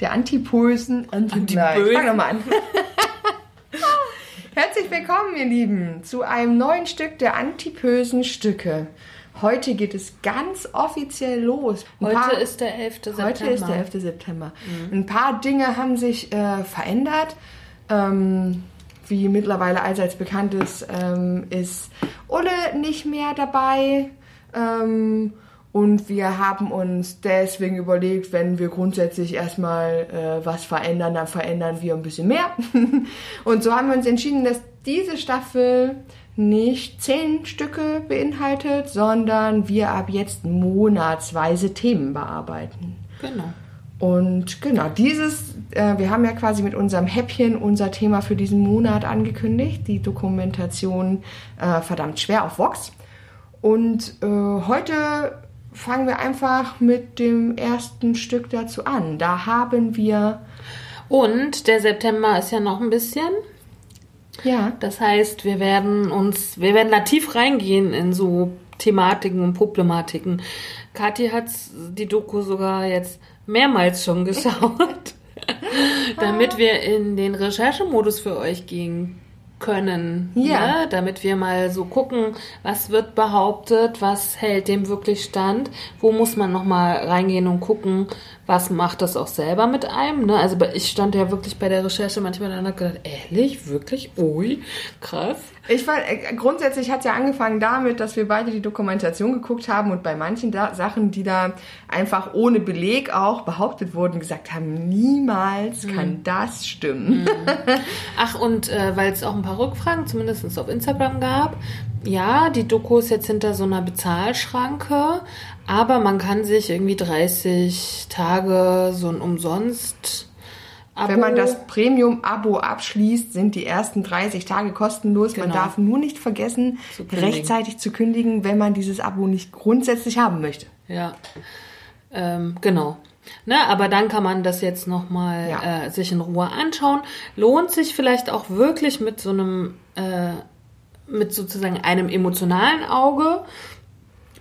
Der Antipulsen. Anti Nein, fang nochmal an. Herzlich willkommen, ihr Lieben, zu einem neuen Stück der Antipösen Stücke. Heute geht es ganz offiziell los. Ein Heute paar- ist der 11. September. Heute ist der 11. September. Ein paar Dinge haben sich äh, verändert. Ähm, wie mittlerweile allseits bekannt ist, ähm, ist Ulle nicht mehr dabei. Ähm, und wir haben uns deswegen überlegt, wenn wir grundsätzlich erstmal äh, was verändern, dann verändern wir ein bisschen mehr. und so haben wir uns entschieden, dass diese Staffel nicht zehn Stücke beinhaltet, sondern wir ab jetzt monatsweise Themen bearbeiten. Genau. Und genau, dieses, äh, wir haben ja quasi mit unserem Häppchen unser Thema für diesen Monat angekündigt, die Dokumentation äh, verdammt schwer auf Vox. Und äh, heute fangen wir einfach mit dem ersten Stück dazu an. Da haben wir, Und der September ist ja noch ein bisschen. ja, Das heißt, wir werden uns, wir werden da tief reingehen in so Thematiken und Problematiken. Kathi hat die Doku sogar jetzt mehrmals schon geschaut, damit wir in den Recherchemodus für euch gehen können. Ja. Ne? Damit wir mal so gucken, was wird behauptet, was hält dem wirklich stand, wo muss man nochmal reingehen und gucken, was macht das auch selber mit einem. Ne? Also ich stand ja wirklich bei der Recherche manchmal da und hab gedacht, ehrlich, wirklich, ui, krass. Ich war, äh, grundsätzlich hat es ja angefangen damit, dass wir beide die Dokumentation geguckt haben und bei manchen da Sachen, die da einfach ohne Beleg auch behauptet wurden, gesagt haben, niemals kann das stimmen. Ach, und äh, weil es auch ein paar Rückfragen, zumindest auf Instagram gab, ja, die Doku ist jetzt hinter so einer Bezahlschranke, aber man kann sich irgendwie 30 Tage so ein umsonst Abo, Wenn man das Premium-Abo abschließt, sind die ersten 30 Tage kostenlos. Man Genau. darf nur nicht vergessen, Zu rechtzeitig zu kündigen, wenn man dieses Abo nicht grundsätzlich haben möchte. Ja, ähm, genau. Ne, aber dann kann man das jetzt nochmal Ja. äh, sich in Ruhe anschauen. Lohnt sich vielleicht auch wirklich mit so einem, äh, mit sozusagen einem emotionalen Auge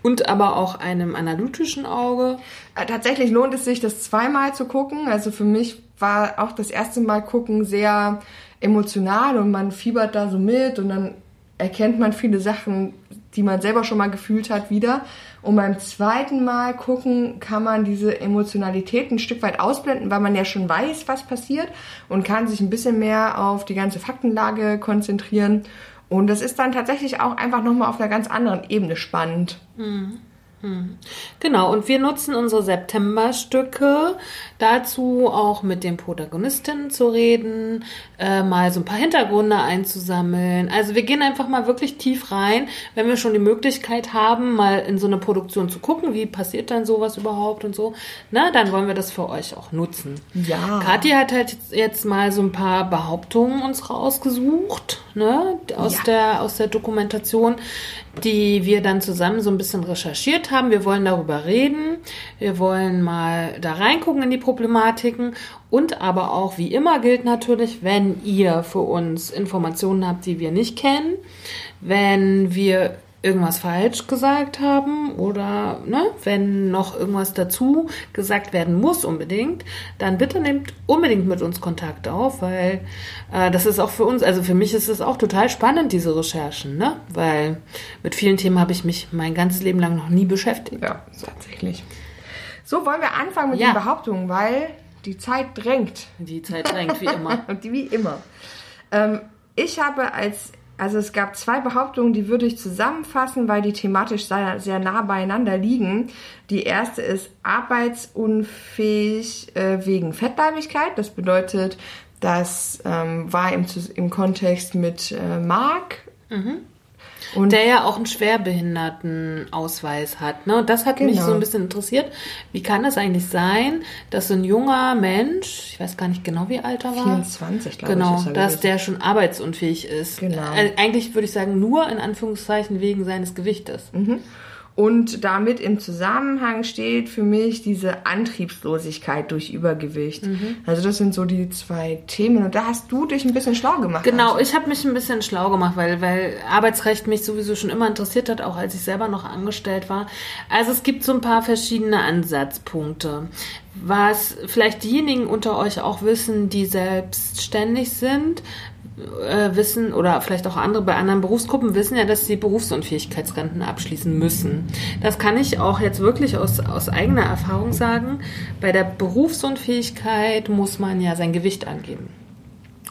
und aber auch einem analytischen Auge. Äh, Tatsächlich lohnt es sich, das zweimal zu gucken. Also für mich war auch das erste Mal gucken sehr emotional und man fiebert da so mit und dann erkennt man viele Sachen, die man selber schon mal gefühlt hat, wieder. Und beim zweiten Mal gucken kann man diese Emotionalität ein Stück weit ausblenden, weil man ja schon weiß, was passiert und kann sich ein bisschen mehr auf die ganze Faktenlage konzentrieren. Und das ist dann tatsächlich auch einfach nochmal auf einer ganz anderen Ebene spannend. Genau, und wir nutzen unsere Septemberstücke dazu, auch mit den Protagonistinnen zu reden, äh, mal so ein paar Hintergründe einzusammeln. Also wir gehen einfach mal wirklich tief rein, wenn wir schon die Möglichkeit haben, mal in so eine Produktion zu gucken, wie passiert dann sowas überhaupt und so. Na, dann wollen wir das für euch auch nutzen. Ja. Kathi hat halt jetzt, jetzt mal so ein paar Behauptungen uns rausgesucht, ne, aus Ja. der aus der Dokumentation, die wir dann zusammen so ein bisschen recherchiert haben. Wir wollen darüber reden, wir wollen mal da reingucken in die Problematiken und aber auch wie immer gilt natürlich, wenn ihr für uns Informationen habt, die wir nicht kennen, wenn wir irgendwas falsch gesagt haben oder ne, wenn noch irgendwas dazu gesagt werden muss unbedingt, dann bitte nehmt unbedingt mit uns Kontakt auf, weil äh, das ist auch für uns, also für mich ist es auch total spannend, diese Recherchen, ne? Weil mit vielen Themen habe ich mich mein ganzes Leben lang noch nie beschäftigt. Ja, tatsächlich. So, wollen wir anfangen mit Ja. den Behauptungen, weil die Zeit drängt. Die Zeit drängt wie immer. Und wie immer. Ähm, ich habe als, also es gab zwei Behauptungen, die würde ich zusammenfassen, weil die thematisch sehr, sehr nah beieinander liegen. Die erste ist arbeitsunfähig äh, wegen Fettleibigkeit. Das bedeutet, das ähm, war im, im Kontext mit äh, Mark Und der ja auch einen Schwerbehindertenausweis hat. Ne? Und das hat genau. mich so ein bisschen interessiert. Wie kann das eigentlich sein, dass so ein junger Mensch, ich weiß gar nicht genau, wie alt er war. 24, glaube genau, ich. Genau, dass der schon arbeitsunfähig ist. Genau. Äh, eigentlich würde ich sagen, nur in Anführungszeichen wegen seines Gewichtes. Mhm. Und damit im Zusammenhang steht für mich diese Antriebslosigkeit durch Übergewicht. Mhm. Also das sind so die zwei Themen. Und da hast du dich ein bisschen schlau gemacht. Genau, also. ich habe mich ein bisschen schlau gemacht, weil, weil Arbeitsrecht mich sowieso schon immer interessiert hat, auch als ich selber noch angestellt war. Also es gibt so ein paar verschiedene Ansatzpunkte. Was vielleicht diejenigen unter euch auch wissen, die selbstständig sind, äh, wissen oder vielleicht auch andere bei anderen Berufsgruppen wissen ja, dass sie Berufsunfähigkeitsrenten abschließen müssen. Das kann ich auch jetzt wirklich aus, aus eigener Erfahrung sagen. Bei der Berufsunfähigkeit muss man ja sein Gewicht angeben.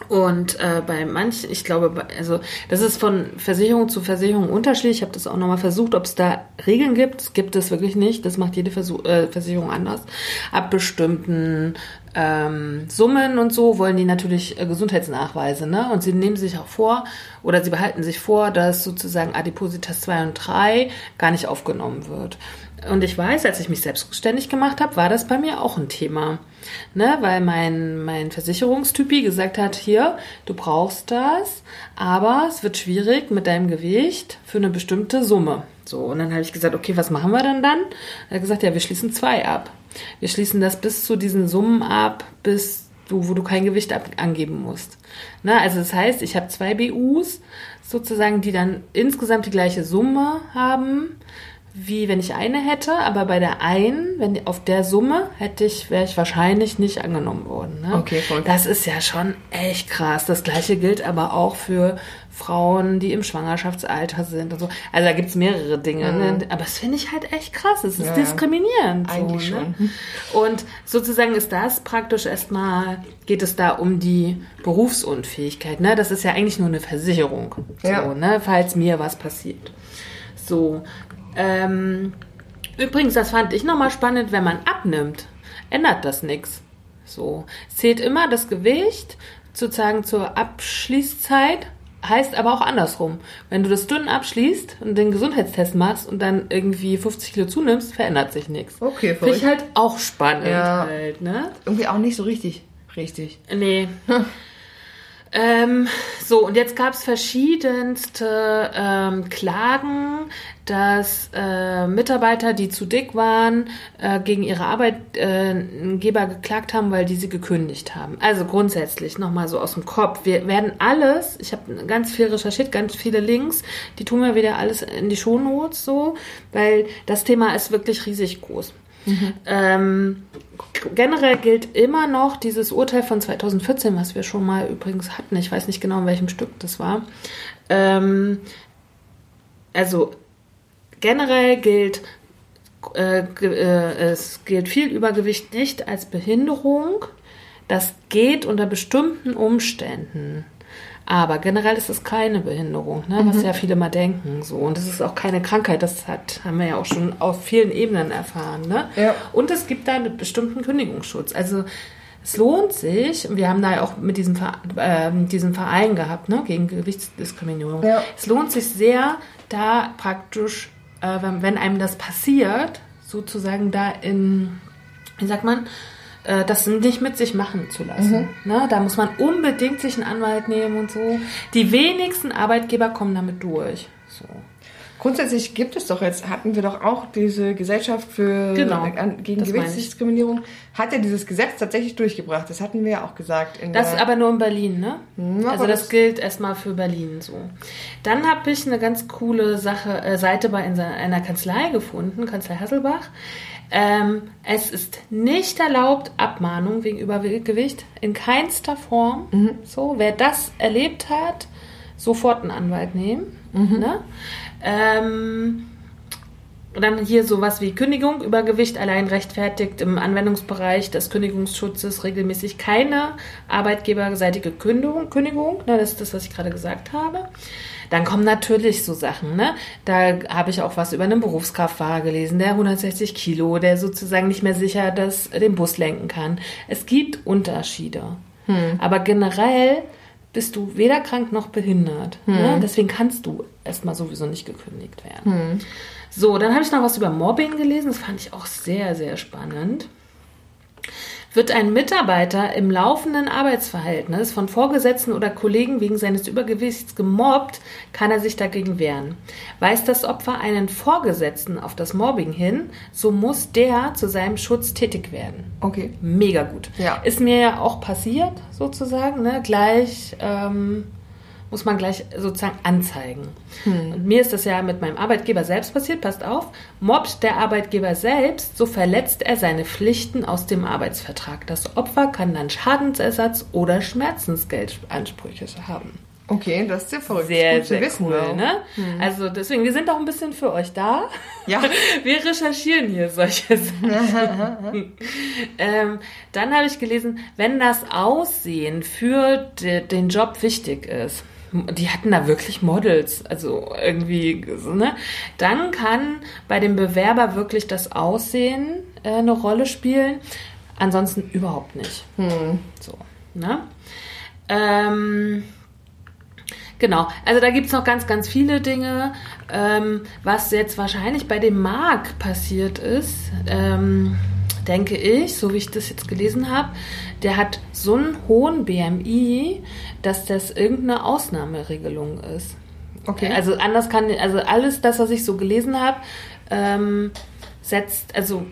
Und äh, bei manchen, ich glaube, also das ist von Versicherung zu Versicherung unterschiedlich. Ich habe das auch nochmal versucht, ob es da Regeln gibt. Das gibt es wirklich nicht. Das macht jede Versuch, äh, Versicherung anders. Ab bestimmten ähm, Summen und so wollen die natürlich äh, Gesundheitsnachweise. Ne? Und sie nehmen sich auch vor oder sie behalten sich vor, dass sozusagen Adipositas 2 und 3 gar nicht aufgenommen wird. Und ich weiß, als ich mich selbstständig gemacht habe, war das bei mir auch ein Thema. Ne? Weil mein, mein Versicherungstypi gesagt hat, hier, du brauchst das, aber es wird schwierig mit deinem Gewicht für eine bestimmte Summe. So, und dann habe ich gesagt, okay, was machen wir denn dann? Er hat gesagt, ja, wir schließen zwei ab. Wir schließen das bis zu diesen Summen ab, bis du, wo du kein Gewicht ab, angeben musst. Ne? Also das heißt, ich habe zwei BUs sozusagen, die dann insgesamt die gleiche Summe haben wie wenn ich eine hätte, aber bei der einen, wenn auf der Summe hätte ich, wäre ich wahrscheinlich nicht angenommen worden. Ne? Okay, voll. Das ist ja schon echt krass. Das gleiche gilt aber auch für Frauen, die im Schwangerschaftsalter sind und so. Also da gibt's mehrere Dinge. Ne? Mhm. Ne? Aber das finde ich halt echt krass. Es ist ja, diskriminierend. Eigentlich so, ne? schon. Und sozusagen ist das praktisch erstmal, geht es da um die Berufsunfähigkeit. Ne? Das ist ja eigentlich nur eine Versicherung. Ja. So, ne? Falls mir was passiert. So, ähm, übrigens, das fand ich nochmal spannend, wenn man abnimmt, ändert das nichts. So. Zählt immer das Gewicht sozusagen zur Abschließzeit, heißt aber auch andersrum. Wenn du das dünn abschließt und den Gesundheitstest machst und dann irgendwie 50 Kilo zunimmst, verändert sich nichts. Okay, Finde ich halt auch spannend ja. halt, ne? Irgendwie auch nicht so richtig. Richtig. Nee. Ähm, so, und jetzt gab es verschiedenste ähm, Klagen, dass äh, Mitarbeiter, die zu dick waren, äh, gegen ihre Arbeitgeber geklagt haben, weil die sie gekündigt haben. Also grundsätzlich nochmal so aus dem Kopf. Wir werden alles, ich habe ganz viel recherchiert, ganz viele Links, die tun wir wieder alles in die Shownotes so, weil das Thema ist wirklich riesig groß. Mhm. Ähm, generell gilt immer noch dieses Urteil von 2014, was wir schon mal übrigens hatten. Ich weiß nicht genau, in welchem Stück das war. Ähm, also generell gilt, äh, äh, es gilt viel Übergewicht nicht als Behinderung. Das geht unter bestimmten Umständen. Aber generell ist es keine Behinderung, ne? was mhm. ja viele mal denken. So. Und es ist auch keine Krankheit, das hat, haben wir ja auch schon auf vielen Ebenen erfahren. Ne? Ja. Und es gibt da einen bestimmten Kündigungsschutz. Also es lohnt sich, wir haben da ja auch mit diesem, äh, diesem Verein gehabt, ne, gegen Gewichtsdiskriminierung. Ja. Es lohnt sich sehr, da praktisch, äh, wenn, wenn einem das passiert, sozusagen da in, wie sagt man, äh, das nicht mit sich machen zu lassen. Mhm. Ne? Da muss man unbedingt sich einen Anwalt nehmen und so. Die wenigsten Arbeitgeber kommen damit durch. So. Grundsätzlich gibt es doch jetzt, hatten wir doch auch diese Gesellschaft für genau, gegen Gewichtsdiskriminierung, hat ja dieses Gesetz tatsächlich durchgebracht. Das hatten wir ja auch gesagt. das aber nur in Berlin, ne? Ja, also das, das, gilt erstmal für Berlin so. Dann habe ich eine ganz coole Sache, äh, Seite bei einer Kanzlei gefunden, Kanzlei Hasselbach. Ähm, es ist nicht erlaubt, Abmahnung wegen Übergewicht in keinster Form. Mhm. So, wer das erlebt hat, sofort einen Anwalt nehmen. Mhm. Ne? Ähm, dann hier sowas wie Kündigung, Übergewicht allein rechtfertigt im Anwendungsbereich des Kündigungsschutzes regelmäßig keine arbeitgeberseitige Kündigung. Kündigung ne, das ist das, was ich gerade gesagt habe. Dann kommen natürlich so Sachen, ne? Da habe ich auch was über einen Berufskraftfahrer gelesen, der 160 Kilo, der sozusagen nicht mehr sicher das, den Bus lenken kann. Es gibt Unterschiede. Hm. Aber generell bist du weder krank noch behindert. Ne? Deswegen kannst du erstmal sowieso nicht gekündigt werden. So, dann habe ich noch was über Mobbing gelesen. Das fand ich auch sehr, sehr spannend. Wird ein Mitarbeiter im laufenden Arbeitsverhältnis von Vorgesetzten oder Kollegen wegen seines Übergewichts gemobbt, kann er sich dagegen wehren. Weist das Opfer einen Vorgesetzten auf das Mobbing hin, so muss der zu seinem Schutz tätig werden. Okay. Mega gut. Ja. Ist mir ja auch passiert, sozusagen. Ne? Gleich ähm, muss man gleich sozusagen anzeigen. Und mir ist das ja mit meinem Arbeitgeber selbst passiert. Passt auf. Mobbt der Arbeitgeber selbst, so verletzt er seine Pflichten aus dem Arbeitsvertrag. Das Opfer kann dann Schadensersatz oder Schmerzensgeldansprüche haben. Okay, das ist sehr verrückt. Sehr, sehr wissen, cool, ja. ne? Also deswegen, wir sind auch ein bisschen für euch da. Ja. Wir recherchieren hier solche Sachen. ähm, dann habe ich gelesen, wenn das Aussehen für de, den Job wichtig ist, die hatten da wirklich Models, also irgendwie, ne? Dann kann bei dem Bewerber wirklich das Aussehen äh, eine Rolle spielen, ansonsten überhaupt nicht. So, ne? Ähm, Genau, also da gibt's noch ganz, ganz viele Dinge. Ähm, was jetzt wahrscheinlich bei dem Marc passiert ist, ähm, denke ich, so wie ich das jetzt gelesen habe, der hat so einen hohen BMI, dass das irgendeine Ausnahmeregelung ist. Okay. Also anders kann, also alles das, was ich so gelesen habe, ähm, setzt, also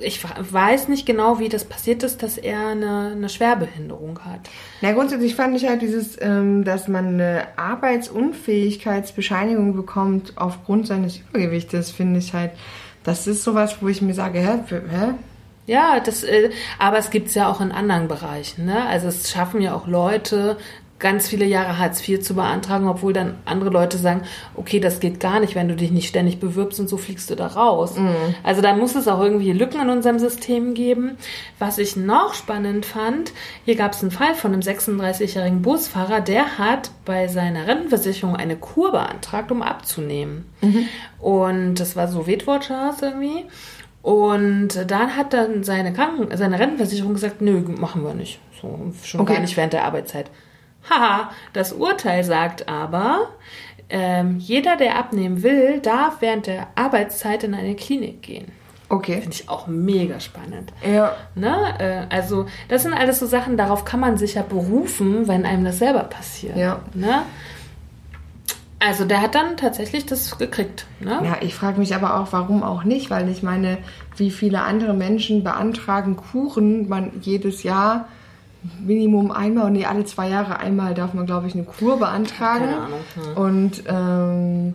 ich weiß nicht genau, wie das passiert ist, dass er eine, eine Schwerbehinderung hat. Na, grundsätzlich fand ich halt dieses, ähm, dass man eine Arbeitsunfähigkeitsbescheinigung bekommt aufgrund seines Übergewichtes, finde ich halt, das ist sowas, wo ich mir sage, hä, hä? Ja, das, äh, aber es gibt's ja auch in anderen Bereichen. Ne? Also es schaffen ja auch Leute, ganz viele Jahre Hartz IV zu beantragen, obwohl dann andere Leute sagen, okay, das geht gar nicht, wenn du dich nicht ständig bewirbst und so fliegst du da raus. Also da muss es auch irgendwie Lücken in unserem System geben. Was ich noch spannend fand, hier gab es einen Fall von einem 36-jährigen Busfahrer, der hat bei seiner Rentenversicherung eine Kur beantragt, um abzunehmen. Und das war so Weight-Watchers irgendwie. Und dann hat dann seine Kranken seine Rentenversicherung gesagt, nö, machen wir nicht. So, schon Okay. gar nicht während der Arbeitszeit. Haha, das Urteil sagt aber, ähm, jeder, der abnehmen will, darf während der Arbeitszeit in eine Klinik gehen. Okay. Finde ich auch mega spannend. Ja. Ne? Äh, also, das sind alles so Sachen, darauf kann man sich ja berufen, wenn einem das selber passiert. Ja. Ne? Also, der hat dann tatsächlich das gekriegt. Ne? Ja, ich frage mich aber auch, warum auch nicht, weil ich meine, wie viele andere Menschen beantragen Kuren, man jedes Jahr Minimum einmal, nee, alle zwei Jahre einmal darf man, glaube ich, eine Kur beantragen. Keine Ahnung, hm. Und ähm,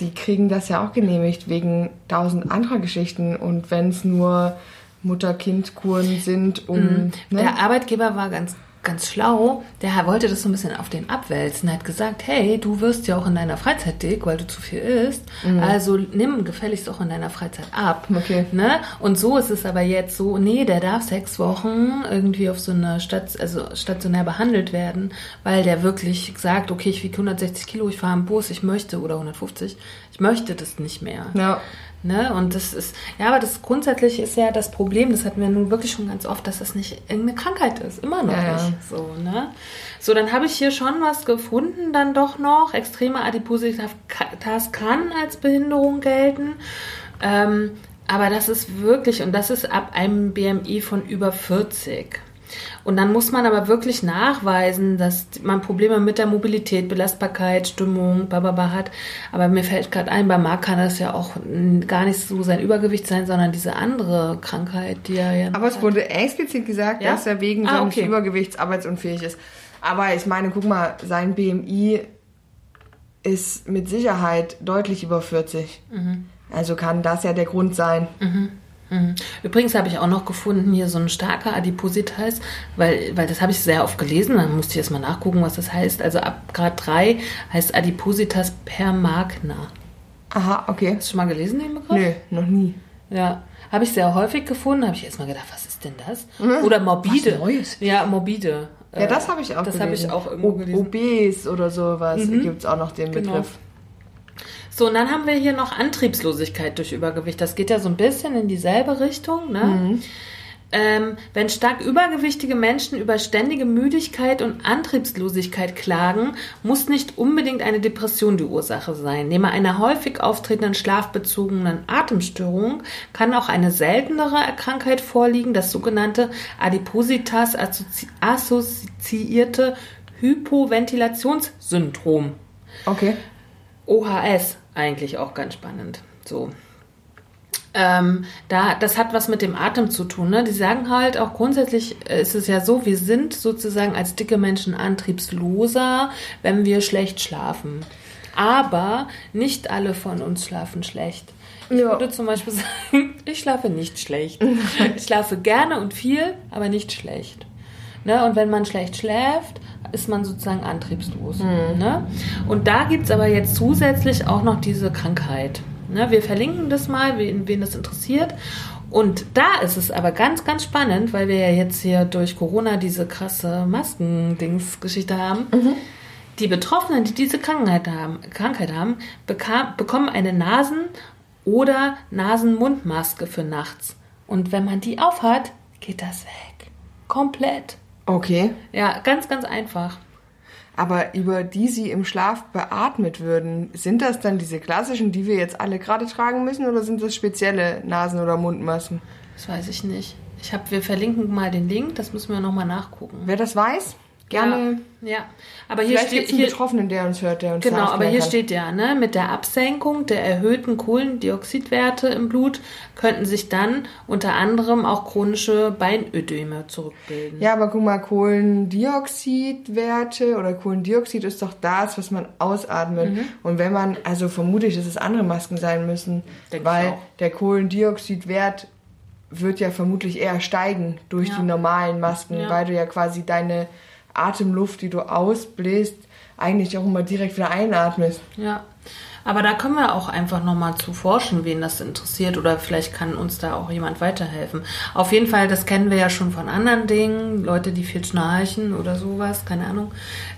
die kriegen das ja auch genehmigt wegen tausend anderer Geschichten. Und wenn es nur Mutter-Kind-Kuren sind, um. Ne? Der Arbeitgeber war ganz, ganz schlau. Der wollte das so ein bisschen auf den abwälzen. Er hat gesagt, hey, du wirst ja auch in deiner Freizeit dick, weil du zu viel isst. Also nimm gefälligst auch in deiner Freizeit ab. Okay. Ne? Und so ist es aber jetzt so, nee, der darf sechs Wochen irgendwie auf so einer Stat also stationär behandelt werden, weil der wirklich sagt, okay, ich wiege 160 Kilo, ich fahre im Bus, ich möchte, oder 150, ich möchte das nicht mehr. Ja. Ne? Und das ist, ja, aber das grundsätzlich ist ja das Problem, das hatten wir nun wirklich schon ganz oft, dass das nicht irgendeine Krankheit ist. Immer noch Ja, nicht. So, ne? So, dann habe ich hier schon was gefunden, dann doch noch. Extreme Adipositas kann als Behinderung gelten. Ähm, aber das ist wirklich, und das ist ab einem BMI von über 40. Und dann muss man aber wirklich nachweisen, dass man Probleme mit der Mobilität, Belastbarkeit, Stimmung, bababa hat. Aber mir fällt gerade ein, bei Marc kann das ja auch gar nicht so sein Übergewicht sein, sondern diese andere Krankheit, die er ja. Aber es wurde explizit gesagt, Ja? dass er wegen Ah, seines okay. Übergewichts arbeitsunfähig ist. Aber ich meine, guck mal, sein BMI ist mit Sicherheit deutlich über 40. Mhm. Also kann das ja der Grund sein. Mhm. Übrigens habe ich auch noch gefunden hier so ein starker Adipositas, weil, weil das habe ich sehr oft gelesen, dann musste ich erst mal nachgucken, was das heißt. Also ab Grad 3 heißt Adipositas per Magna. Aha, okay. Hast du schon mal gelesen, den Begriff? Nö, noch nie. Ja, habe ich sehr häufig gefunden. Habe ich erst mal gedacht, was ist denn das? Oder morbide. Was Neues. Ja, morbide. Ja, das habe ich auch Das habe ich auch irgendwo O- gelesen. Mhm. Obes oder sowas gibt es auch noch den Genau. So, und dann haben wir hier noch Antriebslosigkeit durch Übergewicht. Das geht ja so ein bisschen in dieselbe Richtung. Ne? Ähm, wenn stark übergewichtige Menschen über ständige Müdigkeit und Antriebslosigkeit klagen, muss nicht unbedingt eine Depression die Ursache sein. Neben einer häufig auftretenden schlafbezogenen Atemstörung kann auch eine seltenere Krankheit vorliegen, das sogenannte Adipositas assoziierte Hypoventilationssyndrom. Okay. OHS eigentlich auch ganz spannend. So. Ähm, da, das hat was mit dem Atem zu tun. Ne? Die sagen halt auch grundsätzlich ist es ja so, wir sind sozusagen als dicke Menschen antriebsloser, wenn wir schlecht schlafen. Aber nicht alle von uns schlafen schlecht. Ich Ja. würde zum Beispiel sagen, ich schlafe nicht schlecht. Ich schlafe gerne und viel, aber nicht schlecht. Ne? Und wenn man schlecht schläft, ist man sozusagen antriebslos. Ne? Und da gibt's aber jetzt zusätzlich auch noch diese Krankheit. Ne? Wir verlinken das mal, wen, wen das interessiert. Und da ist es aber ganz, ganz spannend, weil wir ja jetzt hier durch Corona diese krasse Maskendingsgeschichte haben. Die Betroffenen, die diese Krankheit haben, Krankheit haben bekam, bekommen eine Nasen- oder Nasen-Mund-Maske für nachts. Und wenn man die aufhat, geht das weg. Komplett. Okay. Ja, ganz, ganz einfach. Aber über die sie im Schlaf beatmet würden, sind das dann diese klassischen, die wir jetzt alle gerade tragen müssen, oder sind das spezielle Nasen- oder Mundmasken? Das weiß ich nicht. Ich hab, wir verlinken mal den Link, das müssen wir nochmal nachgucken. Wer das weiß, gerne. Ja, ja. aber hier Vielleicht steht gibt es einen hier, Betroffenen, der uns hört, der uns Genau, aber hier kann. steht ja, ne, mit der Absenkung der erhöhten Kohlendioxidwerte im Blut könnten sich dann unter anderem auch chronische Beinödeme zurückbilden. Ja, aber guck mal, Kohlendioxidwerte oder Kohlendioxid ist doch das, was man ausatmet. Mhm. Und wenn man, also vermute ich, dass es andere Masken sein müssen, Denk weil der Kohlendioxidwert wird ja vermutlich eher steigen durch Ja. die normalen Masken, Ja. weil du ja quasi deine Atemluft, die du ausbläst, eigentlich auch immer direkt wieder einatmest. Ja. Aber da können wir auch einfach nochmal zu forschen, wen das interessiert oder vielleicht kann uns da auch jemand weiterhelfen. Auf jeden Fall, das kennen wir ja schon von anderen Dingen, Leute, die viel schnarchen oder sowas, keine Ahnung.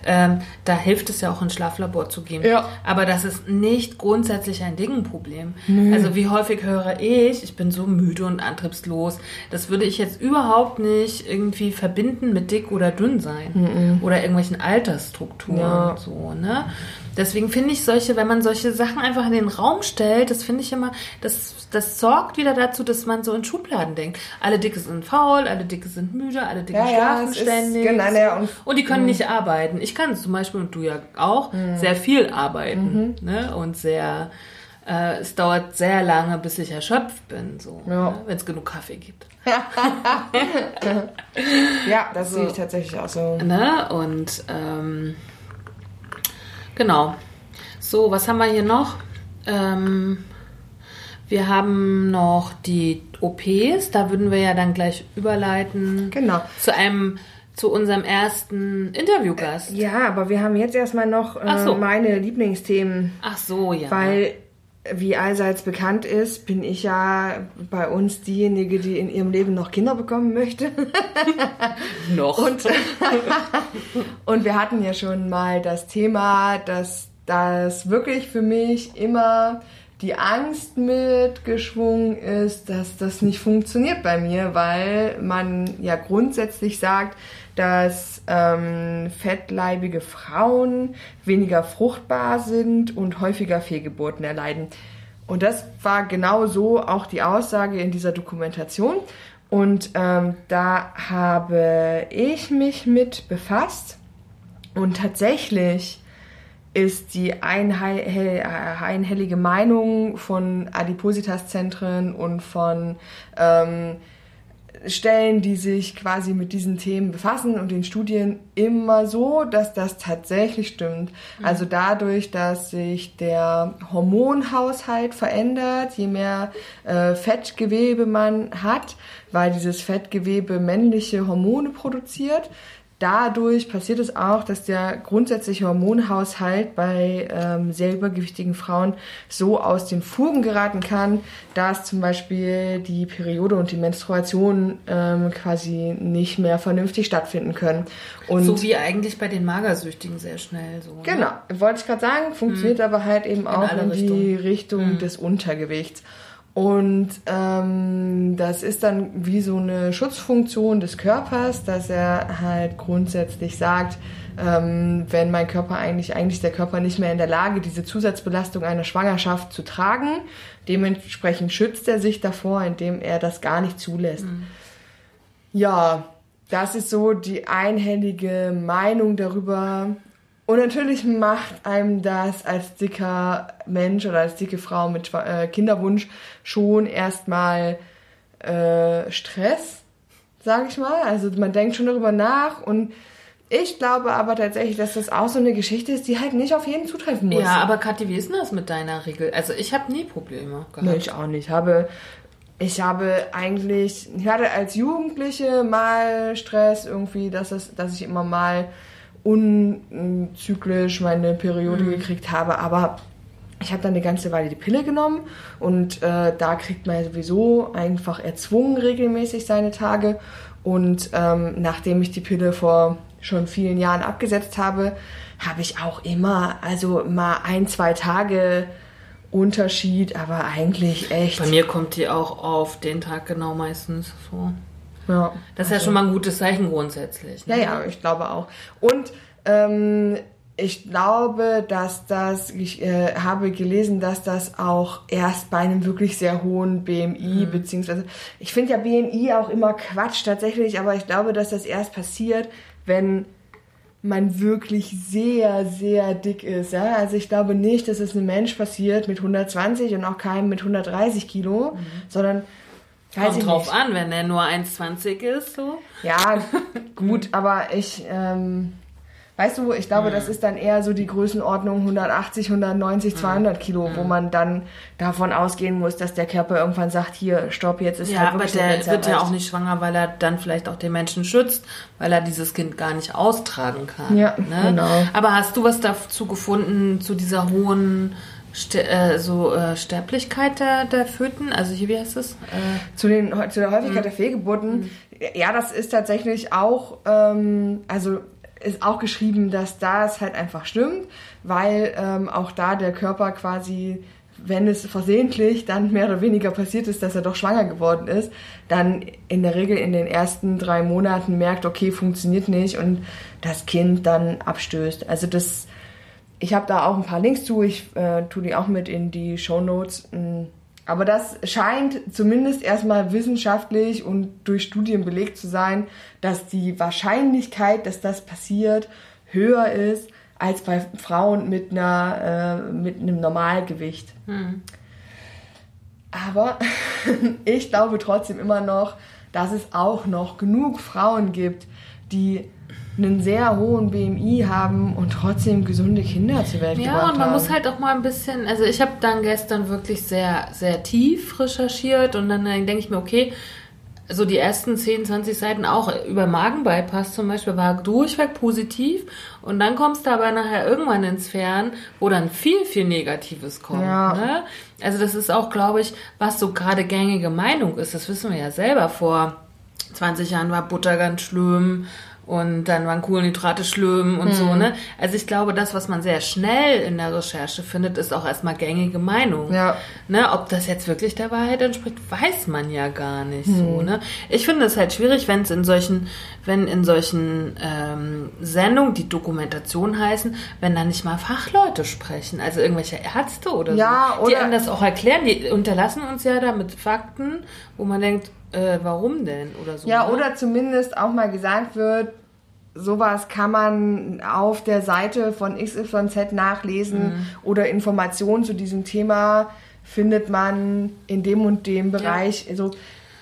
Ähm, da hilft es ja auch ins Schlaflabor zu gehen. Ja. Aber das ist nicht grundsätzlich ein Dingenproblem. Also wie häufig höre ich, ich bin so müde und antriebslos. Das würde ich jetzt überhaupt nicht irgendwie verbinden mit dick oder dünn sein oder irgendwelchen Altersstrukturen Ja. und so, ne? Deswegen finde ich solche, wenn man solche Sachen einfach in den Raum stellt, das finde ich immer, das, das sorgt wieder dazu, dass man so in Schubladen denkt. Alle Dicke sind faul, alle Dicke sind müde, alle Dicke Ja, ja, schlafen ist ständig. genau, ja, und- und die können nicht arbeiten. Ich kann zum Beispiel, und du ja auch, sehr viel arbeiten. Ne? Und sehr, äh, es dauert sehr lange, bis ich erschöpft bin, so, Ja. ne? wenn es genug Kaffee gibt. Ja, das sehe ich tatsächlich auch so. Ne? Und ähm, genau. So, was haben wir hier noch? Ähm, wir haben noch die OPs, da würden wir ja dann gleich überleiten Genau. zu einem zu unserem ersten Interviewgast. Ja, aber wir haben jetzt erstmal noch äh, so. meine Lieblingsthemen. Ach so, ja. Weil, wie allseits bekannt ist, bin ich ja bei uns diejenige, die in ihrem Leben noch Kinder bekommen möchte. noch. Und, und wir hatten ja schon mal das Thema, dass das wirklich für mich immer die Angst mitgeschwungen ist, dass das nicht funktioniert bei mir, weil man ja grundsätzlich sagt, dass ähm, fettleibige Frauen weniger fruchtbar sind und häufiger Fehlgeburten erleiden. Und das war genau so auch die Aussage in dieser Dokumentation. Und ähm, da habe ich mich mit befasst. Und tatsächlich ist die einhellige Meinung von Adipositas-Zentren und von ähm, Stellen, die sich quasi mit diesen Themen befassen und den Studien immer so, dass das tatsächlich stimmt. Also dadurch, dass sich der Hormonhaushalt verändert, je mehr äh, Fettgewebe man hat, weil dieses Fettgewebe männliche Hormone produziert, Dadurch passiert es auch, dass der grundsätzliche Hormonhaushalt bei ähm, sehr übergewichtigen Frauen so aus den Fugen geraten kann, dass zum Beispiel die Periode und die Menstruation ähm, quasi nicht mehr vernünftig stattfinden können. Und so wie eigentlich bei den Magersüchtigen sehr schnell so. ne? Genau, wollte ich gerade sagen, funktioniert aber halt eben auch alle in die Richtungen. Richtung des Untergewichts. Und ähm, das ist dann wie so eine Schutzfunktion des Körpers, dass er halt grundsätzlich sagt, ähm, wenn mein Körper eigentlich, eigentlich der Körper nicht mehr in der Lage, diese Zusatzbelastung einer Schwangerschaft zu tragen. Dementsprechend schützt er sich davor, indem er das gar nicht zulässt. Mhm. Ja, das ist so die einhellige Meinung darüber. Und natürlich macht einem das als dicker Mensch oder als dicke Frau mit äh, Kinderwunsch schon erstmal äh, Stress, sage ich mal. Also man denkt schon darüber nach und ich glaube aber tatsächlich, dass das auch so eine Geschichte ist, die halt nicht auf jeden zutreffen muss. Ja, aber Kathi, wie ist denn das mit deiner Regel? Also ich habe nie Probleme gehabt. Nee, ich auch nicht. Ich habe ich habe eigentlich, ich hatte als Jugendliche mal Stress irgendwie, dass, es, dass ich immer mal unzyklisch meine Periode mhm. gekriegt habe, aber ich habe dann eine ganze Weile die Pille genommen und äh, da kriegt man sowieso einfach erzwungen regelmäßig seine Tage. Und ähm, nachdem ich die Pille vor schon vielen Jahren abgesetzt habe, habe ich auch immer, also mal ein, zwei Tage Unterschied, aber eigentlich echt. Bei mir kommt die auch auf den Tag genau meistens so. Ja. Das ist also, ja schon mal ein gutes Zeichen grundsätzlich. Ne? Ja, ja, ich glaube auch. Und ähm, ich glaube, dass das, ich äh, habe gelesen, dass das auch erst bei einem wirklich sehr hohen BMI, mhm. beziehungsweise, ich finde ja BMI auch immer Quatsch tatsächlich, aber ich glaube, dass das erst passiert, wenn man wirklich sehr, sehr dick ist. Ja? Also ich glaube nicht, dass es einem Mensch passiert mit 120 und auch keinem mit 130 Kilo, mhm. sondern Kommt drauf nicht. an, wenn der nur 1,20 ist, so. Ja, gut, aber ich, ähm, weißt du, ich glaube, mhm. das ist dann eher so die Größenordnung 180, 190, 200 Kilo, mhm. wo man dann davon ausgehen muss, dass der Körper irgendwann sagt, hier, stopp, jetzt ist ja, halt wirklich aber der wird ja auch nicht schwanger, weil er dann vielleicht auch den Menschen schützt, weil er dieses Kind gar nicht austragen kann. Ja, ne? genau. Aber hast du was dazu gefunden, zu dieser hohen Ster äh, so äh, Sterblichkeit der, der Föten, also hier, wie heißt es? Äh, zu, den, zu der Häufigkeit mhm. der Fehlgeburten, mhm. ja, das ist tatsächlich auch, ähm, also ist auch geschrieben, dass das halt einfach stimmt, weil ähm, auch da der Körper quasi, wenn es versehentlich dann mehr oder weniger passiert ist, dass er doch schwanger geworden ist, dann in der Regel in den ersten drei Monaten merkt, okay, funktioniert nicht und das Kind dann abstößt. Also das ich habe da auch ein paar Links zu, ich äh, tue die auch mit in die Show Notes. Mm. Aber das scheint zumindest erstmal wissenschaftlich und durch Studien belegt zu sein, dass die Wahrscheinlichkeit, dass das passiert, höher ist als bei Frauen mit, einer, äh, mit einem Normalgewicht. Hm. Aber ich glaube trotzdem immer noch, dass es auch noch genug Frauen gibt, die einen sehr hohen BMI haben und trotzdem gesunde Kinder zur Welt ja, gebracht haben. Ja, und man haben. muss halt auch mal ein bisschen, also ich habe dann gestern wirklich sehr, sehr tief recherchiert und dann, dann denke ich mir, okay, so die ersten 10, 20 Seiten auch über Magenbypass zum Beispiel war durchweg positiv und dann kommst du aber nachher irgendwann ins Fern, wo dann viel, viel Negatives kommt. Ja. Ne? Also das ist auch, glaube ich, was so gerade gängige Meinung ist. Das wissen wir ja selber. Vor 20 Jahren war Butter ganz schlimm und dann waren Kohlenhydrate schlimm und mhm. so, ne? Also ich glaube, das, was man sehr schnell in der Recherche findet, ist auch erstmal gängige Meinung. Ja. Ne? Ob das jetzt wirklich der Wahrheit entspricht, weiß man ja gar nicht mhm. so, ne? Ich finde es halt schwierig, wenn es in solchen, wenn in solchen ähm, Sendungen, die Dokumentation heißen, wenn da nicht mal Fachleute sprechen, also irgendwelche Ärzte oder ja, so, die einem das auch erklären, die unterlassen uns ja da mit Fakten, wo man denkt, äh, warum denn oder so. Ja, ne? oder zumindest auch mal gesagt wird, sowas kann man auf der Seite von XYZ nachlesen mhm. oder Informationen zu diesem Thema findet man in dem und dem Bereich. Ja. Also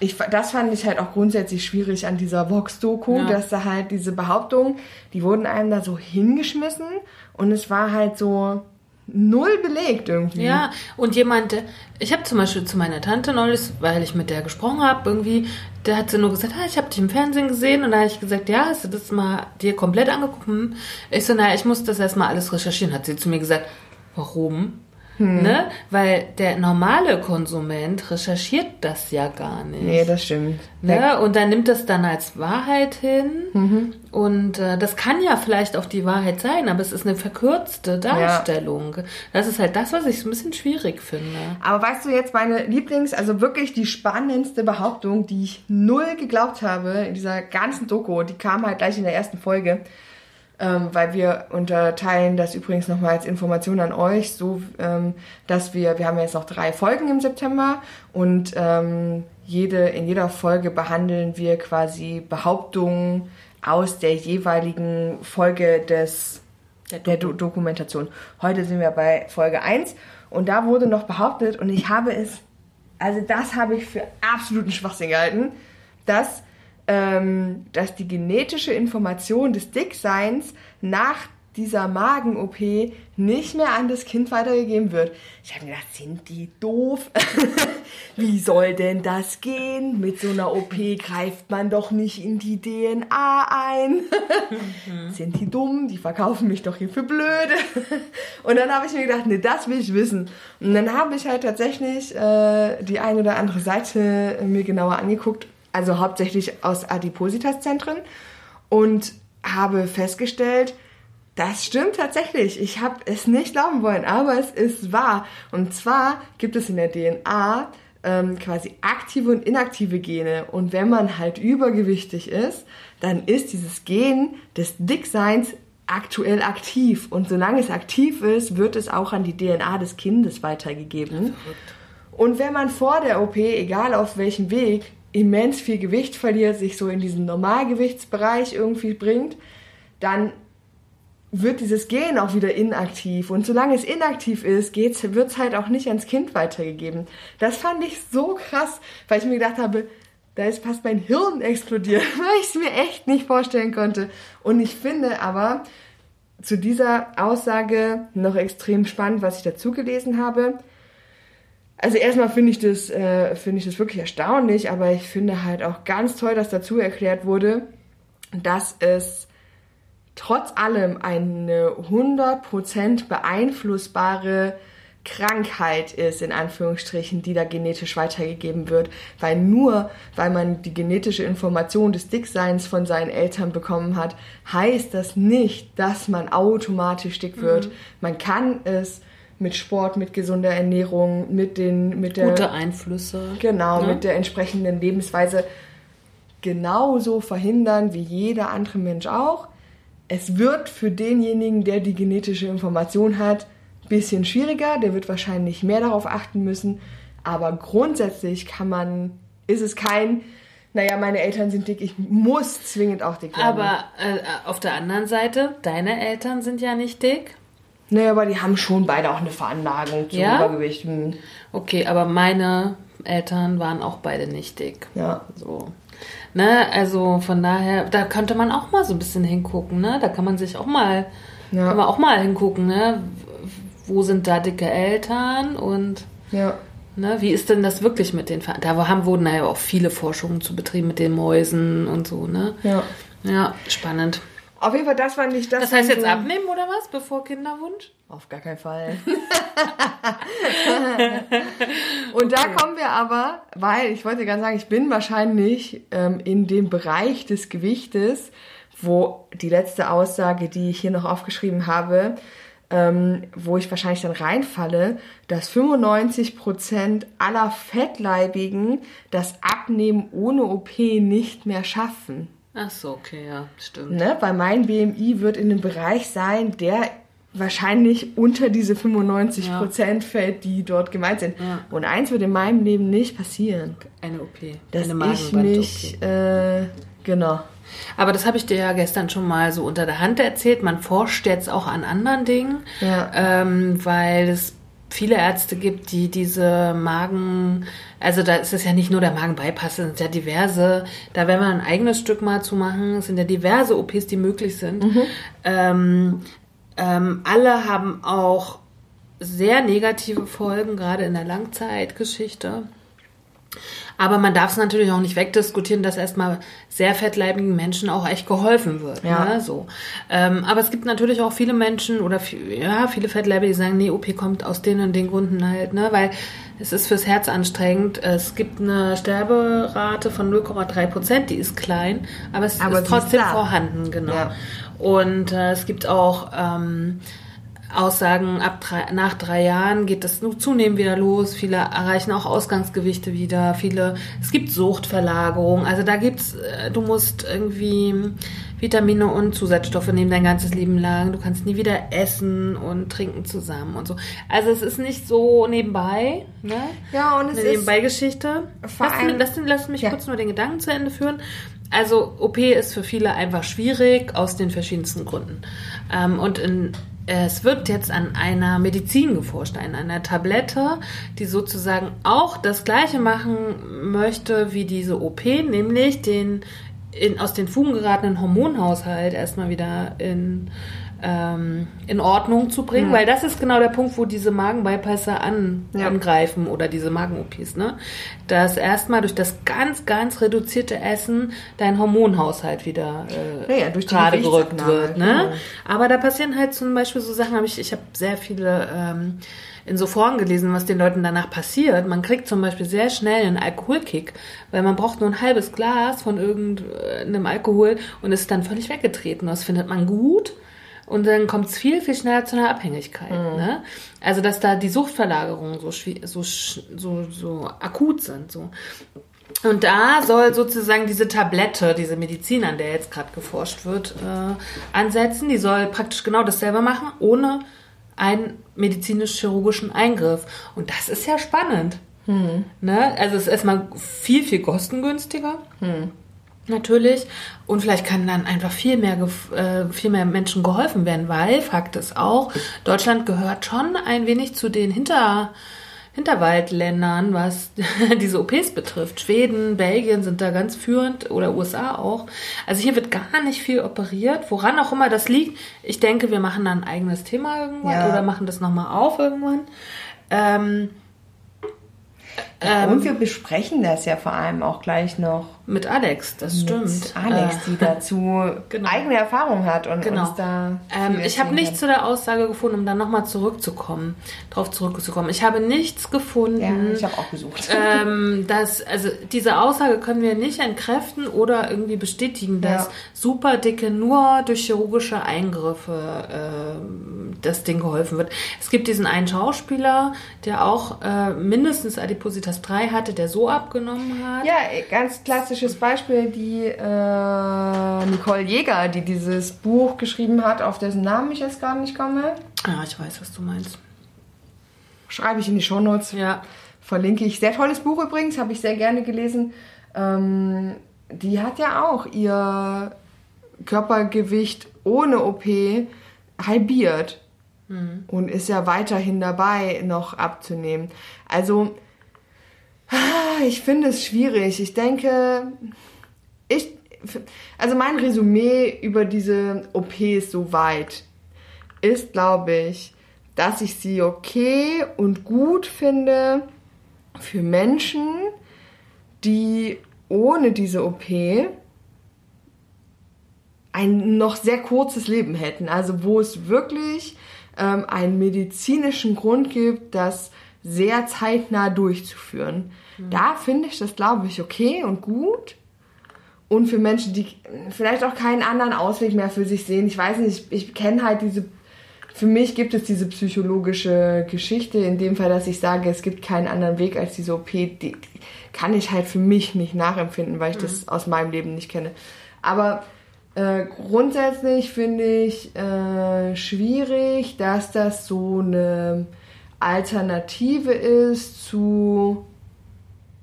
ich, das fand ich halt auch grundsätzlich schwierig an dieser Vox-Doku, ja. dass da halt diese Behauptungen, die wurden einem da so hingeschmissen und es war halt so, null belegt irgendwie. Ja, und jemand, ich habe zum Beispiel zu meiner Tante neulich, weil ich mit der gesprochen habe, irgendwie, der hat sie nur gesagt, ah, ich habe dich im Fernsehen gesehen und da habe ich gesagt, ja, hast du das mal dir komplett angeguckt? Hm. Ich so, naja, ich muss das erstmal alles recherchieren, hat sie zu mir gesagt, warum? Ne? Weil der normale Konsument recherchiert das ja gar nicht. Nee, das stimmt. Ne? Und dann nimmt das dann als Wahrheit hin. Mhm. Und äh, das kann ja vielleicht auch die Wahrheit sein, aber es ist eine verkürzte Darstellung. Das ist halt das, was ich so ein bisschen schwierig finde. Aber weißt du jetzt meine Lieblings, also wirklich die spannendste Behauptung, die ich null geglaubt habe in dieser ganzen Doku, die kam halt gleich in der ersten Folge, ähm, weil wir unterteilen das übrigens nochmal als Information an euch, so ähm, dass wir, wir haben jetzt noch drei Folgen im September und ähm, jede, in jeder Folge behandeln wir quasi Behauptungen aus der jeweiligen Folge des Der der Do Dokumentation. Heute sind wir bei Folge 1 und da wurde noch behauptet, und ich habe es, also das habe ich für absoluten Schwachsinn gehalten, dass, ähm, dass die genetische Information des Dickseins nach dieser Magen-OP nicht mehr an das Kind weitergegeben wird. Ich habe mir gedacht, sind die doof? Wie soll denn das gehen? Mit so einer OP greift man doch nicht in die DNA ein. sind die dumm? Die verkaufen mich doch hier für blöde. Und dann habe ich mir gedacht, nee, das will ich wissen. Und dann habe ich halt tatsächlich äh, die eine oder andere Seite mir genauer angeguckt, also hauptsächlich aus Adipositas-Zentren und habe festgestellt, das stimmt tatsächlich. Ich habe es nicht glauben wollen, aber es ist wahr. Und zwar gibt es in der DNA ähm, quasi aktive und inaktive Gene. Und wenn man halt übergewichtig ist, dann ist dieses Gen des Dickseins aktuell aktiv. Und solange es aktiv ist, wird es auch an die DNA des Kindes weitergegeben. Und wenn man vor der OP, egal auf welchem Weg, immens viel Gewicht verliert, sich so in diesen Normalgewichtsbereich irgendwie bringt, dann wird dieses Gen auch wieder inaktiv. Und solange es inaktiv ist, wird es halt auch nicht ans Kind weitergegeben. Das fand ich so krass, weil ich mir gedacht habe, da ist fast mein Hirn explodiert, weil ich es mir echt nicht vorstellen konnte. Und ich finde aber zu dieser Aussage noch extrem spannend, was ich dazu gelesen habe. Also erstmal finde ich das äh, finde ich das wirklich erstaunlich, aber ich finde halt auch ganz toll, dass dazu erklärt wurde, dass es trotz allem eine 100% beeinflussbare Krankheit ist, in Anführungsstrichen, die da genetisch weitergegeben wird. Weil nur, weil man die genetische Information des Dickseins von seinen Eltern bekommen hat, heißt das nicht, dass man automatisch dick wird. Mhm. Man kann es mit Sport, mit gesunder Ernährung, mit den, mit der, Gute Einflüsse. genau, ne? mit der entsprechenden Lebensweise genauso verhindern wie jeder andere Mensch auch. Es wird für denjenigen, der die genetische Information hat, ein bisschen schwieriger. Der wird wahrscheinlich mehr darauf achten müssen. Aber grundsätzlich kann man, ist es kein, naja, meine Eltern sind dick, ich muss zwingend auch dick werden. Aber äh, auf der anderen Seite, deine Eltern sind ja nicht dick. Naja, aber die haben schon beide auch eine Veranlagung zum Ja? Übergewicht. Hm, Okay, aber meine Eltern waren auch beide nicht dick. Ja. So. Ne, also von daher, da könnte man auch mal so ein bisschen hingucken, ne? Da kann man sich auch mal, Ja. kann man auch mal hingucken, ne? Wo sind da dicke Eltern und Ja. ne, wie ist denn das wirklich mit den Ver Da haben, wurden ja auch viele Forschungen zu betrieben mit den Mäusen und so, ne? Ja. Ja, spannend. Auf jeden Fall, das war nicht das. Das heißt jetzt so- abnehmen oder was, bevor Kinderwunsch? Auf gar keinen Fall. Und da kommen wir aber, weil ich wollte ganz sagen, ich bin wahrscheinlich ähm, in dem Bereich des Gewichtes, wo die letzte Aussage, die ich hier noch aufgeschrieben habe, ähm, wo ich wahrscheinlich dann reinfalle, dass 95% aller Fettleibigen das Abnehmen ohne OP nicht mehr schaffen. Ach so, okay, ja, stimmt. Ne? Weil mein BMI wird in einem Bereich sein, der wahrscheinlich unter diese 95% fällt, die dort gemeint sind. Ja. Und eins wird in meinem Leben nicht passieren, Eine OP, dass eine ich mich, äh, genau. Aber das habe ich dir ja gestern schon mal so unter der Hand erzählt. Man forscht jetzt auch an anderen Dingen, Ja. ähm, weil es viele Ärzte gibt, die diese Magen, also da ist es ja nicht nur der Magenbypass, es sind ja diverse, da werden wir ein eigenes Stück mal zu machen, es sind ja diverse OPs, die möglich sind. Ähm, ähm, alle haben auch sehr negative Folgen, gerade in der Langzeitgeschichte. Aber man darf es natürlich auch nicht wegdiskutieren, dass erstmal sehr fettleibigen Menschen auch echt geholfen wird. Ja. Ne? So. Ähm, aber es gibt natürlich auch viele Menschen oder ja, viele Fettleibige, die sagen, nee, OP kommt aus den und den Gründen halt, ne? Weil es ist fürs Herz anstrengend. Es gibt eine Sterberate von 0,3 Prozent, die ist klein, aber es Aber ist ist trotzdem da. vorhanden, genau. Ja. Und äh, es gibt auch ähm, Aussagen, ab drei, nach drei Jahren geht das nur zunehmend wieder los. Viele erreichen auch Ausgangsgewichte wieder. Viele, es gibt Suchtverlagerung. Also da gibt's, äh, du musst irgendwie Vitamine und Zusatzstoffe nehmen dein ganzes Leben lang. Du kannst nie wieder essen und trinken zusammen und so. Also es ist nicht so nebenbei, ne? Ja, und es Eine ist Nebenbeigeschichte. vor Lass, allem- lass, lass mich Ja. kurz nur den Gedanken zu Ende führen. Also OP ist für viele einfach schwierig aus den verschiedensten Gründen. Ähm, und in, es wird jetzt an einer Medizin geforscht, an einer Tablette, die sozusagen auch das Gleiche machen möchte wie diese OP, nämlich den in, aus den Fugen geratenen Hormonhaushalt erstmal wieder in, ähm, in Ordnung zu bringen, weil das ist genau der Punkt, wo diese Magenbypasse an, Ja. angreifen oder diese Magen-OPs, ne? Dass erstmal durch das ganz, ganz reduzierte Essen dein Hormonhaushalt wieder äh, Ja, ja, gerade gerückt wird, ne? genau. Aber da passieren halt zum Beispiel so Sachen, habe ich, ich habe sehr viele ähm, in so Foren gelesen, was den Leuten danach passiert. Man kriegt zum Beispiel sehr schnell einen Alkoholkick, weil man braucht nur ein halbes Glas von irgendeinem Alkohol und ist dann völlig weggetreten. Das findet man gut. Und dann kommt es viel, viel schneller zu einer Abhängigkeit. Ne? Also, dass da die Suchtverlagerungen so, so, so, so akut sind. So. Und da soll sozusagen diese Tablette, diese Medizin, an der jetzt gerade geforscht wird, äh, ansetzen. Die soll praktisch genau dasselbe machen, ohne einen medizinisch-chirurgischen Eingriff. Und das ist ja spannend. Ne? Also es ist erstmal viel, viel kostengünstiger. Natürlich. Und vielleicht kann dann einfach viel mehr, äh, viel mehr Menschen geholfen werden, weil Fakt ist auch, Deutschland gehört schon ein wenig zu den Hinter, Hinterwaldländern, was diese OPs betrifft. Schweden, Belgien sind da ganz führend oder USA auch. Also hier wird gar nicht viel operiert, woran auch immer das liegt. Ich denke, wir machen da ein eigenes Thema irgendwann Ja. oder machen das nochmal auf irgendwann. Ähm, und wir besprechen das ja vor allem auch gleich noch mit Alex, das stimmt. mit Alex, Äh, die dazu Genau. eigene Erfahrung hat und Genau. uns da. Ähm, ich habe nichts zu der Aussage gefunden, um dann nochmal zurückzukommen, drauf zurückzukommen. Ich habe nichts gefunden. Ja, ich habe auch gesucht. ähm, dass, also diese Aussage können wir nicht entkräften oder irgendwie bestätigen, dass Ja. Superdicke nur durch chirurgische Eingriffe ähm, das Ding geholfen wird. Es gibt diesen einen Schauspieler, der auch äh, mindestens Adipositas 3 hatte, der so abgenommen hat. Ja, ganz klassisches Beispiel, die äh, Nicole Jäger, die dieses Buch geschrieben hat, auf dessen Namen ich jetzt gar nicht komme. Ah, ich weiß, was du meinst. Schreibe ich in die Shownotes. Ja. Verlinke ich. Sehr tolles Buch übrigens, habe ich sehr gerne gelesen. Ähm, die hat ja auch ihr Körpergewicht ohne OP halbiert und ist ja weiterhin dabei, noch abzunehmen. Also, ich finde es schwierig. Ich denke, ich, also mein Resümee über diese OPs soweit ist, glaube ich, dass ich sie okay und gut finde für Menschen, die ohne diese OP ein noch sehr kurzes Leben hätten. Also wo es wirklich ähm, einen medizinischen Grund gibt, das sehr zeitnah durchzuführen. Da finde ich das, glaube ich, okay und gut. Und für Menschen, die vielleicht auch keinen anderen Ausweg mehr für sich sehen. Ich weiß nicht, ich, ich kenne halt diese. Für mich gibt es diese psychologische Geschichte, in dem Fall, dass ich sage, es gibt keinen anderen Weg als diese OP. Die, die kann ich halt für mich nicht nachempfinden, weil ich das aus meinem Leben nicht kenne. Aber äh, grundsätzlich finde ich äh, schwierig, dass das so eine Alternative ist zu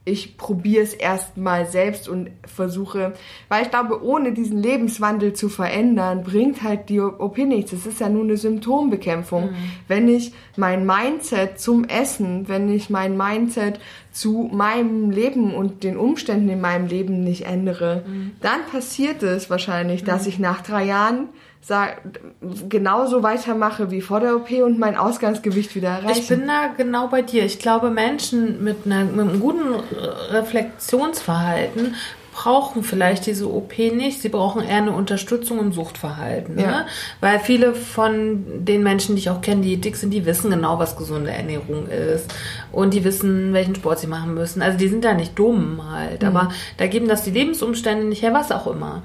ich probiere es erstmal selbst und versuche, weil ich glaube, ohne diesen Lebenswandel zu verändern, bringt halt die OP nichts. Es ist ja nur eine Symptombekämpfung. Wenn ich mein Mindset zum Essen, wenn ich mein Mindset zu meinem Leben und den Umständen in meinem Leben nicht ändere, Mhm. dann passiert es wahrscheinlich, dass ich nach drei Jahren sag, genauso weitermache wie vor der OP und mein Ausgangsgewicht wieder erreiche. Ich bin da genau bei dir. Ich glaube, Menschen mit, einer, mit einem guten Reflexionsverhalten brauchen vielleicht diese OP nicht. Sie brauchen eher eine Unterstützung im Suchtverhalten. Ja. Ne? Weil viele von den Menschen, die ich auch kenne, die dick sind, die wissen genau, was gesunde Ernährung ist. Und die wissen, welchen Sport sie machen müssen. Also die sind da nicht dumm halt. Aber da geben das die Lebensumstände nicht her, was auch immer.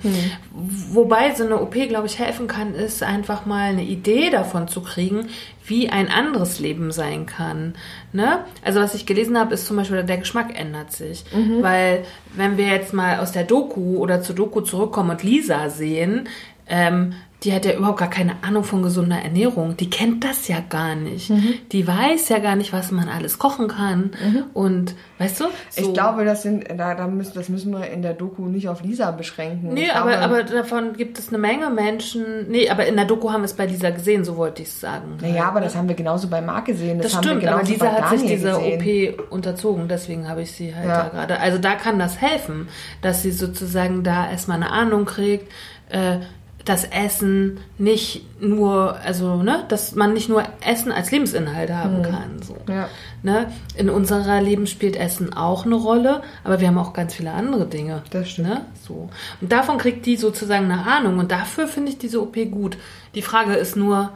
Wobei so eine OP, glaube ich, helfen kann, ist einfach mal eine Idee davon zu kriegen, wie ein anderes Leben sein kann. Ne? Also was ich gelesen habe, ist zum Beispiel, der Geschmack ändert sich. Weil wenn wir jetzt mal aus der Doku oder zur Doku zurückkommen und Lisa sehen, ähm, die hat ja überhaupt gar keine Ahnung von gesunder Ernährung. Die kennt das ja gar nicht. Die weiß ja gar nicht, was man alles kochen kann. Und weißt du? Ich so- glaube, das, sind, da, da müssen, das müssen wir in der Doku nicht auf Lisa beschränken. Nee, ich aber, aber davon gibt es eine Menge Menschen. Nee, aber in der Doku haben wir es bei Lisa gesehen, so wollte ich es sagen. Naja, aber das haben wir genauso bei Marc gesehen. Das, Das stimmt, aber Lisa hat sich Daniel diese gesehen. OP unterzogen, deswegen habe ich sie halt Ja. da gerade. Also da kann das helfen, dass sie sozusagen da erstmal eine Ahnung kriegt, äh, dass Essen nicht nur, also, ne, dass man nicht nur Essen als Lebensinhalt haben kann. So. Ja. Ne? In unserer Leben spielt Essen auch eine Rolle, aber wir haben auch ganz viele andere Dinge. Das stimmt. Ne? So. Und davon kriegt die sozusagen eine Ahnung und dafür finde ich diese OP gut. Die Frage ist nur,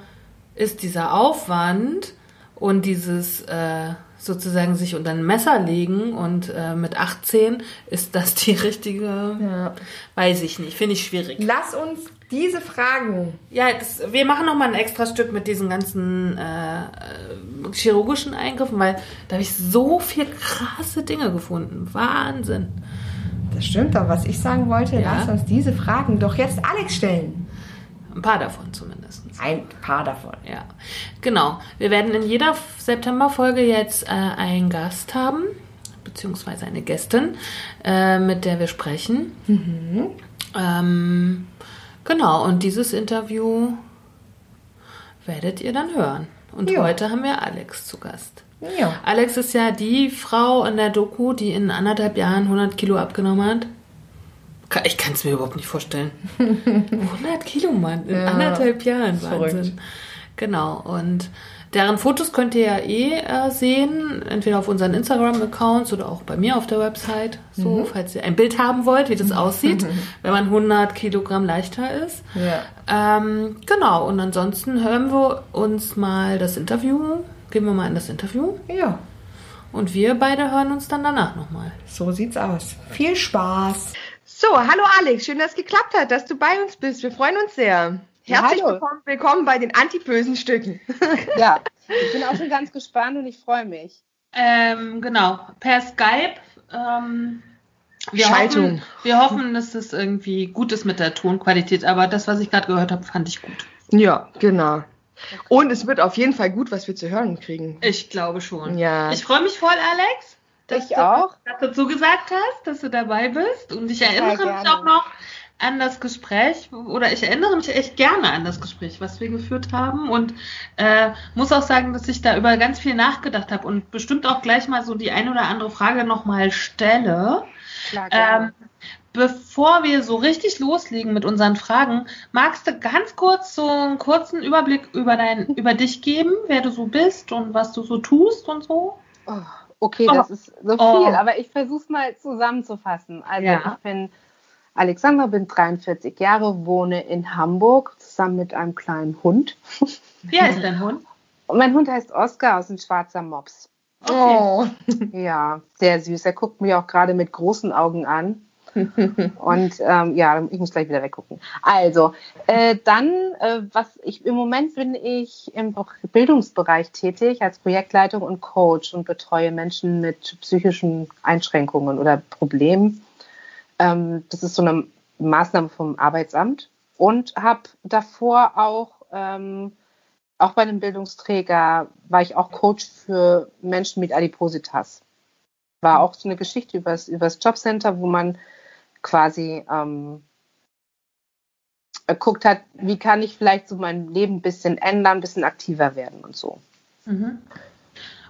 ist dieser Aufwand und dieses äh, sozusagen sich unter ein Messer legen und äh, mit 18, ist das die richtige? Ja. Weiß ich nicht, finde ich schwierig. Lass uns diese Fragen. Ja, das, wir machen noch mal ein extra Stück mit diesen ganzen äh, chirurgischen Eingriffen, weil da habe ich so viel krasse Dinge gefunden. Wahnsinn. Das stimmt, aber was ich sagen wollte, Ja. lass uns diese Fragen doch jetzt Alex stellen. Ein paar davon zumindest. Ein paar davon. Ja, genau. Wir werden in jeder September-Folge jetzt äh, einen Gast haben, beziehungsweise eine Gästin, äh, mit der wir sprechen. Ähm, genau, und dieses Interview werdet ihr dann hören. Und Ja. heute haben wir Alex zu Gast. Ja. Alex ist ja die Frau in der Doku, die in anderthalb Jahren 100 Kilo abgenommen hat. Ich kann es mir überhaupt nicht vorstellen. 100 Kilo, Mann, in Ja, anderthalb Jahren. verrückt. Wahnsinn. Genau, und deren Fotos könnt ihr ja eh äh, sehen, entweder auf unseren Instagram-Accounts oder auch bei mir auf der Website. So, Mhm. falls ihr ein Bild haben wollt, wie das aussieht, wenn man 100 Kilogramm leichter ist. Ja. Ähm, genau, und ansonsten hören wir uns mal das Interview, gehen wir mal in das Interview Ja, und wir beide hören uns dann danach nochmal. so sieht's aus. Viel Spaß. So, hallo Alex, schön, dass es geklappt hat, dass du bei uns bist. Wir freuen uns sehr. Herzlich hallo. willkommen, willkommen bei den antibösen Stücken. Ja, ich bin auch schon ganz gespannt und ich freue mich. Ähm, genau, per Skype. Ähm, wir Schaltung. Hoffen, wir hoffen, dass es irgendwie gut ist mit der Tonqualität, aber das, was ich gerade gehört habe, fand ich gut. Ja, genau. Und es wird auf jeden Fall gut, was wir zu hören kriegen. Ich glaube schon. Ja. Ich freue mich voll, Alex. Dass Ich du, auch. Dass du zugesagt hast, dass du dabei bist. Und ich erinnere mich auch noch an das Gespräch, oder ich erinnere mich echt gerne an das Gespräch, was wir geführt haben. Und äh, muss auch sagen, dass ich da über ganz viel nachgedacht habe und bestimmt auch gleich mal so die ein oder andere Frage nochmal stelle. Klar. Ähm, bevor wir so richtig loslegen mit unseren Fragen, magst du ganz kurz so einen kurzen Überblick über dein, über dich geben, wer du so bist und was du so tust und so? Oh, okay, Oh. das ist so Oh. viel, aber ich versuche es mal zusammenzufassen. Also Ja. ich bin Alexandra, bin 43 Jahre, wohne in Hamburg zusammen mit einem kleinen Hund. Wie heißt dein Hund? Und mein Hund heißt Oscar aus ein schwarzer Mops. Oh. Ja, sehr süß. Er guckt mich auch gerade mit großen Augen an. Und ähm, ja, ich muss gleich wieder weggucken. Also, äh, dann, äh, was ich im Moment bin ich im Bildungsbereich tätig als Projektleitung und Coach und betreue Menschen mit psychischen Einschränkungen oder Problemen. Ähm, das ist so eine Maßnahme vom Arbeitsamt und habe davor auch ähm, auch bei einem Bildungsträger war ich auch Coach für Menschen mit Adipositas. War auch so eine Geschichte übers, übers Jobcenter, wo man quasi ähm, geguckt hat, wie kann ich vielleicht so mein Leben ein bisschen ändern, ein bisschen aktiver werden und so. Mhm.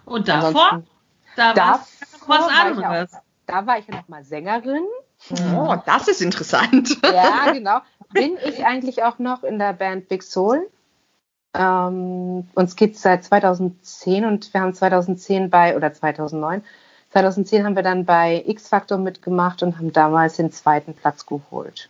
Und davor? Ansonsten- Da was war ja anderes. auch, da war ich ja noch mal Sängerin. Oh, das ist interessant. Ja, genau. Bin ich eigentlich auch noch in der Band Big Soul. Ähm, uns gibt es seit 2010 und wir haben 2010 bei, oder 2009, 2010 haben wir dann bei X Factor mitgemacht und haben damals den zweiten Platz geholt.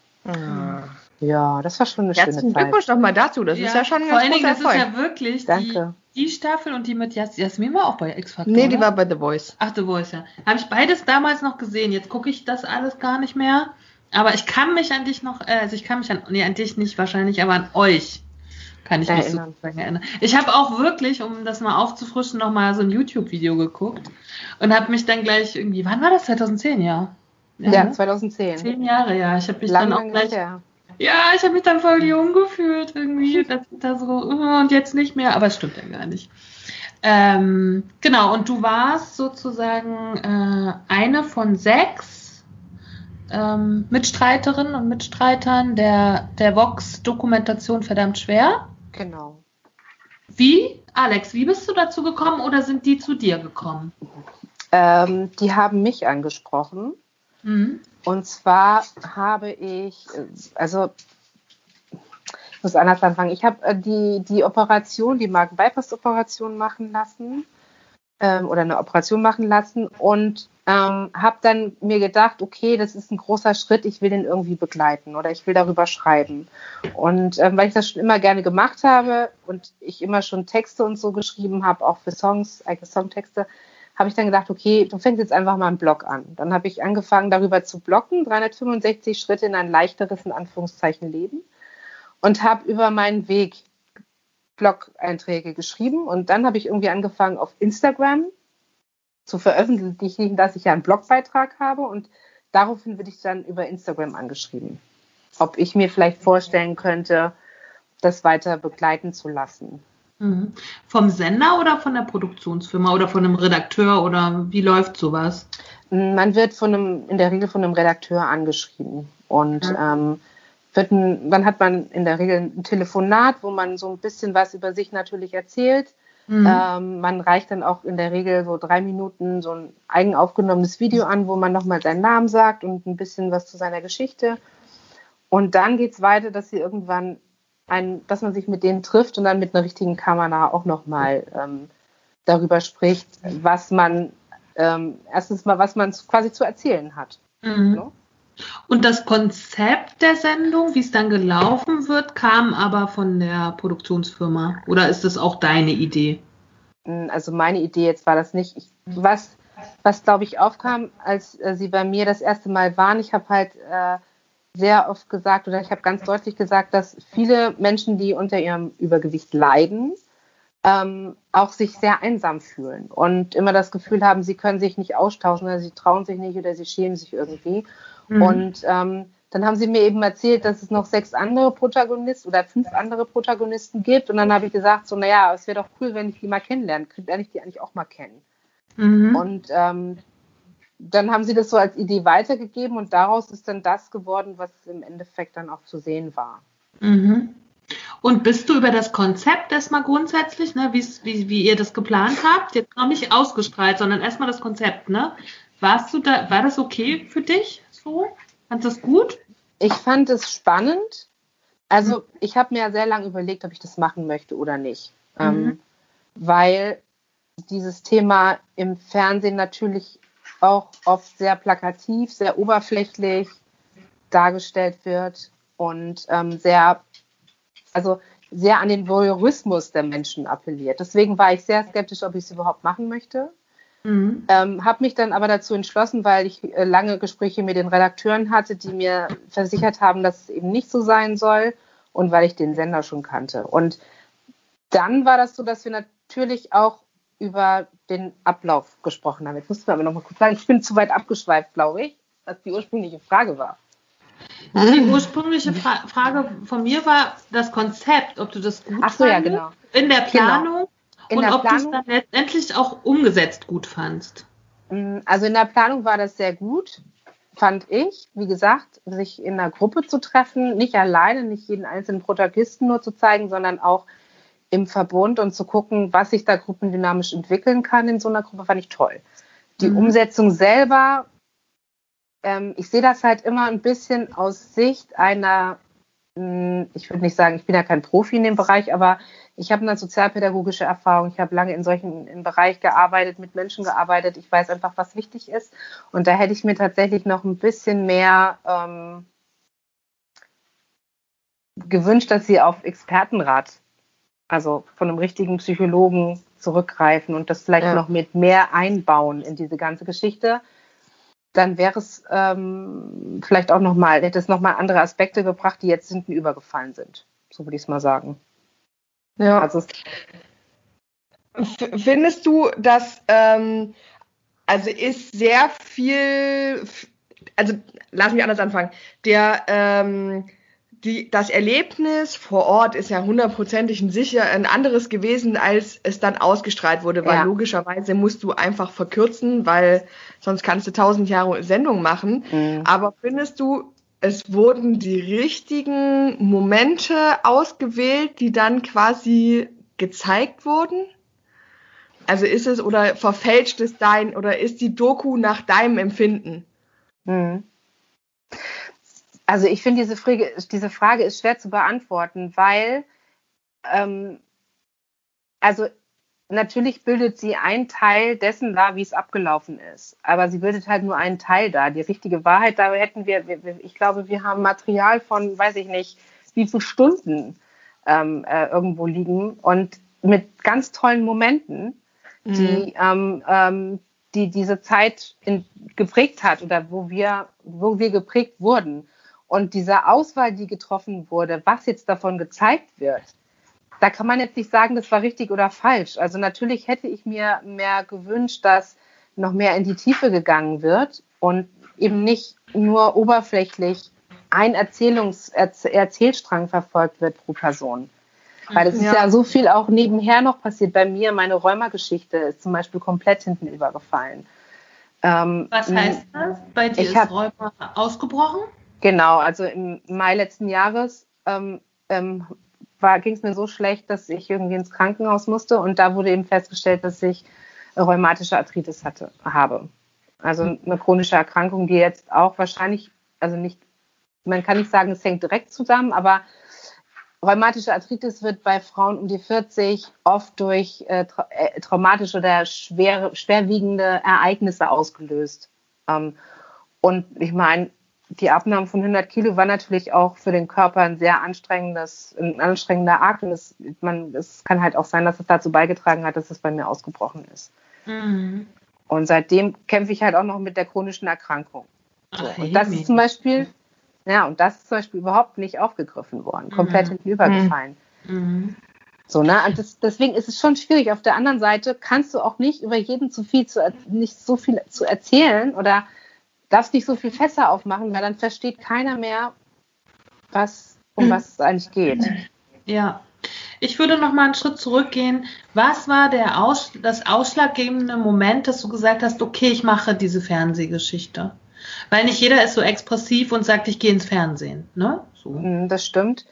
Ja, das war schon eine Herzlichen schöne Zeit. Glückwunsch nochmal dazu. Das ist ja schon ein Vor allen Dingen, das ist Erfolg. ja wirklich die, Danke. Die Staffel und die mit Jas Jasmin war auch bei X Factor. nee, die oder? war bei The Voice. Ach, The Voice, ja. Habe ich beides damals noch gesehen. Jetzt gucke ich das alles gar nicht mehr. Aber ich kann mich an dich noch, äh, also ich kann mich an, nee, an dich nicht wahrscheinlich, aber an euch kann ich mich Erinnern. sozusagen erinnern. Ich habe auch wirklich, um das mal aufzufrischen, noch mal so ein YouTube-Video geguckt und habe mich dann gleich irgendwie, wann war das? 2010, ja. Ja, ne? 2010. Zehn Jahre, ja. Ich habe mich Lang, dann auch gleich, her. Ja, ich habe mich dann voll jung gefühlt irgendwie. Das, da so, äh, und jetzt nicht mehr, aber es stimmt ja gar nicht. Ähm, genau, und du warst sozusagen äh, eine von sechs ähm, Mitstreiterinnen und Mitstreitern der, der Vox-Dokumentation verdammt schwer. Genau. Wie? Alex, wie bist du dazu gekommen oder sind die zu dir gekommen? Ähm, die haben mich angesprochen. Mhm. Und zwar habe ich, äh, also ich muss anders anfangen. Ich habe äh, die, die Operation, die Magen-Bypass-Operation machen lassen ähm, oder eine Operation machen lassen und ähm, habe dann mir gedacht, okay, das ist ein großer Schritt, ich will den irgendwie begleiten oder ich will darüber schreiben. Und ähm, weil ich das schon immer gerne gemacht habe und ich immer schon Texte und so geschrieben habe, auch für Songs, eigene Songtexte, habe ich dann gedacht, okay, du fängst jetzt einfach mal einen Blog an. Dann habe ich angefangen, darüber zu bloggen, 365 Schritte in ein leichteres, in Anführungszeichen, Leben. Und habe über meinen Weg Blog-Einträge geschrieben. Und dann habe ich irgendwie angefangen, auf Instagram zu veröffentlichen, dass ich ja einen Blogbeitrag habe. Und daraufhin würde ich dann über Instagram angeschrieben, ob ich mir vielleicht vorstellen könnte, das weiter begleiten zu lassen. Mhm. Vom Sender oder von der Produktionsfirma oder von einem Redakteur oder wie läuft sowas? Man wird von einem, in der Regel von einem Redakteur angeschrieben. Und Mhm. ähm, wird ein, dann hat man in der Regel ein Telefonat, wo man so ein bisschen was über sich natürlich erzählt. Mhm. Ähm, man reicht dann auch in der Regel so drei Minuten so ein eigen aufgenommenes Video an, wo man nochmal seinen Namen sagt und ein bisschen was zu seiner Geschichte. Und dann geht es weiter, dass sie irgendwann ein, dass man sich mit denen trifft und dann mit einer richtigen Kamera auch nochmal ähm, darüber spricht, was man ähm, erstens mal, was man quasi zu erzählen hat. Mhm. Und das Konzept der Sendung, wie es dann gelaufen wird, kam aber von der Produktionsfirma. Oder ist das auch deine Idee? Also meine Idee jetzt war das nicht. Ich, was, was glaube ich aufkam, als äh, sie bei mir das erste Mal waren, ich habe halt äh, sehr oft gesagt oder ich habe ganz deutlich gesagt, dass viele Menschen, die unter ihrem Übergewicht leiden, ähm, auch sich sehr einsam fühlen und immer das Gefühl haben, sie können sich nicht austauschen oder sie trauen sich nicht oder sie schämen sich irgendwie. Mhm. Und ähm, dann haben sie mir eben erzählt, dass es noch sechs andere Protagonisten oder fünf andere Protagonisten gibt. Und dann habe ich gesagt, so, naja, es wäre doch cool, wenn ich die mal kennenlernen könnte, ich die eigentlich auch mal kennen. Mhm. Und ähm, dann haben sie das so als Idee weitergegeben und daraus ist dann das geworden, was im Endeffekt dann auch zu sehen war. Mhm. Und bist du über das Konzept erstmal grundsätzlich, ne, wie, wie ihr das geplant habt, jetzt noch nicht ausgestrahlt, sondern erstmal das Konzept, ne? Warst du da, war das okay für dich so? Fandest du das gut? Ich fand es spannend. Also ich habe mir ja sehr lange überlegt, ob ich das machen möchte oder nicht. Mhm. Ähm, weil dieses Thema im Fernsehen natürlich auch oft sehr plakativ, sehr oberflächlich dargestellt wird und ähm, sehr, also sehr an den Voyeurismus der Menschen appelliert. Deswegen war ich sehr skeptisch, ob ich es überhaupt machen möchte. Mhm. Ähm, habe mich dann aber dazu entschlossen, weil ich äh, lange Gespräche mit den Redakteuren hatte, die mir versichert haben, dass es eben nicht so sein soll und weil ich den Sender schon kannte. Und dann war das so, dass wir natürlich auch über den Ablauf gesprochen haben. Jetzt mussten wir aber noch mal kurz sagen, ich bin zu weit abgeschweift, glaube ich, was die ursprüngliche Frage war. Die ursprüngliche Fra Frage von mir war das Konzept, ob du das gut Ach so, ja, genau. in der Planung In und der ob du es dann letztendlich auch umgesetzt gut fandst. Mm, Also in der Planung war das sehr gut, fand ich. Wie gesagt, sich in einer Gruppe zu treffen, nicht alleine, nicht jeden einzelnen Protagonisten nur zu zeigen, sondern auch im Verbund und zu gucken, was sich da gruppendynamisch entwickeln kann in so einer Gruppe, fand ich toll. Die mhm. Umsetzung selber, ähm, ich sehe das halt immer ein bisschen aus Sicht einer, mh, hm, ich würde nicht sagen, ich bin ja kein Profi in dem Bereich, aber ich habe eine sozialpädagogische Erfahrung. Ich habe lange in solchen im Bereich gearbeitet, mit Menschen gearbeitet. Ich weiß einfach, was wichtig ist. Und da hätte ich mir tatsächlich noch ein bisschen mehr ähm, gewünscht, dass sie auf Expertenrat, also von einem richtigen Psychologen zurückgreifen und das vielleicht ja. noch mit mehr einbauen in diese ganze Geschichte. Dann wäre es ähm, vielleicht auch nochmal, hätte es nochmal andere Aspekte gebracht, die jetzt hinten übergefallen sind. So würde ich es mal sagen. Ja. Also Findest du, dass ähm, also ist sehr viel, also lass mich anders anfangen. Der ähm, die, das Erlebnis vor Ort ist ja hundertprozentig sicher ein anderes gewesen, als es dann ausgestrahlt wurde, weil ja. logischerweise musst du einfach verkürzen, weil sonst kannst du tausend Jahre Sendung machen. Mhm. Aber findest du, es wurden die richtigen Momente ausgewählt, die dann quasi gezeigt wurden? Also ist es oder verfälscht es dein oder ist die Doku nach deinem Empfinden? Mhm. Also ich finde diese Frage, diese Frage ist schwer zu beantworten, weil ähm, also natürlich bildet sie einen Teil dessen da, wie es abgelaufen ist. Aber sie bildet halt nur einen Teil da. Die richtige Wahrheit, da hätten wir, ich glaube, wir haben Material von, weiß ich nicht, wie viele Stunden ähm, äh, irgendwo liegen und mit ganz tollen Momenten, mhm. die, ähm, ähm, die diese Zeit in, geprägt hat oder wo wir, wo wir geprägt wurden. Und diese Auswahl, die getroffen wurde, was jetzt davon gezeigt wird, da kann man jetzt nicht sagen, das war richtig oder falsch. Also natürlich hätte ich mir mehr gewünscht, dass noch mehr in die Tiefe gegangen wird und eben nicht nur oberflächlich ein Erzählungs Erzählstrang verfolgt wird pro Person. Weil es ja. ist ja so viel auch nebenher noch passiert. Bei mir, meine Rheuma-Geschichte ist zum Beispiel komplett hinten übergefallen. Ähm, Was heißt das? Bei dir ist hab, Rheuma ausgebrochen? Genau, also im Mai letzten Jahres ähm, ähm, ging es mir so schlecht, dass ich irgendwie ins Krankenhaus musste und da wurde eben festgestellt, dass ich rheumatische Arthritis hatte, habe. Also eine chronische Erkrankung, die jetzt auch wahrscheinlich, also nicht, man kann nicht sagen, es hängt direkt zusammen, aber rheumatische Arthritis wird bei Frauen um die 40 oft durch äh, tra äh, traumatische oder schwer, schwerwiegende Ereignisse ausgelöst. Ähm, und ich meine, die Abnahme von 100 Kilo war natürlich auch für den Körper ein sehr anstrengendes, ein anstrengender Akt. Und es, man, es kann halt auch sein, dass es dazu beigetragen hat, dass es bei mir ausgebrochen ist. Mhm. Und seitdem kämpfe ich halt auch noch mit der chronischen Erkrankung. So. Ach, und das ist zum Beispiel, ja, und das ist zum Beispiel überhaupt nicht aufgegriffen worden, komplett mhm. hintenübergefallen. Mhm. So, ne? Und das, deswegen ist es schon schwierig. Auf der anderen Seite kannst du auch nicht über jeden zu viel zu, nicht so viel zu erzählen oder darfst nicht so viel Fässer aufmachen, weil dann versteht keiner mehr, was, um was es eigentlich geht. Ja. Ich würde noch mal einen Schritt zurückgehen. Was war der Aus, das ausschlaggebende Moment, dass du gesagt hast, okay, ich mache diese Fernsehgeschichte? Weil nicht jeder ist so expressiv und sagt, ich gehe ins Fernsehen. Ne? So. Mm, das stimmt.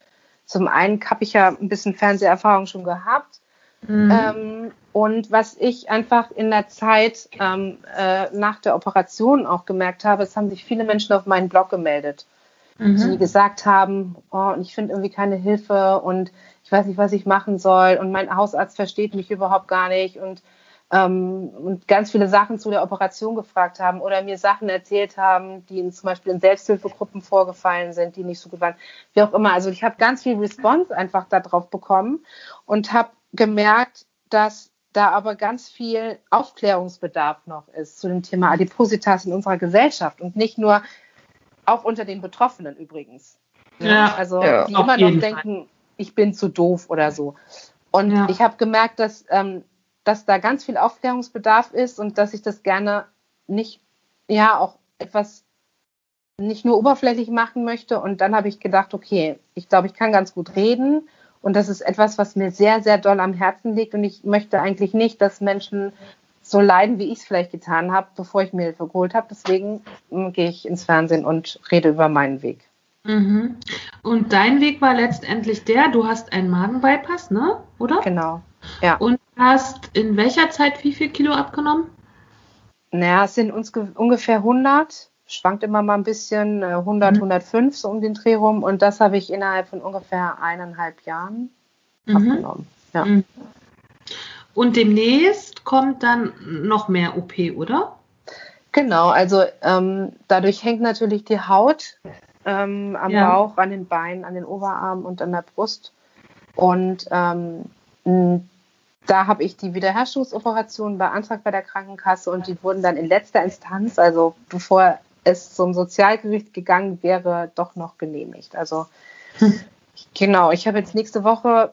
Zum einen habe ich ja ein bisschen Fernseherfahrung schon gehabt. Mhm. Ähm, und was ich einfach in der Zeit ähm, äh, nach der Operation auch gemerkt habe, es haben sich viele Menschen auf meinen Blog gemeldet, mhm. die gesagt haben, oh, ich finde irgendwie keine Hilfe und ich weiß nicht, was ich machen soll und mein Hausarzt versteht mich überhaupt gar nicht und, ähm, und ganz viele Sachen zu der Operation gefragt haben oder mir Sachen erzählt haben, die in, zum Beispiel in Selbsthilfegruppen vorgefallen sind, die nicht so gut waren, wie auch immer. Also ich habe ganz viel Response einfach darauf bekommen und habe gemerkt, dass da aber ganz viel Aufklärungsbedarf noch ist zu dem Thema Adipositas in unserer Gesellschaft und nicht nur auch unter den Betroffenen übrigens. Ja, also ja, die immer noch denken, ich bin zu doof oder so. Und ja. ich habe gemerkt, dass, ähm, dass da ganz viel Aufklärungsbedarf ist und dass ich das gerne nicht, ja, auch etwas nicht nur oberflächlich machen möchte. Und dann habe ich gedacht, okay, ich glaube, ich kann ganz gut reden und das ist etwas, was mir sehr, sehr doll am Herzen liegt. Und ich möchte eigentlich nicht, dass Menschen so leiden, wie ich es vielleicht getan habe, bevor ich mir Hilfe geholt habe. Deswegen hm, gehe ich ins Fernsehen und rede über meinen Weg. Mhm. Und dein Weg war letztendlich der, du hast einen Magenbypass, ne? Oder? Genau. Ja. Und hast in welcher Zeit wie viel Kilo abgenommen? Naja, es sind uns ungefähr 100, schwankt immer mal ein bisschen, 100, mhm. 105 so um den Dreh rum und das habe ich innerhalb von ungefähr eineinhalb Jahren mhm. abgenommen. Ja. Mhm. Und demnächst kommt dann noch mehr OP, oder? Genau, also ähm, dadurch hängt natürlich die Haut ähm, am ja. Bauch, an den Beinen, an den Oberarmen und an der Brust. Und ähm, da habe ich die Wiederherstellungsoperation beantragt bei der Krankenkasse und die wurden dann in letzter Instanz, also bevor es zum Sozialgericht gegangen wäre, doch noch genehmigt. Also hm. genau, ich habe jetzt nächste Woche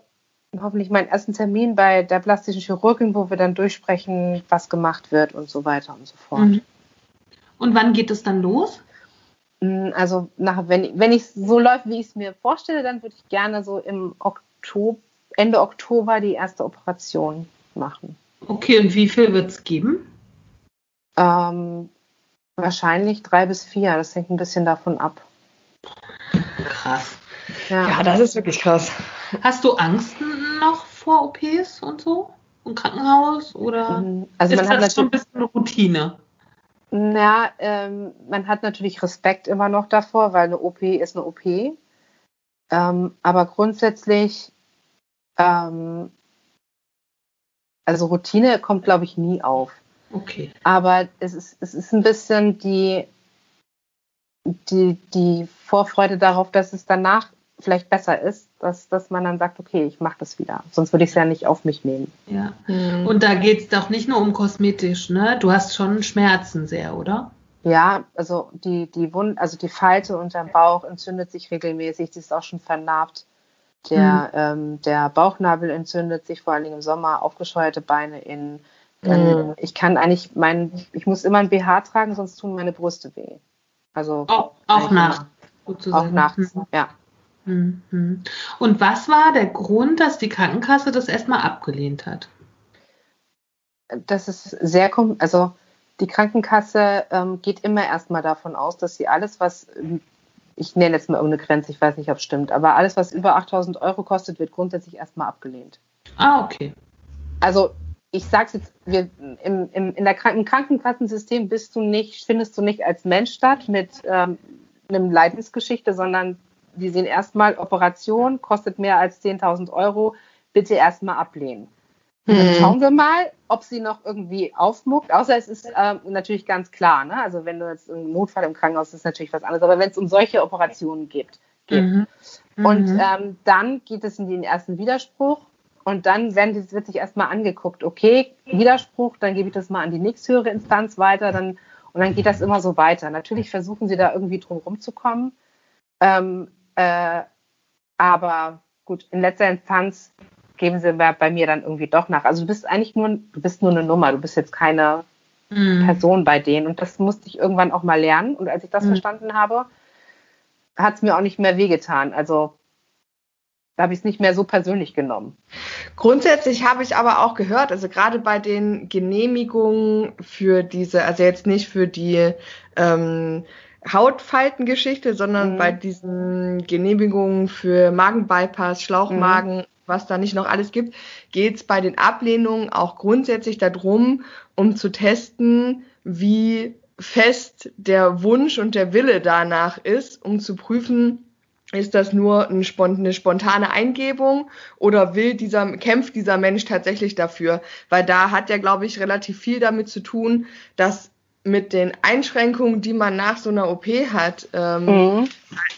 hoffentlich meinen ersten Termin bei der plastischen Chirurgin, wo wir dann durchsprechen, was gemacht wird und so weiter und so fort. Mhm. Und wann geht es dann los? Mm, also nach, wenn, wenn ich so läuft, wie ich es mir vorstelle, dann würde ich gerne so im Oktober, Ende Oktober die erste Operation machen. Okay, und wie viel wird es geben? Ähm, wahrscheinlich drei bis vier. Das hängt ein bisschen davon ab. Krass. Ja. ja, das ist wirklich krass. Hast du Angst noch vor OPs und so? Im Krankenhaus? Oder mm, also ist das schon ein bisschen Routine? Ja, ähm, man hat natürlich Respekt immer noch davor, weil eine OP ist eine OP. Ähm, aber grundsätzlich, ähm, also Routine kommt, glaube ich, nie auf. Okay. Aber es ist, es ist ein bisschen die, die, die Vorfreude darauf, dass es danach vielleicht besser ist, dass, dass man dann sagt, okay, ich mache das wieder. Sonst würde ich es ja nicht auf mich nehmen. Ja. Mhm. Und da geht es doch nicht nur um kosmetisch, ne? Du hast schon Schmerzen sehr, oder? Ja, also die, die Wund, also die Falte unter dem Bauch entzündet sich regelmäßig, die ist auch schon vernarbt. Der, mhm. ähm, der Bauchnabel entzündet sich, vor allem im Sommer, aufgescheuerte Beine in. Mhm. Ich kann eigentlich mein, ich muss immer ein BH tragen, sonst tun meine Brüste weh. Also auch, auch nachts. Auch nachts, mhm. ja. Mhm. Und was war der Grund, dass die Krankenkasse das erstmal abgelehnt hat? Das ist sehr, also die Krankenkasse ähm, geht immer erstmal davon aus, dass sie alles, was, ich nenne jetzt mal irgendeine Grenze, ich weiß nicht, ob es stimmt, aber alles, was über 8000 Euro kostet, wird grundsätzlich erstmal abgelehnt. Ah, okay. Also ich sage es jetzt, wir, im, im, in der Kranken Krankenkassensystem bist du nicht, findest du nicht als Mensch statt mit ähm, einem Leidensgeschichte, sondern die sehen erstmal, Operation kostet mehr als 10.000 Euro, bitte erstmal ablehnen. Hm. Dann schauen wir mal, ob sie noch irgendwie aufmuckt. Außer es ist äh, natürlich ganz klar, ne? also wenn du jetzt einen Notfall im Krankenhaus, ist natürlich was anderes. Aber wenn es um solche Operationen geht, geht. Mhm. Und mhm. ähm, dann geht es in den ersten Widerspruch und dann werden, wird sich erstmal angeguckt, okay, Widerspruch, dann gebe ich das mal an die nächsthöhere Instanz weiter, dann und dann geht das immer so weiter. Natürlich versuchen sie da irgendwie drum rumzukommen. Ähm, äh, aber gut, in letzter Instanz geben sie bei mir dann irgendwie doch nach. Also du bist eigentlich nur, du bist nur eine Nummer, du bist jetzt keine mm. Person bei denen. Und das musste ich irgendwann auch mal lernen. Und als ich das mm. verstanden habe, hat es mir auch nicht mehr wehgetan. Also da habe ich es nicht mehr so persönlich genommen. Grundsätzlich habe ich aber auch gehört, also gerade bei den Genehmigungen für diese, also jetzt nicht für die ähm, Hautfaltengeschichte, sondern mhm. bei diesen Genehmigungen für Magenbypass, Schlauchmagen, mhm. was da nicht noch alles gibt, geht es bei den Ablehnungen auch grundsätzlich darum, um zu testen, wie fest der Wunsch und der Wille danach ist, um zu prüfen, ist das nur eine spontane Eingebung oder will dieser, kämpft dieser Mensch tatsächlich dafür? Weil da hat ja, glaube ich, relativ viel damit zu tun, dass mit den Einschränkungen, die man nach so einer OP hat, ähm, mhm.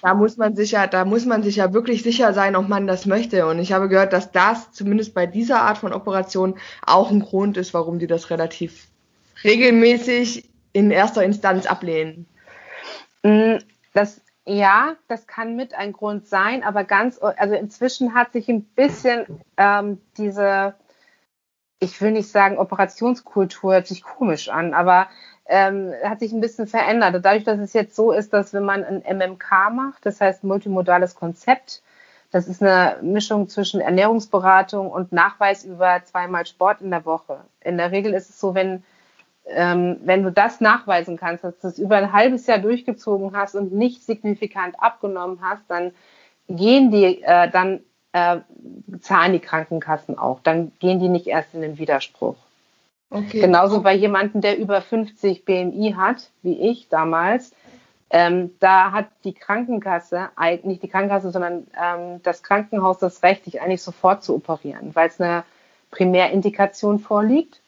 da muss man sich ja, da muss man sich ja wirklich sicher sein, ob man das möchte. Und ich habe gehört, dass das zumindest bei dieser Art von Operation auch ein Grund ist, warum die das relativ regelmäßig in erster Instanz ablehnen. Mm, das ja, das kann mit ein Grund sein, aber ganz, also inzwischen hat sich ein bisschen ähm, diese, ich will nicht sagen Operationskultur, hört sich komisch an, aber ähm, hat sich ein bisschen verändert. Dadurch, dass es jetzt so ist, dass wenn man ein MMK macht, das heißt multimodales Konzept, das ist eine Mischung zwischen Ernährungsberatung und Nachweis über zweimal Sport in der Woche. In der Regel ist es so, wenn, ähm, wenn du das nachweisen kannst, dass du es über ein halbes Jahr durchgezogen hast und nicht signifikant abgenommen hast, dann gehen die, äh, dann äh, zahlen die Krankenkassen auch. Dann gehen die nicht erst in den Widerspruch. Okay. Genauso bei jemandem, der über 50 BMI hat, wie ich damals. Ähm, da hat die Krankenkasse, nicht die Krankenkasse, sondern ähm, das Krankenhaus das Recht, dich eigentlich sofort zu operieren, weil es eine Primärindikation vorliegt.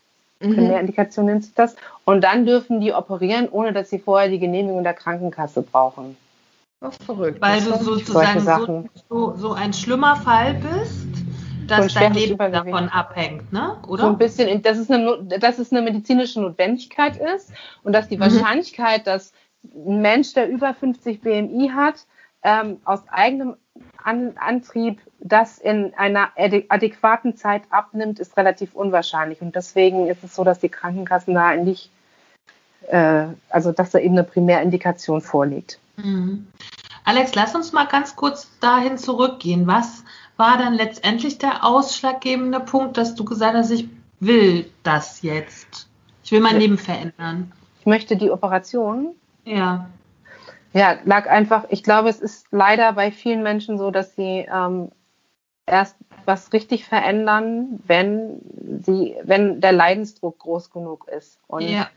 Mhm. Primärindikation nennt sich das. Und dann dürfen die operieren, ohne dass sie vorher die Genehmigung der Krankenkasse brauchen. Was verrückt. Weil du sozusagen so, so, so ein schlimmer Fall bist dass dein Leben davon abhängt, ne? oder? So ein bisschen, dass es eine, dass es eine medizinische Notwendigkeit ist und dass die mhm. Wahrscheinlichkeit, dass ein Mensch, der über 50 BMI hat, ähm, aus eigenem An Antrieb das in einer adäquaten Zeit abnimmt, ist relativ unwahrscheinlich. Und deswegen ist es so, dass die Krankenkassen da eigentlich, äh, also dass da eben eine Primärindikation vorliegt. Mhm. Alex, lass uns mal ganz kurz dahin zurückgehen. Was war dann letztendlich der ausschlaggebende Punkt, dass du gesagt hast, ich will das jetzt? Ich will mein Leben verändern. Ich möchte die Operation. Ja. Ja, lag einfach, ich glaube, es ist leider bei vielen Menschen so, dass sie ähm, erst was richtig verändern, wenn sie, wenn der Leidensdruck groß genug ist. Und ja.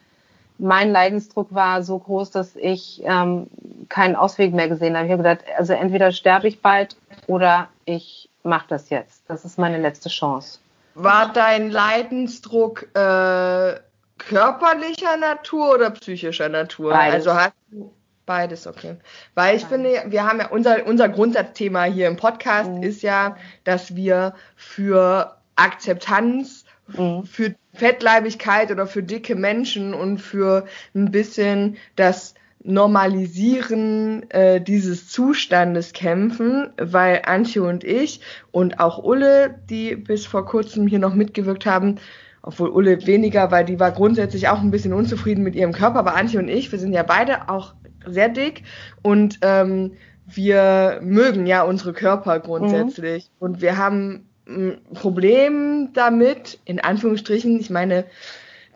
mein Leidensdruck war so groß, dass ich ähm, keinen Ausweg mehr gesehen habe. Ich habe gesagt, also entweder sterbe ich bald oder ich mache das jetzt. Das ist meine letzte Chance. War dein Leidensdruck äh, körperlicher Natur oder psychischer Natur? Beides. Also hast du beides, okay. Weil ich beides. finde, wir haben ja unser, unser Grundsatzthema hier im Podcast mhm. ist ja, dass wir für Akzeptanz, mhm. für Fettleibigkeit oder für dicke Menschen und für ein bisschen das Normalisieren äh, dieses Zustandes kämpfen, weil Antje und ich und auch Ulle, die bis vor kurzem hier noch mitgewirkt haben, obwohl Ulle weniger, weil die war grundsätzlich auch ein bisschen unzufrieden mit ihrem Körper, aber Antje und ich, wir sind ja beide auch sehr dick und ähm, wir mögen ja unsere Körper grundsätzlich mhm. und wir haben ein Problem damit, in Anführungsstrichen, ich meine,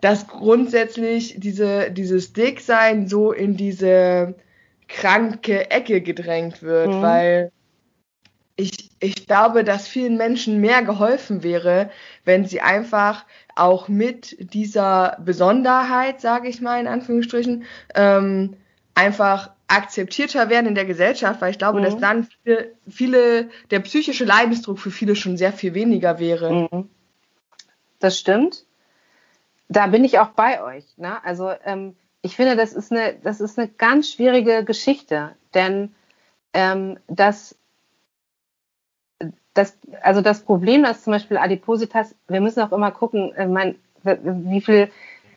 dass grundsätzlich diese, dieses Dicksein so in diese kranke Ecke gedrängt wird, mhm. weil ich, ich glaube, dass vielen Menschen mehr geholfen wäre, wenn sie einfach auch mit dieser Besonderheit, sage ich mal in Anführungsstrichen, ähm, einfach akzeptierter werden in der Gesellschaft, weil ich glaube, mhm. dass dann viele, viele, der psychische Leidensdruck für viele schon sehr viel weniger wäre. Mhm. Das stimmt da bin ich auch bei euch. Ne? Also ähm, ich finde, das ist eine, das ist eine ganz schwierige Geschichte, denn ähm, das, das, also das Problem, dass zum Beispiel Adipositas, wir müssen auch immer gucken, äh, mein, wie viel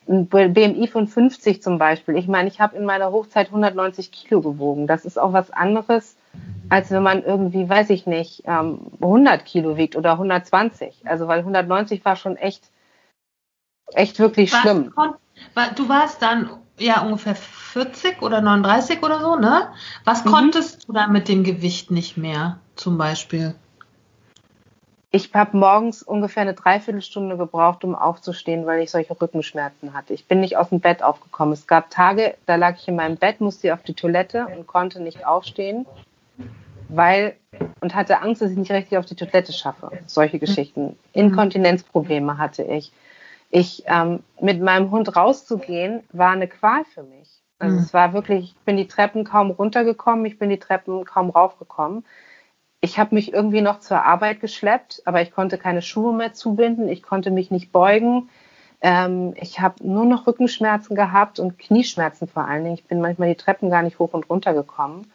ein BMI von 50 zum Beispiel. Ich meine, ich habe in meiner Hochzeit 190 Kilo gewogen. Das ist auch was anderes, als wenn man irgendwie, weiß ich nicht, 100 ähm, Kilo wiegt oder 120. Also weil 190 war schon echt echt wirklich Was schlimm. du warst dann ja ungefähr 40 oder 39 oder so, ne? Was mhm. konntest du dann mit dem Gewicht nicht mehr, zum Beispiel? Ich habe morgens ungefähr eine Dreiviertelstunde gebraucht, um aufzustehen, weil ich solche Rückenschmerzen hatte. Ich bin nicht aus dem Bett aufgekommen. Es gab Tage, da lag ich in meinem Bett, musste auf die Toilette und konnte nicht aufstehen, weil und hatte Angst, dass ich nicht richtig auf die Toilette schaffe. Solche Geschichten. Inkontinenzprobleme hatte ich ich ähm, mit meinem Hund rauszugehen, war eine Qual für mich. Also mhm. es war wirklich, ich bin die Treppen kaum runtergekommen, ich bin die Treppen kaum raufgekommen. Ich habe mich irgendwie noch zur Arbeit geschleppt, aber ich konnte keine Schuhe mehr zubinden, ich konnte mich nicht beugen. Ähm, ich habe nur noch Rückenschmerzen gehabt und Knieschmerzen vor allen Dingen. Ich bin manchmal die Treppen gar nicht hoch und runter gekommen.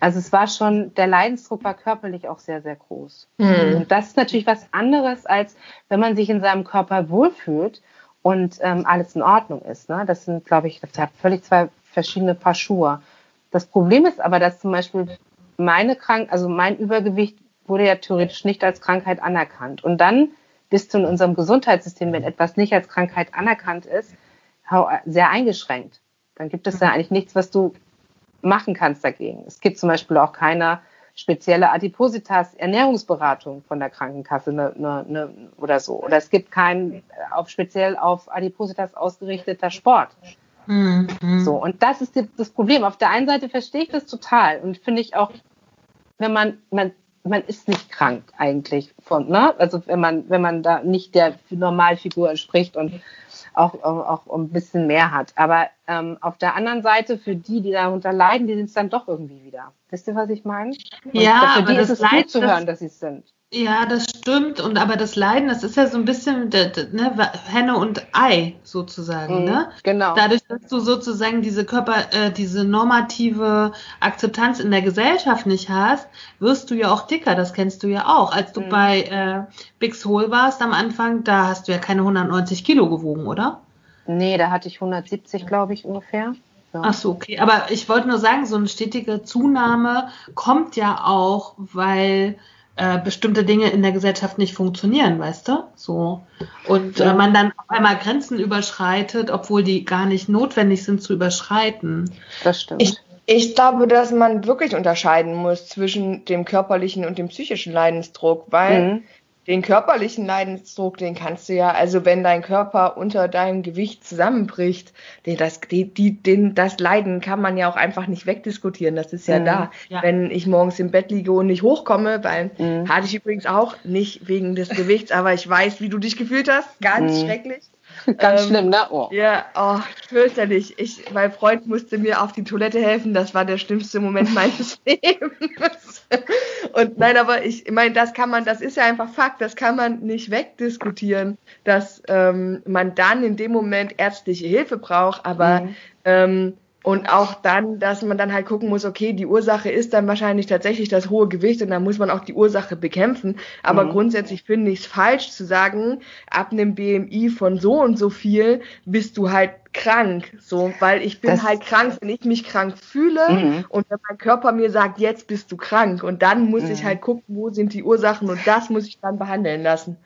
Also es war schon, der Leidensdruck war körperlich auch sehr, sehr groß. Mhm. Und das ist natürlich was anderes, als wenn man sich in seinem Körper wohlfühlt und ähm, alles in Ordnung ist. Ne? Das sind, glaube ich, das hat völlig zwei verschiedene Paar Schuhe. Das Problem ist aber, dass zum Beispiel meine Krank, also mein Übergewicht wurde ja theoretisch nicht als Krankheit anerkannt. Und dann bist du in unserem Gesundheitssystem, wenn etwas nicht als Krankheit anerkannt ist, sehr eingeschränkt. Dann gibt es da eigentlich nichts, was du machen kannst dagegen. Es gibt zum Beispiel auch keine spezielle Adipositas Ernährungsberatung von der Krankenkasse ne, ne, ne, oder so. Oder es gibt keinen äh, auf speziell auf Adipositas ausgerichteter Sport. Mhm. So, und das ist das Problem. Auf der einen Seite verstehe ich das total und finde ich auch, wenn man, man, man ist nicht krank eigentlich von, ne? Also wenn man, wenn man da nicht der Normalfigur entspricht und auch, auch, auch ein bisschen mehr hat. Aber ähm, auf der anderen Seite, für die, die darunter leiden, die sind es dann doch irgendwie wieder. Wisst ihr, was ich meine? Ja, für die aber ist das es gut Leid, zu das- hören, dass sie es sind. Ja, das stimmt. Und aber das Leiden, das ist ja so ein bisschen ne, Henne und Ei sozusagen, ne? Genau. Dadurch, dass du sozusagen diese Körper, äh, diese normative Akzeptanz in der Gesellschaft nicht hast, wirst du ja auch dicker. Das kennst du ja auch. Als du Mhm. bei äh, Big Soul warst am Anfang, da hast du ja keine 190 Kilo gewogen, oder? Nee, da hatte ich 170, glaube ich, ungefähr. Ja. Ach so, okay. Aber ich wollte nur sagen, so eine stetige Zunahme kommt ja auch, weil äh, bestimmte Dinge in der Gesellschaft nicht funktionieren, weißt du? So. Und äh, man dann auf einmal Grenzen überschreitet, obwohl die gar nicht notwendig sind zu überschreiten. Das stimmt. Ich, ich glaube, dass man wirklich unterscheiden muss zwischen dem körperlichen und dem psychischen Leidensdruck, weil Mhm. Den körperlichen Leidensdruck, den kannst du ja, also wenn dein Körper unter deinem Gewicht zusammenbricht, den, das, die, die, den, das Leiden kann man ja auch einfach nicht wegdiskutieren, das ist ja Mhm. da. Ja. Wenn ich morgens im Bett liege und nicht hochkomme, weil Mhm. hatte ich übrigens auch, nicht wegen des Gewichts, aber ich weiß, wie du dich gefühlt hast, ganz Mhm. schrecklich. Ganz ähm, schlimm, ne? Oh. Ja, oh, fürchterlich. Ich, mein Freund musste mir auf die Toilette helfen. Das war der schlimmste Moment meines Lebens. Und nein, aber ich, meine, das kann man, das ist ja einfach Fakt, das kann man nicht wegdiskutieren, dass ähm, man dann in dem Moment ärztliche Hilfe braucht, aber Mhm. ähm, und auch dann, dass man dann halt gucken muss, okay, die Ursache ist dann wahrscheinlich tatsächlich das hohe Gewicht und dann muss man auch die Ursache bekämpfen. Aber Mhm. grundsätzlich finde ich es falsch zu sagen, ab einem BMI von so und so viel bist du halt krank. So, weil ich bin Das- halt krank, wenn ich mich krank fühle Mhm. und wenn mein Körper mir sagt, jetzt bist du krank. Und dann muss ich Mhm. halt gucken, wo sind die Ursachen und das muss ich dann behandeln lassen.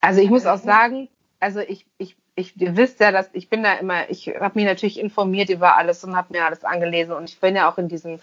Also ich muss auch sagen, also ich, ich, ich, ihr wisst ja, dass ich bin da immer, ich habe mich natürlich informiert über alles und habe mir alles angelesen und ich bin ja auch in diesem,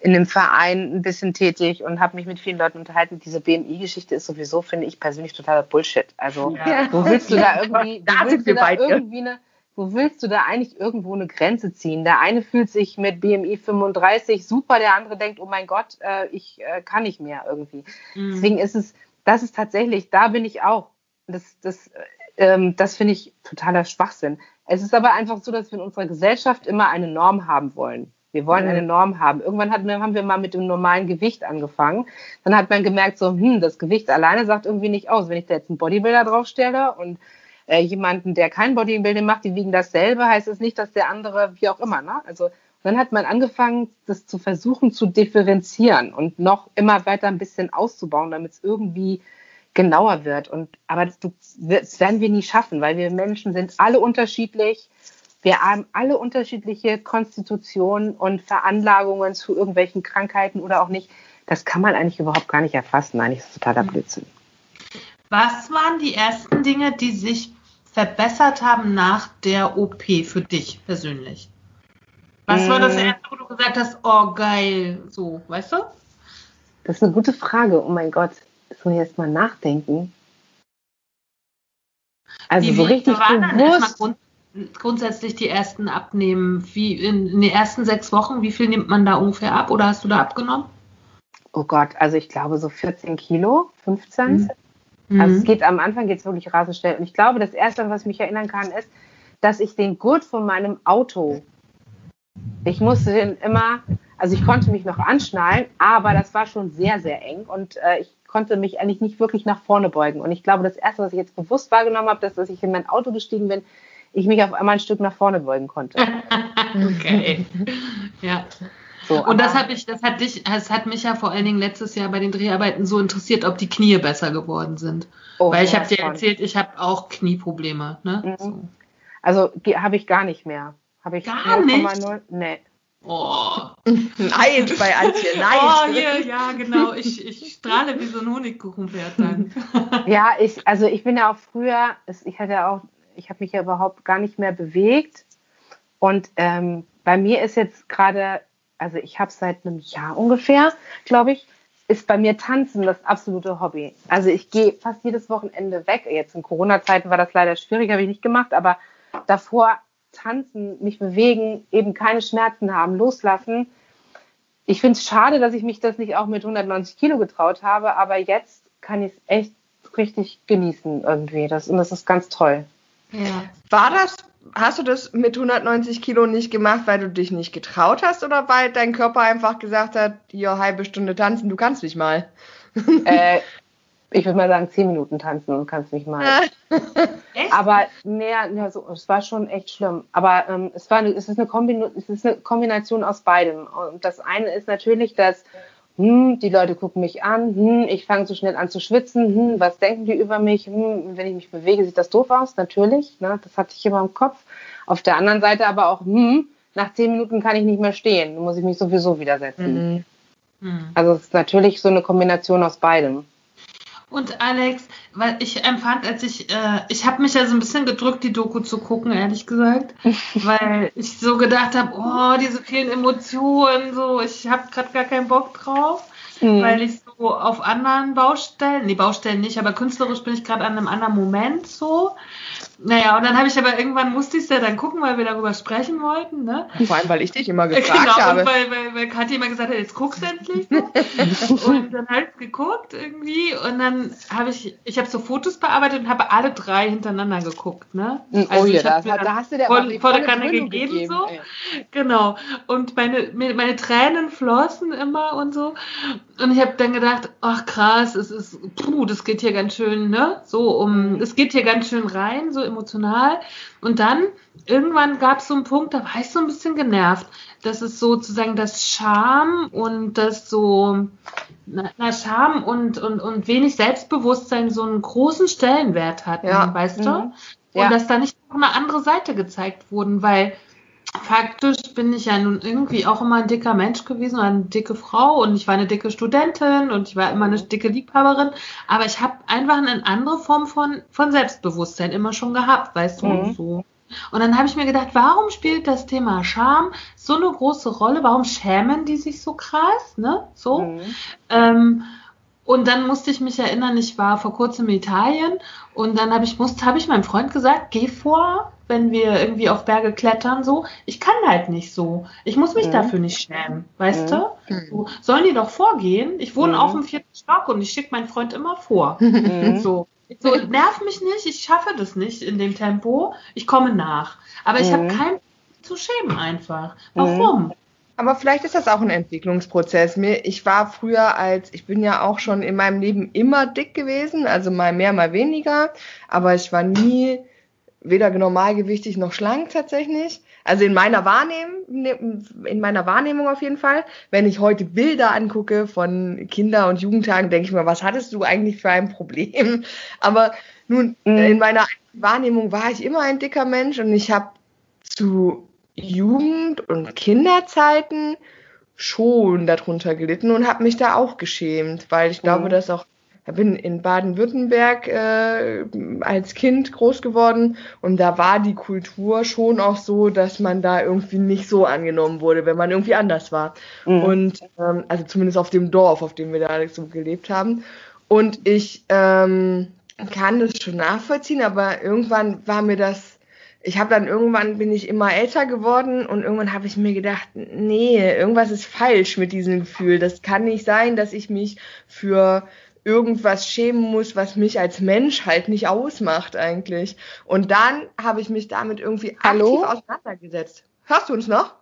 in dem Verein ein bisschen tätig und habe mich mit vielen Leuten unterhalten. Diese BMI-Geschichte ist sowieso, finde ich persönlich, totaler Bullshit. Also Ja. wo willst du da irgendwie, Da wo willst du da irgendwie eine, wo willst du da eigentlich irgendwo eine Grenze ziehen? Der eine fühlt sich mit BMI 35 super, der andere denkt, oh mein Gott, äh, ich äh, kann nicht mehr irgendwie. Mhm. Deswegen ist es, das ist tatsächlich, da bin ich auch. Das, das, ähm, das finde ich totaler Schwachsinn. Es ist aber einfach so, dass wir in unserer Gesellschaft immer eine Norm haben wollen. Wir wollen Mhm. eine Norm haben. Irgendwann hatten wir, haben wir mal mit dem normalen Gewicht angefangen. Dann hat man gemerkt, so, hm, das Gewicht alleine sagt irgendwie nicht aus. Wenn ich da jetzt einen Bodybuilder draufstelle und äh, jemanden, der kein Bodybuilding macht, die wiegen dasselbe, heißt es nicht, dass der andere, wie auch immer, ne? Also dann hat man angefangen, das zu versuchen zu differenzieren und noch immer weiter ein bisschen auszubauen, damit es irgendwie genauer wird. Und aber das, das werden wir nie schaffen, weil wir Menschen sind alle unterschiedlich. Wir haben alle unterschiedliche Konstitutionen und Veranlagungen zu irgendwelchen Krankheiten oder auch nicht. Das kann man eigentlich überhaupt gar nicht erfassen. Eigentlich ist das totaler Blödsinn. Was waren die ersten Dinge, die sich verbessert haben nach der OP für dich persönlich? Was war das Mm. erste, wo du gesagt hast, oh geil, so, weißt du? Das ist eine gute Frage. Oh mein Gott, muss ich erst mal nachdenken. Also Wie- so richtig waren dann erstmal bewusst. grund, grundsätzlich die ersten abnehmen? Wie in, in den ersten sechs Wochen, wie viel nimmt man da ungefähr ab oder hast du da abgenommen? Oh Gott, also ich glaube so 14 Kilo, 15. Mhm. Also es geht am Anfang geht es wirklich rasend schnell. Und ich glaube, das erste, was ich mich erinnern kann, ist, dass ich den Gurt von meinem Auto, ich musste den immer, also ich konnte mich noch anschnallen, aber das war schon sehr, sehr eng und äh, ich konnte mich eigentlich nicht wirklich nach vorne beugen. Und ich glaube, das erste, was ich jetzt bewusst wahrgenommen habe, ist, dass ich in mein Auto gestiegen bin, ich mich auf einmal ein Stück nach vorne beugen konnte. okay. ja. So, Und das hat mich, das hat dich, das hat mich ja vor allen Dingen letztes Jahr bei den Dreharbeiten so interessiert, ob die Knie besser geworden sind. oh, Weil ich habe dir erzählt, ich habe auch Knieprobleme. Ne? Mhm. So. Also habe ich gar nicht mehr. Habe ich Gar nicht? 0,0 Nee. Oh. Neid bei Antje, oh, Neid. hier, ja, genau. Ich, ich strahle wie so ein Honigkuchenpferd dann. Ja, ich, also ich bin ja auch früher, ich hatte auch, ich habe mich ja überhaupt gar nicht mehr bewegt. Und ähm, bei mir ist jetzt gerade, also ich habe seit einem Jahr ungefähr, glaube ich, ist bei mir Tanzen das absolute Hobby. Also ich gehe fast jedes Wochenende weg. Jetzt in Corona-Zeiten war das leider schwierig, habe ich nicht gemacht, aber davor tanzen, mich bewegen, eben keine Schmerzen haben, loslassen. Ich finde es schade, dass ich mich das nicht auch mit 190 Kilo getraut habe, aber jetzt kann ich es echt richtig genießen irgendwie. Das, und das ist ganz toll. Ja. War das, hast du das mit 190 Kilo nicht gemacht, weil du dich nicht getraut hast oder weil dein Körper einfach gesagt hat, hier halbe Stunde tanzen, du kannst nicht mal? Äh, ich würde mal sagen, zehn Minuten tanzen und kannst mich mal. echt? Aber mehr, ja, so, es war schon echt schlimm. Aber ähm, es, war eine, es, ist eine es ist eine Kombination aus beidem. Und das eine ist natürlich, dass hm, die Leute gucken mich an, hm, ich fange so schnell an zu schwitzen, hm, was denken die über mich, hm, wenn ich mich bewege, sieht das doof aus, natürlich, ne, das hatte ich immer im Kopf. Auf der anderen Seite aber auch, hm, nach zehn Minuten kann ich nicht mehr stehen, dann muss ich mich sowieso wieder setzen. Mhm. Mhm. Also es ist natürlich so eine Kombination aus beidem. Und Alex, weil ich empfand, als ich, äh, ich habe mich ja so ein bisschen gedrückt, die Doku zu gucken, ehrlich gesagt, weil ich so gedacht habe, oh, diese vielen Emotionen, so, ich habe gerade gar keinen Bock drauf, mhm. weil ich so auf anderen Baustellen, nee, Baustellen nicht, aber künstlerisch bin ich gerade an einem anderen Moment so. Naja, und dann habe ich aber irgendwann musste ich es ja dann gucken, weil wir darüber sprechen wollten, ne? Vor allem, weil ich dich immer gefragt genau, habe. Genau, weil, weil, weil Katja immer gesagt hat, jetzt guckst du endlich. So. und dann halt geguckt irgendwie und dann habe ich, ich habe so Fotos bearbeitet und habe alle drei hintereinander geguckt, ne? Oh also oh ja, da, da hast du der voll, volle Kanne gegeben, gegeben, so. Ey. Genau. Und meine, meine Tränen flossen immer und so. Und ich habe dann gedacht, ach krass, es ist, puh, das geht hier ganz schön, ne? So um, es geht hier ganz schön rein, so emotional. Und dann irgendwann gab es so einen Punkt, da war ich so ein bisschen genervt, dass es sozusagen das Scham und das so, na, Scham und, und, und wenig Selbstbewusstsein so einen großen Stellenwert hatten, ja. weißt du? Mhm. Und ja. dass da nicht noch eine andere Seite gezeigt wurden, weil faktisch bin ich ja nun irgendwie auch immer ein dicker Mensch gewesen, eine dicke Frau und ich war eine dicke Studentin und ich war immer eine dicke Liebhaberin, aber ich habe einfach eine andere Form von, von Selbstbewusstsein immer schon gehabt, weißt du, mhm. so. Und dann habe ich mir gedacht, warum spielt das Thema Scham so eine große Rolle? Warum schämen die sich so krass, ne? So. Mhm. Ähm, und dann musste ich mich erinnern, ich war vor kurzem in Italien und dann habe ich, musste, habe ich meinem Freund gesagt, geh vor, wenn wir irgendwie auf Berge klettern, so. Ich kann halt nicht so. Ich muss mich mhm. dafür nicht schämen, weißt mhm. du? So, sollen die doch vorgehen? Ich wohne mhm. auf dem vierten Stock und ich schicke meinen Freund immer vor. Mhm. So. So, nerv mich nicht, ich schaffe das nicht in dem Tempo. Ich komme nach. Aber ich habe mhm. kein zu schämen einfach. Warum? Aber vielleicht ist das auch ein Entwicklungsprozess. Mir, ich war früher als, ich bin ja auch schon in meinem Leben immer dick gewesen, also mal mehr, mal weniger, aber ich war nie weder normalgewichtig noch schlank tatsächlich. Also in meiner Wahrnehmung, in meiner Wahrnehmung auf jeden Fall. Wenn ich heute Bilder angucke von Kinder- und Jugendtagen, denke ich mir, was hattest du eigentlich für ein Problem? Aber nun, mhm. in meiner Wahrnehmung war ich immer ein dicker Mensch und ich habe zu Jugend- und Kinderzeiten schon darunter gelitten und habe mich da auch geschämt, weil ich glaube, mhm. dass auch bin in Baden-Württemberg äh, als Kind groß geworden und da war die Kultur schon auch so, dass man da irgendwie nicht so angenommen wurde, wenn man irgendwie anders war. Mhm. Und ähm, also zumindest auf dem Dorf, auf dem wir da so gelebt haben. Und ich ähm, kann das schon nachvollziehen, aber irgendwann war mir das ich habe dann irgendwann bin ich immer älter geworden und irgendwann habe ich mir gedacht, nee, irgendwas ist falsch mit diesem Gefühl. Das kann nicht sein, dass ich mich für irgendwas schämen muss, was mich als Mensch halt nicht ausmacht eigentlich. Und dann habe ich mich damit irgendwie Hallo? aktiv auseinandergesetzt. Hörst du uns noch?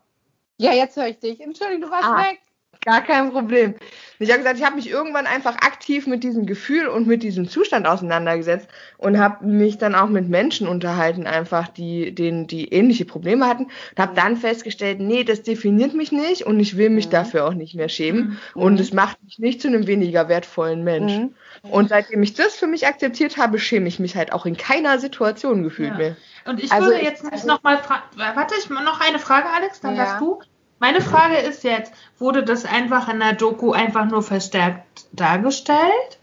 Ja, jetzt höre ich dich. Entschuldigung, du warst ah. weg. Gar kein Problem. Ich habe gesagt, ich habe mich irgendwann einfach aktiv mit diesem Gefühl und mit diesem Zustand auseinandergesetzt und habe mich dann auch mit Menschen unterhalten, einfach die, denen, die ähnliche Probleme hatten und habe dann festgestellt, nee, das definiert mich nicht und ich will mich mhm. dafür auch nicht mehr schämen mhm. und es macht mich nicht zu einem weniger wertvollen Mensch. Mhm. Und seitdem ich das für mich akzeptiert habe, schäme ich mich halt auch in keiner Situation gefühlt ja. mehr. Und ich also würde jetzt also, nochmal fragen, warte, ich noch eine Frage, Alex, dann ja. darfst du. Meine Frage ist jetzt, wurde das einfach in der Doku einfach nur verstärkt dargestellt?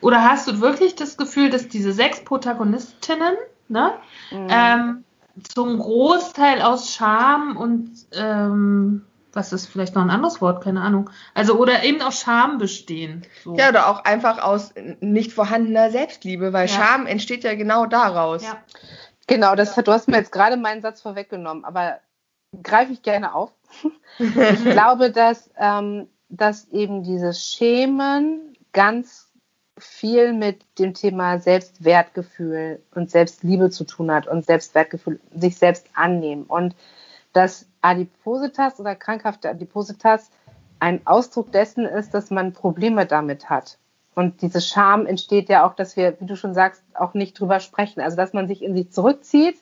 Oder hast du wirklich das Gefühl, dass diese sechs Protagonistinnen ne, mhm. ähm, zum Großteil aus Scham und ähm, was ist vielleicht noch ein anderes Wort, keine Ahnung. Also oder eben aus Scham bestehen. So. Ja, oder auch einfach aus nicht vorhandener Selbstliebe, weil ja. Scham entsteht ja genau daraus. Ja. Genau, das, du hast mir jetzt gerade meinen Satz vorweggenommen, aber greife ich gerne auf. Ich glaube, dass, ähm, dass eben dieses Schämen ganz viel mit dem Thema Selbstwertgefühl und Selbstliebe zu tun hat und Selbstwertgefühl, sich selbst annehmen. Und dass Adipositas oder krankhafte Adipositas ein Ausdruck dessen ist, dass man Probleme damit hat. Und diese Scham entsteht ja auch, dass wir, wie du schon sagst, auch nicht drüber sprechen. Also, dass man sich in sich zurückzieht,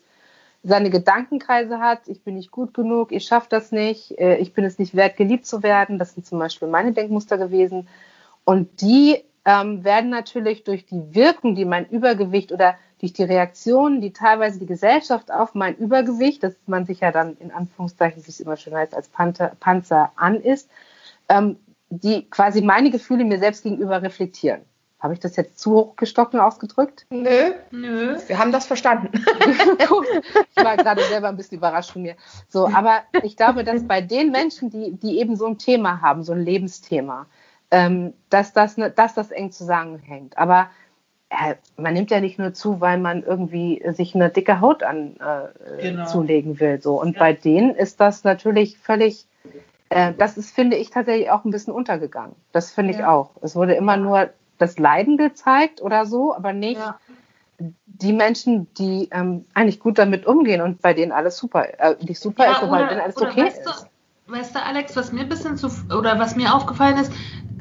seine Gedankenkreise hat, ich bin nicht gut genug, ich schaffe das nicht, äh, ich bin es nicht wert, geliebt zu werden. Das sind zum Beispiel meine Denkmuster gewesen. Und die ähm, werden natürlich durch die Wirkung, die mein Übergewicht oder durch die Reaktionen, die teilweise die Gesellschaft auf mein Übergewicht, das man sich ja dann in Anführungszeichen, wie es immer schon heißt, als Panzer, Panzer an ist, ähm, die quasi meine Gefühle mir selbst gegenüber reflektieren. Habe ich das jetzt zu hochgestocken ausgedrückt? Nö, nö. Wir haben das verstanden. Gut. Ich war gerade selber ein bisschen überrascht von mir. So, aber ich glaube, dass bei den Menschen, die, die eben so ein Thema haben, so ein Lebensthema, ähm, dass, das, ne, dass das eng zusammenhängt. Aber äh, man nimmt ja nicht nur zu, weil man irgendwie sich eine dicke Haut an äh, genau. zulegen will. So. Und ja. bei denen ist das natürlich völlig äh, das ist, finde ich, tatsächlich auch ein bisschen untergegangen. Das finde ich ja. auch. Es wurde immer nur das Leiden gezeigt oder so, aber nicht ja. die Menschen, die ähm, eigentlich gut damit umgehen und bei denen alles super, äh, nicht super ja, ist, aber bei denen alles okay weißt ist. Du, weißt du, Alex, was mir ein bisschen zu, oder was mir aufgefallen ist,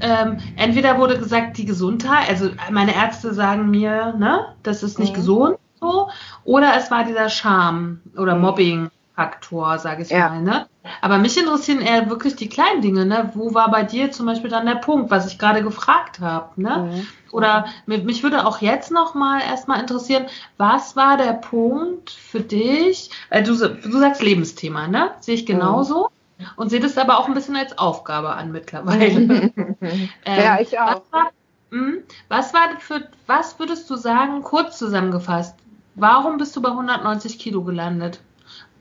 ähm, entweder wurde gesagt, die Gesundheit, also meine Ärzte sagen mir, ne, das ist nicht mhm. gesund, so, oder es war dieser Scham oder mhm. Mobbing. Faktor, sage ich ja. mal. Ne? Aber mich interessieren eher wirklich die kleinen Dinge. Ne? Wo war bei dir zum Beispiel dann der Punkt, was ich gerade gefragt habe? Ne? Mhm. Oder mich würde auch jetzt noch mal erstmal interessieren, was war der Punkt für dich? Weil du, du sagst Lebensthema, ne? Sehe ich genauso. Mhm. Und sehe das aber auch ein bisschen als Aufgabe an mittlerweile. ähm, ja, ich auch. Was war, mh, hm? was war für, was würdest du sagen, kurz zusammengefasst, warum bist du bei 190 Kilo gelandet?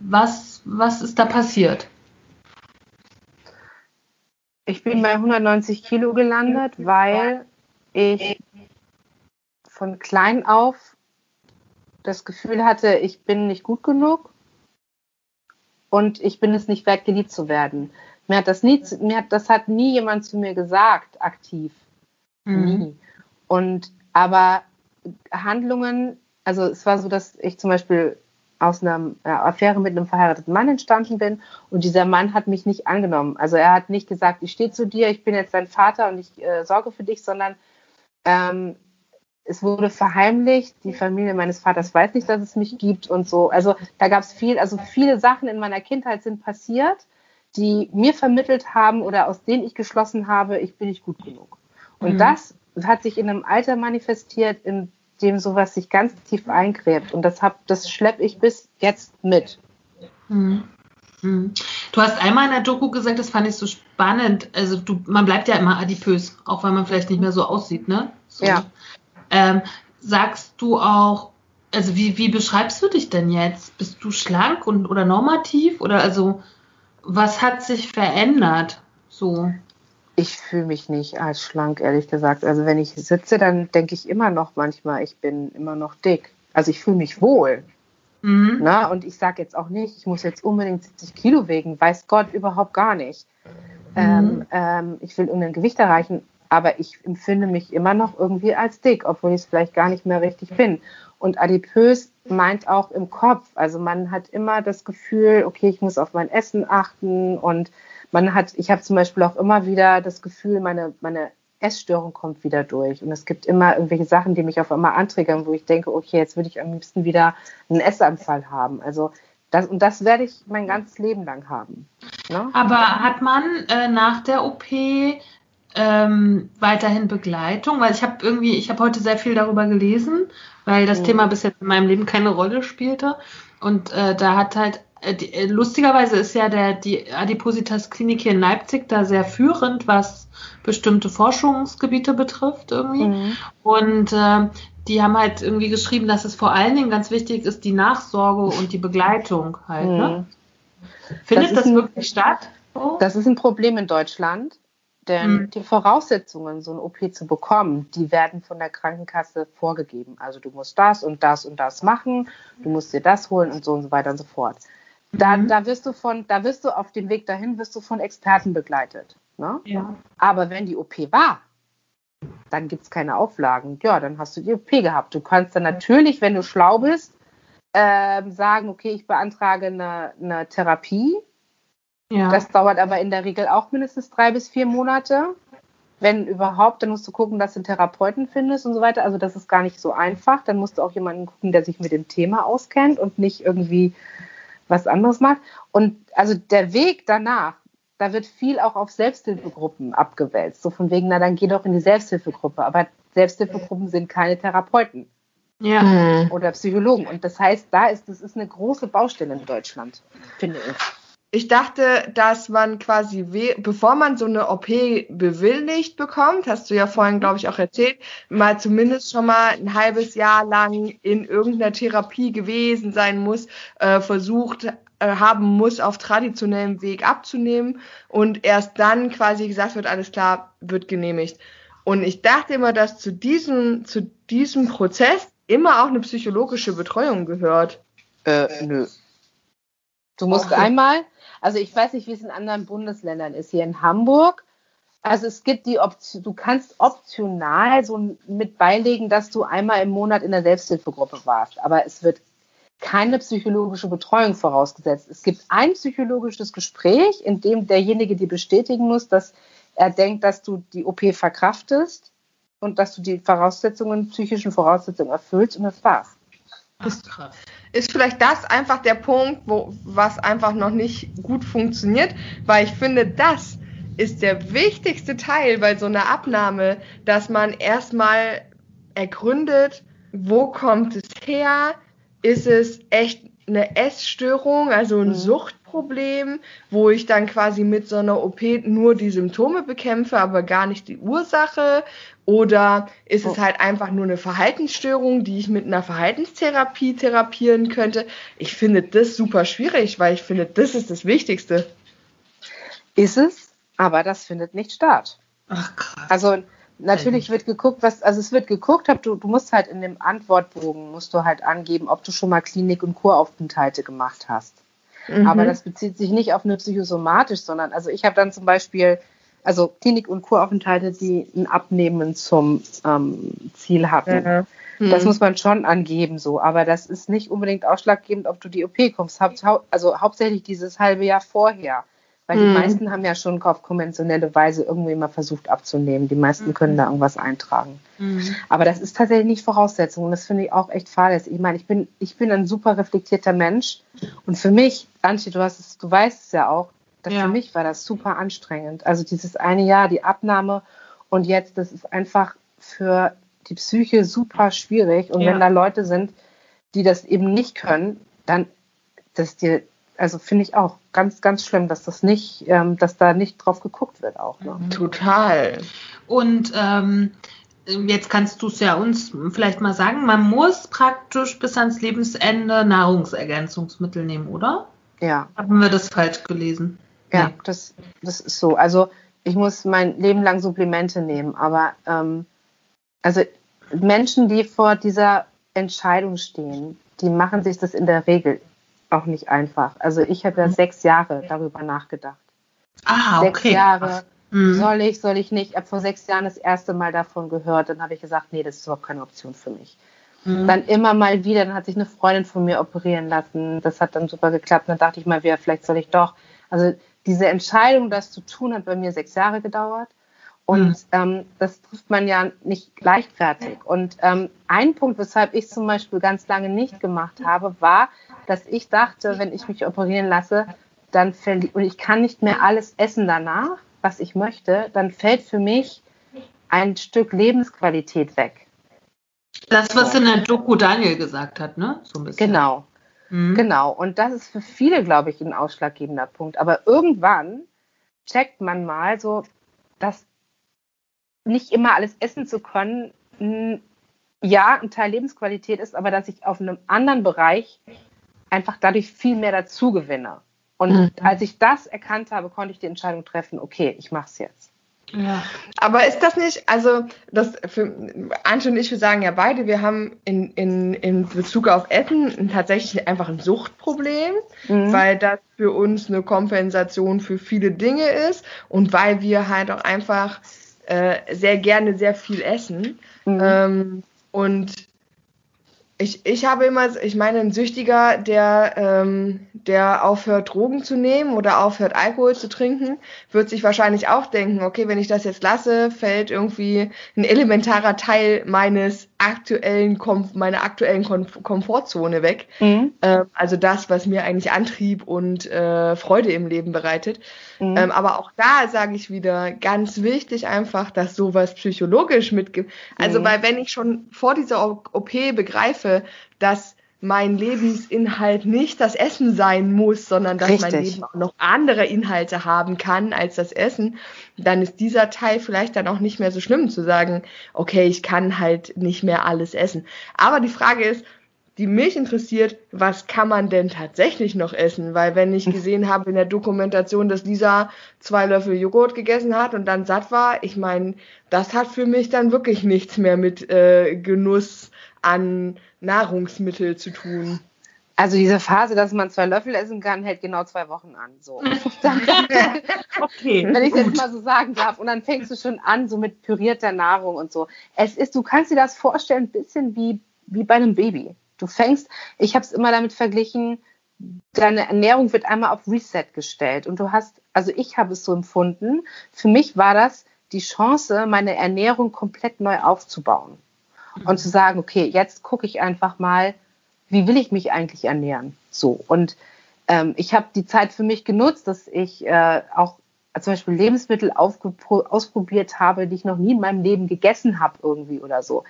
Was, was ist da passiert? Ich bin bei 190 Kilo gelandet, weil ich von klein auf das Gefühl hatte, ich bin nicht gut genug und ich bin es nicht wert, geliebt zu werden. Mir hat das nie, mir hat, das hat nie jemand zu mir gesagt, aktiv. Mhm. Nie. Und aber Handlungen, also es war so, dass ich zum Beispiel aus einer äh, Affäre mit einem verheirateten Mann entstanden bin und dieser Mann hat mich nicht angenommen. Also er hat nicht gesagt, ich stehe zu dir, ich bin jetzt dein Vater und ich äh, sorge für dich, sondern ähm, es wurde verheimlicht, die Familie meines Vaters weiß nicht, dass es mich gibt und so. Also da gab es viel, also viele Sachen in meiner Kindheit sind passiert, die mir vermittelt haben oder aus denen ich geschlossen habe, ich bin nicht gut genug. Und mhm. das hat sich in einem Alter manifestiert, in dem sowas sich ganz tief eingräbt. Und das, das schleppe ich bis jetzt mit. Hm. Hm. Du hast einmal in der Doku gesagt, das fand ich so spannend. Also du, man bleibt ja immer adipös, auch wenn man vielleicht nicht mehr so aussieht, ne? So. Ja. Ähm, sagst du auch, also wie, wie beschreibst du dich denn jetzt? Bist du schlank und oder normativ? Oder also was hat sich verändert? So. Ich fühle mich nicht als schlank, ehrlich gesagt. Also wenn ich sitze, dann denke ich immer noch manchmal, ich bin immer noch dick. Also ich fühle mich wohl. Mhm. Na, und ich sage jetzt auch nicht, ich muss jetzt unbedingt 70 Kilo wegen. Weiß Gott überhaupt gar nicht. Mhm. Ähm, ähm, ich will irgendein Gewicht erreichen, aber ich empfinde mich immer noch irgendwie als dick, obwohl ich es vielleicht gar nicht mehr richtig bin. Und adipös meint auch im Kopf. Also man hat immer das Gefühl, okay, ich muss auf mein Essen achten und man hat, ich habe zum Beispiel auch immer wieder das Gefühl, meine, meine Essstörung kommt wieder durch. Und es gibt immer irgendwelche Sachen, die mich auf einmal antriggern, wo ich denke, okay, jetzt würde ich am liebsten wieder einen Essanfall haben. Also das, und das werde ich mein ganzes Leben lang haben. Ne? Aber hat man äh, nach der OP ähm, weiterhin Begleitung? Weil ich habe irgendwie, ich habe heute sehr viel darüber gelesen, weil das mhm. Thema bis jetzt in meinem Leben keine Rolle spielte. Und äh, da hat halt die, äh, lustigerweise ist ja der, die Adipositas Klinik hier in Leipzig da sehr führend, was bestimmte Forschungsgebiete betrifft irgendwie. Mhm. Und äh, die haben halt irgendwie geschrieben, dass es vor allen Dingen ganz wichtig ist, die Nachsorge und die Begleitung halt. Ne? Mhm. Ne? Findet das, das ein, wirklich statt? Oh? Das ist ein Problem in Deutschland. Denn mhm. die Voraussetzungen, so ein OP zu bekommen, die werden von der Krankenkasse vorgegeben. Also du musst das und das und das machen, du musst dir das holen und so und so weiter und so fort. Da, mhm. da wirst du von, da wirst du auf dem Weg dahin, wirst du von Experten begleitet. Ne? Ja. Aber wenn die OP war, dann gibt es keine Auflagen. Ja, dann hast du die OP gehabt. Du kannst dann natürlich, wenn du schlau bist, äh, sagen, okay, ich beantrage eine, eine Therapie. Ja. Das dauert aber in der Regel auch mindestens drei bis vier Monate. Wenn überhaupt, dann musst du gucken, dass du einen Therapeuten findest und so weiter. Also das ist gar nicht so einfach. Dann musst du auch jemanden gucken, der sich mit dem Thema auskennt und nicht irgendwie was anderes macht. Und also der Weg danach, da wird viel auch auf Selbsthilfegruppen abgewälzt. So von wegen, na dann geh doch in die Selbsthilfegruppe. Aber Selbsthilfegruppen sind keine Therapeuten. Ja. Mhm. Oder Psychologen. Und das heißt, da ist, das ist eine große Baustelle in Deutschland, finde ich. Ich dachte, dass man quasi, bevor man so eine OP bewilligt bekommt, hast du ja vorhin, glaube ich, auch erzählt, mal zumindest schon mal ein halbes Jahr lang in irgendeiner Therapie gewesen sein muss, äh, versucht äh, haben muss, auf traditionellem Weg abzunehmen und erst dann quasi gesagt wird, alles klar, wird genehmigt. Und ich dachte immer, dass zu diesem, zu diesem Prozess immer auch eine psychologische Betreuung gehört. Äh, nö. Du musst okay. einmal, also ich weiß nicht, wie es in anderen Bundesländern ist. Hier in Hamburg, also es gibt die Option, du kannst optional so mit beilegen, dass du einmal im Monat in der Selbsthilfegruppe warst. Aber es wird keine psychologische Betreuung vorausgesetzt. Es gibt ein psychologisches Gespräch, in dem derjenige dir bestätigen muss, dass er denkt, dass du die OP verkraftest und dass du die Voraussetzungen, psychischen Voraussetzungen erfüllst und das war's. Ist, ist vielleicht das einfach der Punkt, wo was einfach noch nicht gut funktioniert, weil ich finde, das ist der wichtigste Teil bei so einer Abnahme, dass man erstmal ergründet, wo kommt es her, ist es echt eine Essstörung, also ein mhm. Suchtproblem, wo ich dann quasi mit so einer OP nur die Symptome bekämpfe, aber gar nicht die Ursache? Oder ist es oh. halt einfach nur eine Verhaltensstörung, die ich mit einer Verhaltenstherapie therapieren könnte? Ich finde das super schwierig, weil ich finde, das ist das Wichtigste. Ist es, aber das findet nicht statt. Ach krass. Also Natürlich wird geguckt, was, also es wird geguckt, ob du, du musst halt in dem Antwortbogen, musst du halt angeben, ob du schon mal Klinik- und Kuraufenthalte gemacht hast. Mhm. Aber das bezieht sich nicht auf eine psychosomatisch, sondern, also ich habe dann zum Beispiel, also Klinik- und Kuraufenthalte, die ein Abnehmen zum ähm, Ziel hatten. Mhm. Mhm. Das muss man schon angeben, so. Aber das ist nicht unbedingt ausschlaggebend, ob du die OP kommst. Also hauptsächlich dieses halbe Jahr vorher. Weil die mhm. meisten haben ja schon auf konventionelle Weise irgendwie mal versucht abzunehmen. Die meisten mhm. können da irgendwas eintragen. Mhm. Aber das ist tatsächlich nicht Voraussetzung. Und das finde ich auch echt fahrlässig. Ich meine, ich bin, ich bin ein super reflektierter Mensch. Und für mich, Antje, du hast es, du weißt es ja auch, dass ja. für mich war das super anstrengend. Also dieses eine Jahr, die Abnahme und jetzt, das ist einfach für die Psyche super schwierig. Und ja. wenn da Leute sind, die das eben nicht können, dann, dass dir also finde ich auch ganz, ganz schlimm, dass das nicht, ähm, dass da nicht drauf geguckt wird auch. Ne? Mhm. Total. Und ähm, jetzt kannst du es ja uns vielleicht mal sagen, man muss praktisch bis ans Lebensende Nahrungsergänzungsmittel nehmen, oder? Ja. Haben wir das falsch gelesen? Ja, nee. das, das ist so. Also ich muss mein Leben lang Supplemente nehmen, aber ähm, also Menschen, die vor dieser Entscheidung stehen, die machen sich das in der Regel auch nicht einfach. Also ich habe ja mhm. sechs Jahre darüber nachgedacht. Ah, okay. Sechs Jahre. Mhm. Soll ich, soll ich nicht? Ich habe vor sechs Jahren das erste Mal davon gehört. Dann habe ich gesagt, nee, das ist überhaupt keine Option für mich. Mhm. Dann immer mal wieder, dann hat sich eine Freundin von mir operieren lassen. Das hat dann super geklappt. Dann dachte ich mal wieder, vielleicht soll ich doch. Also diese Entscheidung, das zu tun, hat bei mir sechs Jahre gedauert. Und mhm. ähm, das trifft man ja nicht leichtfertig. Und ähm, ein Punkt, weshalb ich zum Beispiel ganz lange nicht gemacht habe, war, dass ich dachte, wenn ich mich operieren lasse, dann und ich kann nicht mehr alles essen danach, was ich möchte, dann fällt für mich ein Stück Lebensqualität weg. Das, was in der Doku Daniel gesagt hat, ne? So ein bisschen. Genau. Mhm. Genau. Und das ist für viele, glaube ich, ein ausschlaggebender Punkt. Aber irgendwann checkt man mal so, dass nicht immer alles essen zu können, ja, ein Teil Lebensqualität ist, aber dass ich auf einem anderen Bereich einfach dadurch viel mehr dazu gewinne. Und mhm. als ich das erkannt habe, konnte ich die Entscheidung treffen, okay, ich mache es jetzt. Ja. Aber ist das nicht, also das für Anche und ich, wir sagen ja beide, wir haben in, in, in Bezug auf Essen tatsächlich einfach ein Suchtproblem, mhm. weil das für uns eine Kompensation für viele Dinge ist und weil wir halt auch einfach äh, sehr gerne sehr viel essen. Mhm. Ähm, und ich, ich habe immer, ich meine, ein Süchtiger, der, ähm, der aufhört, Drogen zu nehmen oder aufhört, Alkohol zu trinken, wird sich wahrscheinlich auch denken, okay, wenn ich das jetzt lasse, fällt irgendwie ein elementarer Teil meines aktuellen, Kom meiner aktuellen Kom Komfortzone weg. Mhm. Ähm, also das, was mir eigentlich Antrieb und äh, Freude im Leben bereitet. Mhm. Ähm, aber auch da sage ich wieder, ganz wichtig einfach, dass sowas psychologisch mitgibt. Also, Mhm. weil wenn ich schon vor dieser OP begreife, dass mein Lebensinhalt nicht das Essen sein muss, sondern dass mein Richtig. Leben auch noch andere Inhalte haben kann als das Essen, dann ist dieser Teil vielleicht dann auch nicht mehr so schlimm zu sagen, okay, ich kann halt nicht mehr alles essen. Aber die Frage ist, die mich interessiert, was kann man denn tatsächlich noch essen? Weil wenn ich gesehen habe in der Dokumentation, dass Lisa zwei Löffel Joghurt gegessen hat und dann satt war, ich meine, das hat für mich dann wirklich nichts mehr mit äh, Genuss an Nahrungsmittel zu tun. Also diese Phase, dass man zwei Löffel essen kann, hält genau zwei Wochen an. So. Okay. Wenn ich das mal so sagen darf. Und dann fängst du schon an, so mit pürierter Nahrung und so. Es ist, du kannst dir das vorstellen, ein bisschen wie, wie bei einem Baby. Du fängst, ich habe es immer damit verglichen, deine Ernährung wird einmal auf Reset gestellt. Und du hast, also ich habe es so empfunden, für mich war das die Chance, meine Ernährung komplett neu aufzubauen. Und zu sagen, okay, jetzt gucke ich einfach mal, wie will ich mich eigentlich ernähren? So. Und ähm, ich habe die Zeit für mich genutzt, dass ich äh, auch zum Beispiel Lebensmittel ausprobiert habe, die ich noch nie in meinem Leben gegessen habe irgendwie oder so.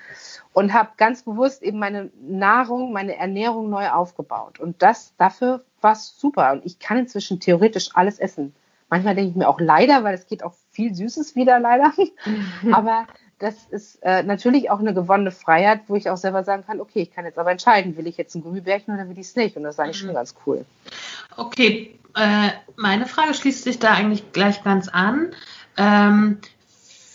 Und habe ganz bewusst eben meine Nahrung, meine Ernährung neu aufgebaut. Und das dafür war super. Und ich kann inzwischen theoretisch alles essen. Manchmal denke ich mir auch leider, weil es geht auch viel Süßes wieder leider. aber das ist äh, natürlich auch eine gewonnene Freiheit, wo ich auch selber sagen kann, okay, ich kann jetzt aber entscheiden, will ich jetzt ein Gummibärchen oder will ich es nicht? Und das ist eigentlich schon ganz cool. Okay, äh, meine Frage schließt sich da eigentlich gleich ganz an. Ähm,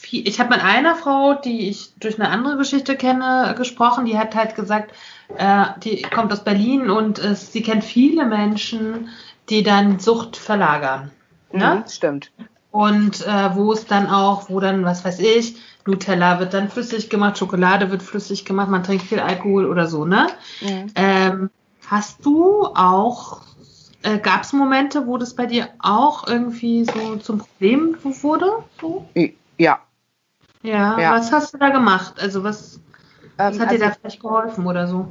ich habe mit einer Frau, die ich durch eine andere Geschichte kenne, gesprochen. Die hat halt gesagt, äh, die kommt aus Berlin und äh, sie kennt viele Menschen, die dann Sucht verlagern. Ne? Mhm, stimmt. Und äh, wo es dann auch, wo dann, was weiß ich, Nutella wird dann flüssig gemacht, Schokolade wird flüssig gemacht, man trinkt viel Alkohol oder so, ne? Mhm. Ähm, hast du auch, äh, gab es Momente, wo das bei dir auch irgendwie so zum Problem wurde? So? Ja. Ja. Ja. Was hast du da gemacht? Also was, was Ähm, hat also, dir da vielleicht geholfen oder so?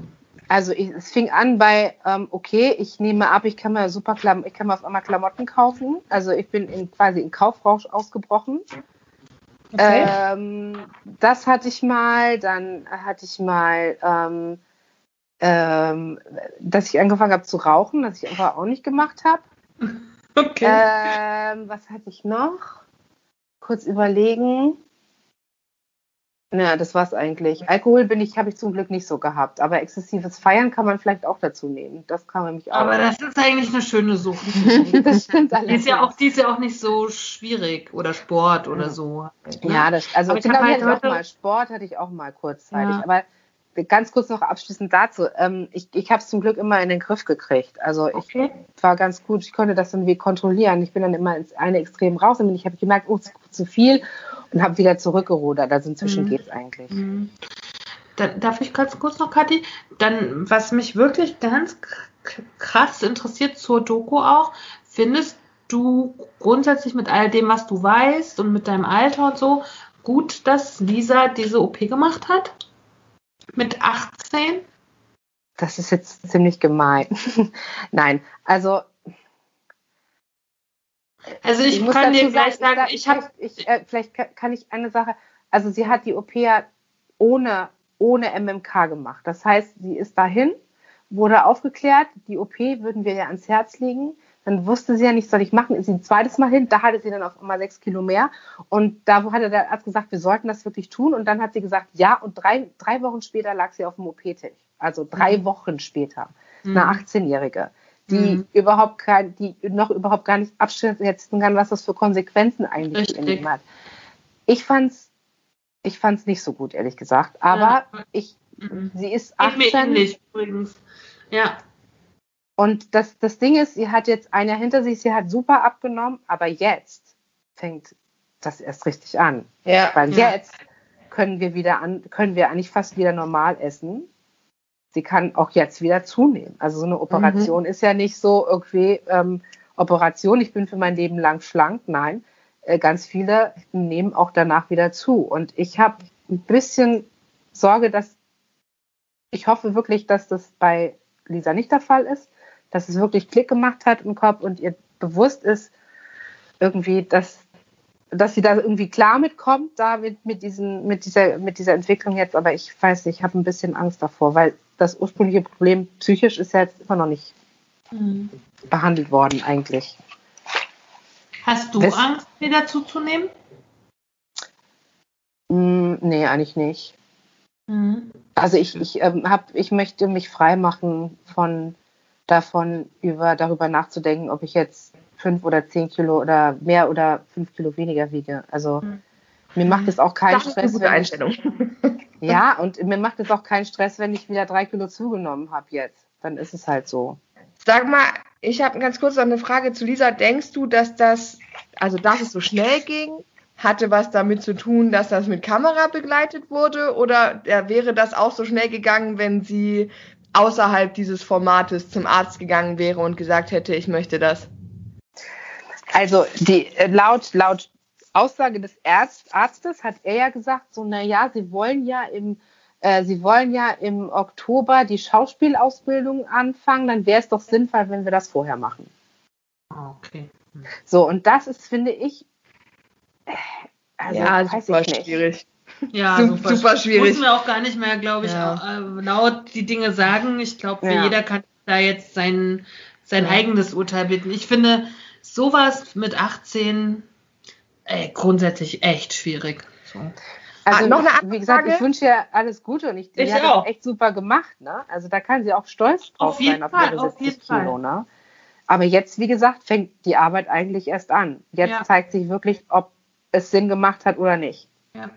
also ich, es fing an bei, ähm, okay, ich nehme ab, ich kann mir super Klam ich kann mir auf einmal Klamotten kaufen. Also ich bin in, quasi in Kaufrausch ausgebrochen. Ähm, das hatte ich mal, dann hatte ich mal, ähm, ähm, dass ich angefangen habe zu rauchen, das ich aber auch nicht gemacht habe. okay. Ähm, was hatte ich noch? Kurz überlegen. Na, das war's eigentlich. Alkohol bin ich, habe ich zum Glück nicht so gehabt, aber exzessives Feiern kann man vielleicht auch dazu nehmen. Das kann man mich auch. Aber das ist eigentlich eine schöne Sucht. das stimmt Die ist ja auch, die ist ja auch nicht so schwierig oder Sport oder so. Ja, das, also Aber ich genau, halt hatte auch mal. Sport hatte ich auch mal kurzzeitig. Ja. Aber ganz kurz noch abschließend dazu. Ähm, ich ich habe es zum Glück immer in den Griff gekriegt. Also ich Okay. war ganz gut. Ich konnte das dann wie kontrollieren. Ich bin dann immer ins eine Extrem raus und ich habe gemerkt, oh, zu, zu viel und habe wieder zurückgerudert. Also inzwischen Mhm. geht's eigentlich. Mhm. Dann, darf ich ganz kurz noch, Kathi? Dann, was mich wirklich ganz krass interessiert zur Doku auch, findest du grundsätzlich mit all dem, was du weißt und mit deinem Alter und so, gut, dass Lisa diese OP gemacht hat? Mit 18? Das ist jetzt ziemlich gemein. Nein, also Also ich, muss kann dir gleich sagen, sag- ich habe vielleicht, ich, äh, vielleicht ka- kann ich eine Sache, also sie hat die OP ja ohne, ohne MMK gemacht. Das heißt, sie ist dahin, wurde aufgeklärt, die OP würden wir ihr ans Herz legen. Dann wusste sie ja nicht, soll ich machen, ist sie ein zweites Mal hin, da hatte sie dann auf einmal sechs Kilo mehr. Und da hatte der Arzt gesagt, wir sollten das wirklich tun. Und dann hat sie gesagt, ja, und drei, drei Wochen später lag sie auf dem OP-Tisch. Also drei Wochen später. Eine 18-Jährige, die Mhm. überhaupt kein, die noch überhaupt gar nicht abschätzen kann, was das für Konsequenzen eigentlich in Richtig. ihm hat. Ich fand's, ich fand's nicht so gut, ehrlich gesagt. Aber Ja. ich, Mhm. sie ist Geht mir 18 ähnlich übrigens. Ja. und das, das Ding ist, sie hat jetzt ein Jahr hinter sich, sie hat super abgenommen, aber jetzt fängt das erst richtig an. Ja. Weil Ja. jetzt können wir wieder an, können wir eigentlich fast wieder normal essen. Sie kann auch jetzt wieder zunehmen. Also so eine Operation ist ja nicht so irgendwie ähm, Operation, ich bin für mein Leben lang schlank. Nein, äh, ganz viele nehmen auch danach wieder zu. Und ich habe ein bisschen Sorge, dass ich hoffe wirklich, dass das bei Lisa nicht der Fall ist, dass es wirklich Klick gemacht hat im Kopf und ihr bewusst ist, irgendwie, dass, dass sie da irgendwie klar mitkommt, da mit, mit, diesen, mit, dieser, mit dieser Entwicklung jetzt. Aber ich weiß nicht, ich habe ein bisschen Angst davor, weil das ursprüngliche Problem psychisch ist ja jetzt immer noch nicht behandelt worden eigentlich. Hast du Das- Angst, wieder zuzunehmen? Mm, nee, eigentlich nicht. Mhm. Also ich, ich, ähm, hab, ich möchte mich frei machen von davon, über, darüber nachzudenken, ob ich jetzt fünf oder zehn Kilo oder mehr oder fünf Kilo weniger wiege. Also Mhm. Mir macht es auch keinen Das ist eine Stress. gute wenn ich, Einstellung. ja, und mir macht es auch keinen Stress, wenn ich wieder drei Kilo zugenommen habe jetzt. Dann ist es halt so. Sag mal, ich habe ganz kurz noch eine Frage zu Lisa. Denkst du, dass das, also dass es so schnell ging, hatte was damit zu tun, dass das mit Kamera begleitet wurde? Oder wäre das auch so schnell gegangen, wenn sie außerhalb dieses Formates zum Arzt gegangen wäre und gesagt hätte, ich möchte das? Also die äh, laut laut Aussage des Ärzt, Arztes hat er ja gesagt, so na ja, sie wollen ja im äh, sie wollen ja im Oktober die Schauspielausbildung anfangen, dann wäre es doch sinnvoll, wenn wir das vorher machen. Ah, Okay. So und das ist finde ich äh, also weiß ich nicht. schwierig. Ja, Sup- super schwierig. Müssen wir auch gar nicht mehr, glaube ich, Ja. äh, laut die Dinge sagen. Ich glaube, Ja. jeder kann da jetzt sein, sein Ja. eigenes Urteil bilden. Ich finde sowas mit 18 ey, grundsätzlich echt schwierig. So. Also Ah, noch eine andere wie gesagt, Frage? ich wünsche ihr alles Gute und ich, Ich hat auch. das echt super gemacht, ne? Also da kann sie auch stolz drauf Auf sein auf Fall, ihre auf 70 jeden Kilo, ne? Aber jetzt, wie gesagt, fängt die Arbeit eigentlich erst an. Jetzt Ja. zeigt sich wirklich, ob es Sinn gemacht hat oder nicht. Ja.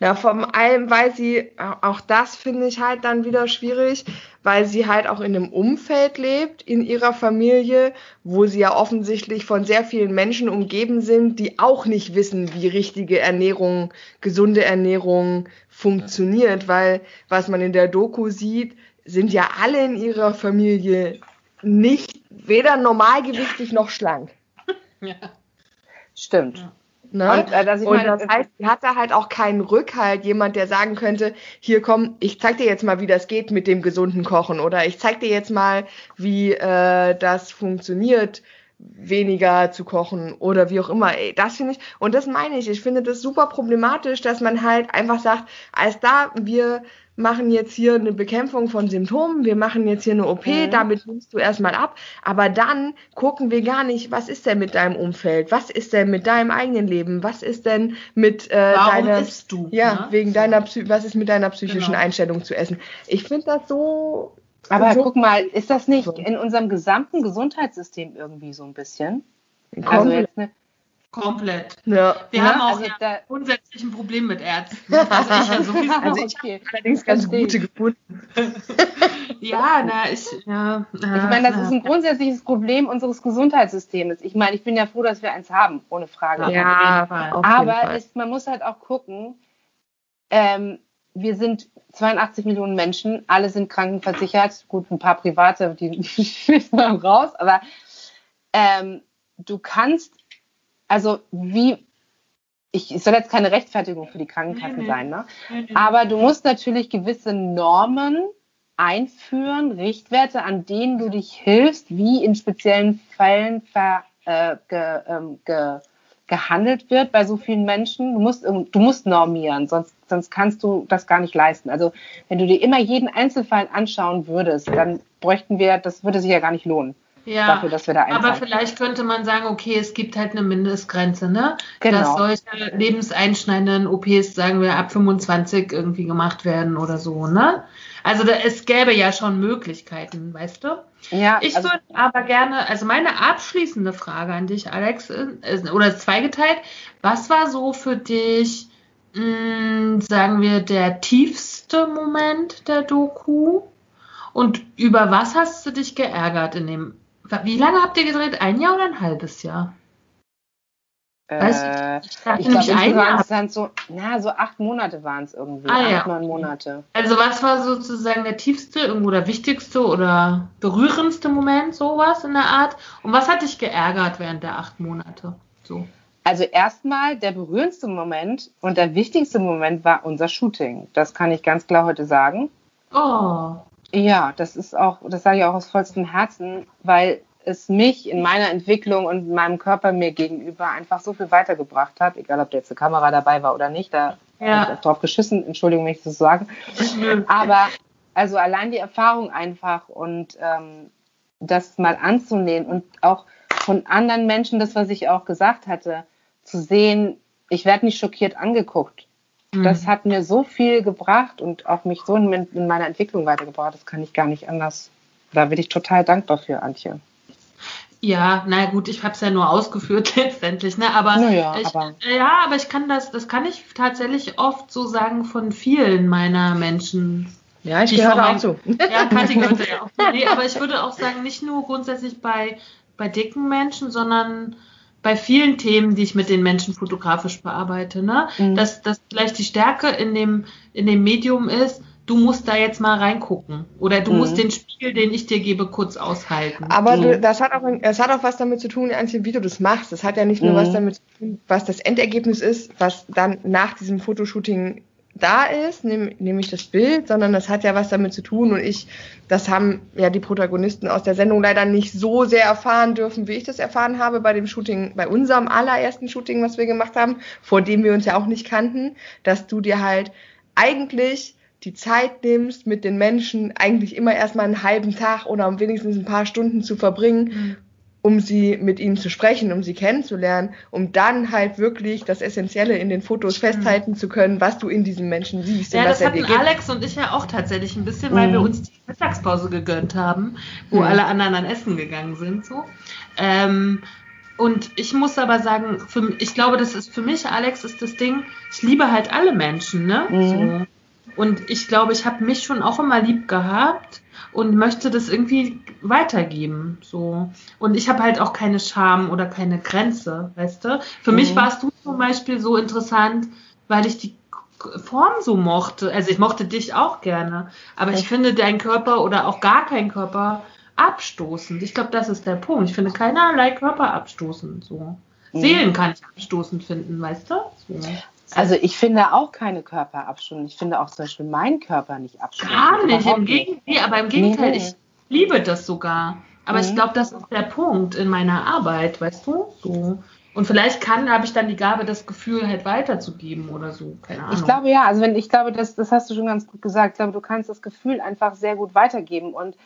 Ja, vor allem, weil sie, auch das finde ich halt dann wieder schwierig, weil sie halt auch in einem Umfeld lebt, in ihrer Familie, wo sie ja offensichtlich von sehr vielen Menschen umgeben sind, die auch nicht wissen, wie richtige Ernährung, gesunde Ernährung funktioniert, weil was man in der Doku sieht, sind ja alle in ihrer Familie nicht weder normalgewichtig noch schlank. Ja. Stimmt. Ne? Und, äh, ich und meine, das heißt, sie hat da halt auch keinen Rückhalt, jemand, der sagen könnte, hier komm, ich zeig dir jetzt mal, wie das geht mit dem gesunden Kochen. Oder ich zeig dir jetzt mal, wie äh, das funktioniert, weniger zu kochen oder wie auch immer. Ey, das finde ich, und das meine ich, ich finde das super problematisch, dass man halt einfach sagt, als da, wir machen jetzt hier eine Bekämpfung von Symptomen, wir machen jetzt hier eine OP, Mhm. damit nimmst du erstmal ab, aber dann gucken wir gar nicht, was ist denn mit deinem Umfeld, was ist denn mit deinem eigenen Leben, was ist denn mit äh, Warum deiner, du? ja, ne? wegen So. deiner, Psy was ist mit deiner psychischen Genau. Einstellung zu essen. Ich finde das so, Aber so guck mal, ist das nicht So. in unserem gesamten Gesundheitssystem irgendwie so ein bisschen? Also komplett. jetzt ne, Komplett. ja. Wir Ja, haben auch also ja grundsätzlich ein Problem mit Ärzten. Also ich ja sowieso. Also ich okay. allerdings ganz Verstehe gute gefunden. ja, na, ich, ja. Ich meine, das ist ein grundsätzliches Problem unseres Gesundheitssystems. Ich meine, ich bin ja froh, dass wir eins haben, ohne Frage. Ja, jeden Fall. auf jeden Aber Fall. es, man muss halt auch gucken, ähm, wir sind 82 Millionen Menschen, alle sind krankenversichert, gut, ein paar private, die müssen wir raus, aber ähm, du kannst, also wie, ich, es soll jetzt keine Rechtfertigung für die Krankenkassen nee. sein, ne? Aber du musst natürlich gewisse Normen einführen, Richtwerte, an denen du dich hilfst, wie in speziellen Fällen ver, äh, ge, ähm, ge, gehandelt wird bei so vielen Menschen. Du musst, du musst normieren, sonst, sonst kannst du das gar nicht leisten. Also wenn du dir immer jeden Einzelfall anschauen würdest, dann bräuchten wir, das würde sich ja gar nicht lohnen, ja. dafür, dass wir da Aber einzahlen. vielleicht könnte man sagen, okay, es gibt halt eine Mindestgrenze, ne? Genau. Dass solche lebenseinschneidenden OPs, sagen wir, ab 25 irgendwie gemacht werden oder so, ne? Also da, es gäbe ja schon Möglichkeiten, weißt du? Ja, Ich also, würde aber gerne, also meine abschließende Frage an dich, Alex, ist, oder ist zweigeteilt. Was war so für dich, mh, sagen wir, der tiefste Moment der Doku? Und über was hast du dich geärgert in dem? Wie lange habt ihr gedreht? Ein Jahr oder ein halbes Jahr? Äh, ich dachte ich nämlich glaube, ein Jahr. so, na, so acht Monate waren es irgendwie. Ah, ja. acht, neun Monate. Also was war sozusagen der tiefste irgendwo der wichtigste oder berührendste Moment, sowas in der Art? Und was hat dich geärgert während der acht Monate? So. Also erstmal der berührendste Moment und der wichtigste Moment war unser Shooting. Das kann ich ganz klar heute sagen. Oh. Ja, das ist auch, das sage ich auch aus vollstem Herzen, weil es mich in meiner Entwicklung und meinem Körper mir gegenüber einfach so viel weitergebracht hat, egal ob da jetzt eine Kamera dabei war oder nicht, da Ja. hab ich auch drauf geschissen, Entschuldigung, wenn ich das so sage. Aber also allein die Erfahrung einfach und ähm, das mal anzunehmen und auch von anderen Menschen, das, was ich auch gesagt hatte, zu sehen, ich werde nicht schockiert angeguckt. Das hat mir so viel gebracht und auch mich so in, in meiner Entwicklung weitergebracht. Das kann ich gar nicht anders. Da bin ich total dankbar für, Antje. Ja, na gut, ich habe es ja nur ausgeführt letztendlich, ne? Aber, Naja, ich, aber- ja, aber ich kann das, das kann ich tatsächlich oft so sagen von vielen meiner Menschen. Ja, ich gehöre auch zu. Ja, Kathi gehört ja auch. zu. Nee, aber ich würde auch sagen, nicht nur grundsätzlich bei, bei dicken Menschen, sondern bei vielen Themen, die ich mit den Menschen fotografisch bearbeite, ne? Mhm. Dass, dass vielleicht die Stärke in dem, in dem Medium ist, du musst da jetzt mal reingucken. Oder du Mhm. musst den Spiegel, den ich dir gebe, kurz aushalten. Aber du, Mhm. das, hat auch, das hat auch was damit zu tun, Antje, wie du das machst. Das hat ja nicht nur Mhm. was damit zu tun, was das Endergebnis ist, was dann nach diesem Fotoshooting da ist, nehm, nämlich das Bild, sondern das hat ja was damit zu tun. Und ich, das haben ja die Protagonisten aus der Sendung leider nicht so sehr erfahren dürfen, wie ich das erfahren habe bei dem Shooting, bei unserem allerersten Shooting, was wir gemacht haben, vor dem wir uns ja auch nicht kannten, dass du dir halt eigentlich die Zeit nimmst, mit den Menschen eigentlich immer erstmal einen halben Tag oder um wenigstens ein paar Stunden zu verbringen, Mhm. um sie mit ihnen zu sprechen, um sie kennenzulernen, um dann halt wirklich das Essentielle in den Fotos festhalten zu können, was du in diesem Menschen siehst Ja, und was das er hatten. Alex und ich ja auch tatsächlich ein bisschen, weil Mhm. wir uns die Mittagspause gegönnt haben, wo Mhm. alle anderen an Essen gegangen sind. So. Ähm, und ich muss aber sagen, für, ich glaube, das ist für mich, Alex, ist das Ding, ich liebe halt alle Menschen, ne? Mhm. So. Und ich glaube, ich habe mich schon auch immer lieb gehabt und möchte das irgendwie weitergeben. So. Und ich habe halt auch keine Scham oder keine Grenze, weißt du? Für mich Mhm. warst du zum Beispiel so interessant, weil ich die Form so mochte. Also ich mochte dich auch gerne. Aber ich finde deinen Körper oder auch gar keinen Körper abstoßend. Ich glaube, das ist der Punkt. Ich finde keinerlei Körper abstoßend. So. Mhm. Seelen kann ich abstoßend finden, weißt du? So. Also ich finde auch keine Körperabstimmung. Ich finde auch zum Beispiel meinen Körper nicht abstimmung. Gar nicht, im Gegenteil, nee, aber im Gegenteil, Nee. ich liebe das sogar. Aber ich Mhm. glaube, das ist der Punkt in meiner Arbeit, weißt du? So. Und vielleicht kann, habe ich dann die Gabe, das Gefühl halt weiterzugeben oder so. Keine Ahnung. Ich glaube ja, also wenn ich glaube, das, das hast du schon ganz gut gesagt. Ich glaube, du kannst das Gefühl einfach sehr gut weitergeben. Und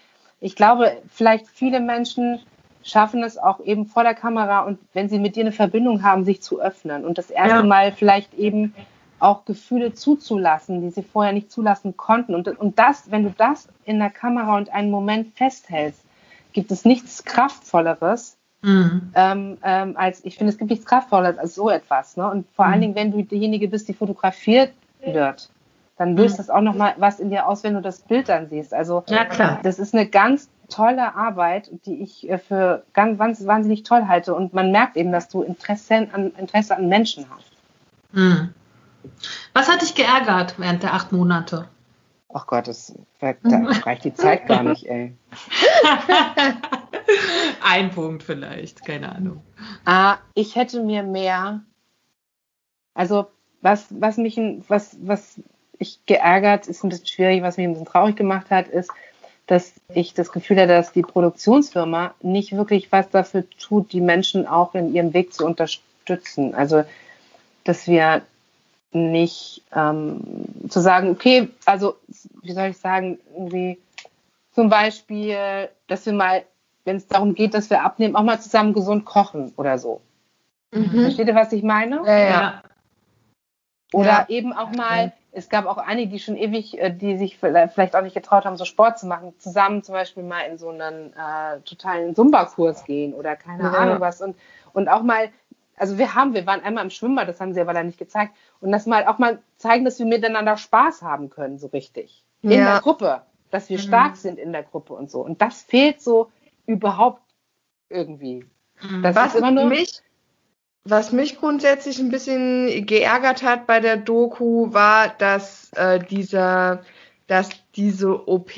ich glaube, vielleicht viele Menschen schaffen es auch eben vor der Kamera und wenn sie mit dir eine Verbindung haben, sich zu öffnen und das erste Ja. Mal vielleicht eben auch Gefühle zuzulassen, die sie vorher nicht zulassen konnten. Und, und das, wenn du das in der Kamera und einen Moment festhältst, gibt es nichts Kraftvolleres, Mhm. ähm, ähm, als ich finde, es gibt nichts Kraftvolleres als so etwas. Ne? Und vor allen Mhm. Dingen, wenn du diejenige bist, die fotografiert wird, dann löst Mhm. das auch nochmal was in dir aus, wenn du das Bild dann siehst. Also Ja, klar. das ist eine ganz tolle Arbeit, die ich äh, für ganz wahns- wahnsinnig toll halte. Und man merkt eben, dass du Interesse an, Interesse an Menschen hast. Mhm. Was hat dich geärgert während der acht Monate? Ach Gott, das, da reicht die Zeit gar nicht, ey. Ein Punkt vielleicht, keine Ahnung. Ah, ich hätte mir mehr, also was, was mich, was, was ich geärgert, ist ein bisschen schwierig, was mich ein bisschen traurig gemacht hat, ist, dass ich das Gefühl hatte, dass die Produktionsfirma nicht wirklich was dafür tut, die Menschen auch in ihrem Weg zu unterstützen. Also, dass wir nicht ähm, zu sagen, okay, also wie soll ich sagen, irgendwie zum Beispiel, dass wir mal, wenn es darum geht, dass wir abnehmen, auch mal zusammen gesund kochen oder so. Mhm. Versteht ihr, was ich meine? Ja, ja. Oder Ja. eben auch mal, es gab auch einige, die schon ewig, äh, die sich vielleicht auch nicht getraut haben, so Sport zu machen, zusammen zum Beispiel mal in so einen äh, totalen Zumba-Kurs gehen oder keine Ja. Ahnung was. Und, und auch mal, also wir haben, wir waren einmal im Schwimmbad, das haben sie aber da nicht gezeigt. Und das mal auch mal zeigen, dass wir miteinander Spaß haben können, so richtig. In Ja. der Gruppe. Dass wir Mhm. stark sind in der Gruppe und so. Und das fehlt so überhaupt irgendwie. Das Was ist immer für nur. mich was mich grundsätzlich ein bisschen geärgert hat bei der Doku, war, dass äh, dieser, dass diese OP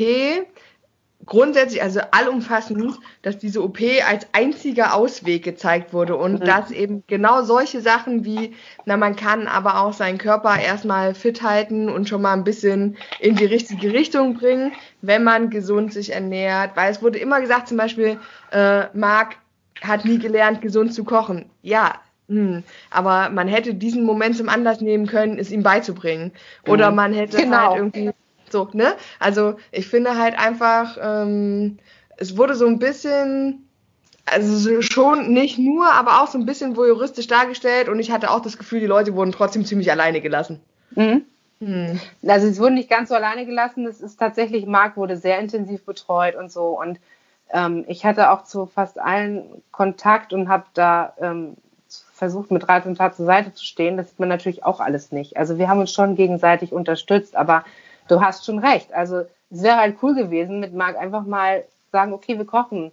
grundsätzlich, also allumfassend, dass diese OP als einziger Ausweg gezeigt wurde und mhm. dass eben genau solche Sachen wie, na, man kann aber auch seinen Körper erstmal fit halten und schon mal ein bisschen in die richtige Richtung bringen, wenn man gesund sich ernährt, weil es wurde immer gesagt, zum Beispiel, äh, Marc hat nie gelernt, gesund zu kochen. Ja, hm, aber man hätte diesen Moment zum Anlass nehmen können, es ihm beizubringen. Oder mhm. man hätte genau. halt irgendwie so, ne? Also ich finde halt einfach, ähm, es wurde so ein bisschen, also schon nicht nur, aber auch so ein bisschen voyeuristisch dargestellt und ich hatte auch das Gefühl, die Leute wurden trotzdem ziemlich alleine gelassen. Mhm. Hm. Also es wurden nicht ganz so alleine gelassen, es ist tatsächlich, Marc wurde sehr intensiv betreut und so und ähm, ich hatte auch zu fast allen Kontakt und habe da ähm, versucht, mit Rat und Tat zur Seite zu stehen. Das sieht man natürlich auch alles nicht. Also wir haben uns schon gegenseitig unterstützt, aber du hast schon recht. Also es wäre halt cool gewesen, mit Marc einfach mal sagen, okay, wir kochen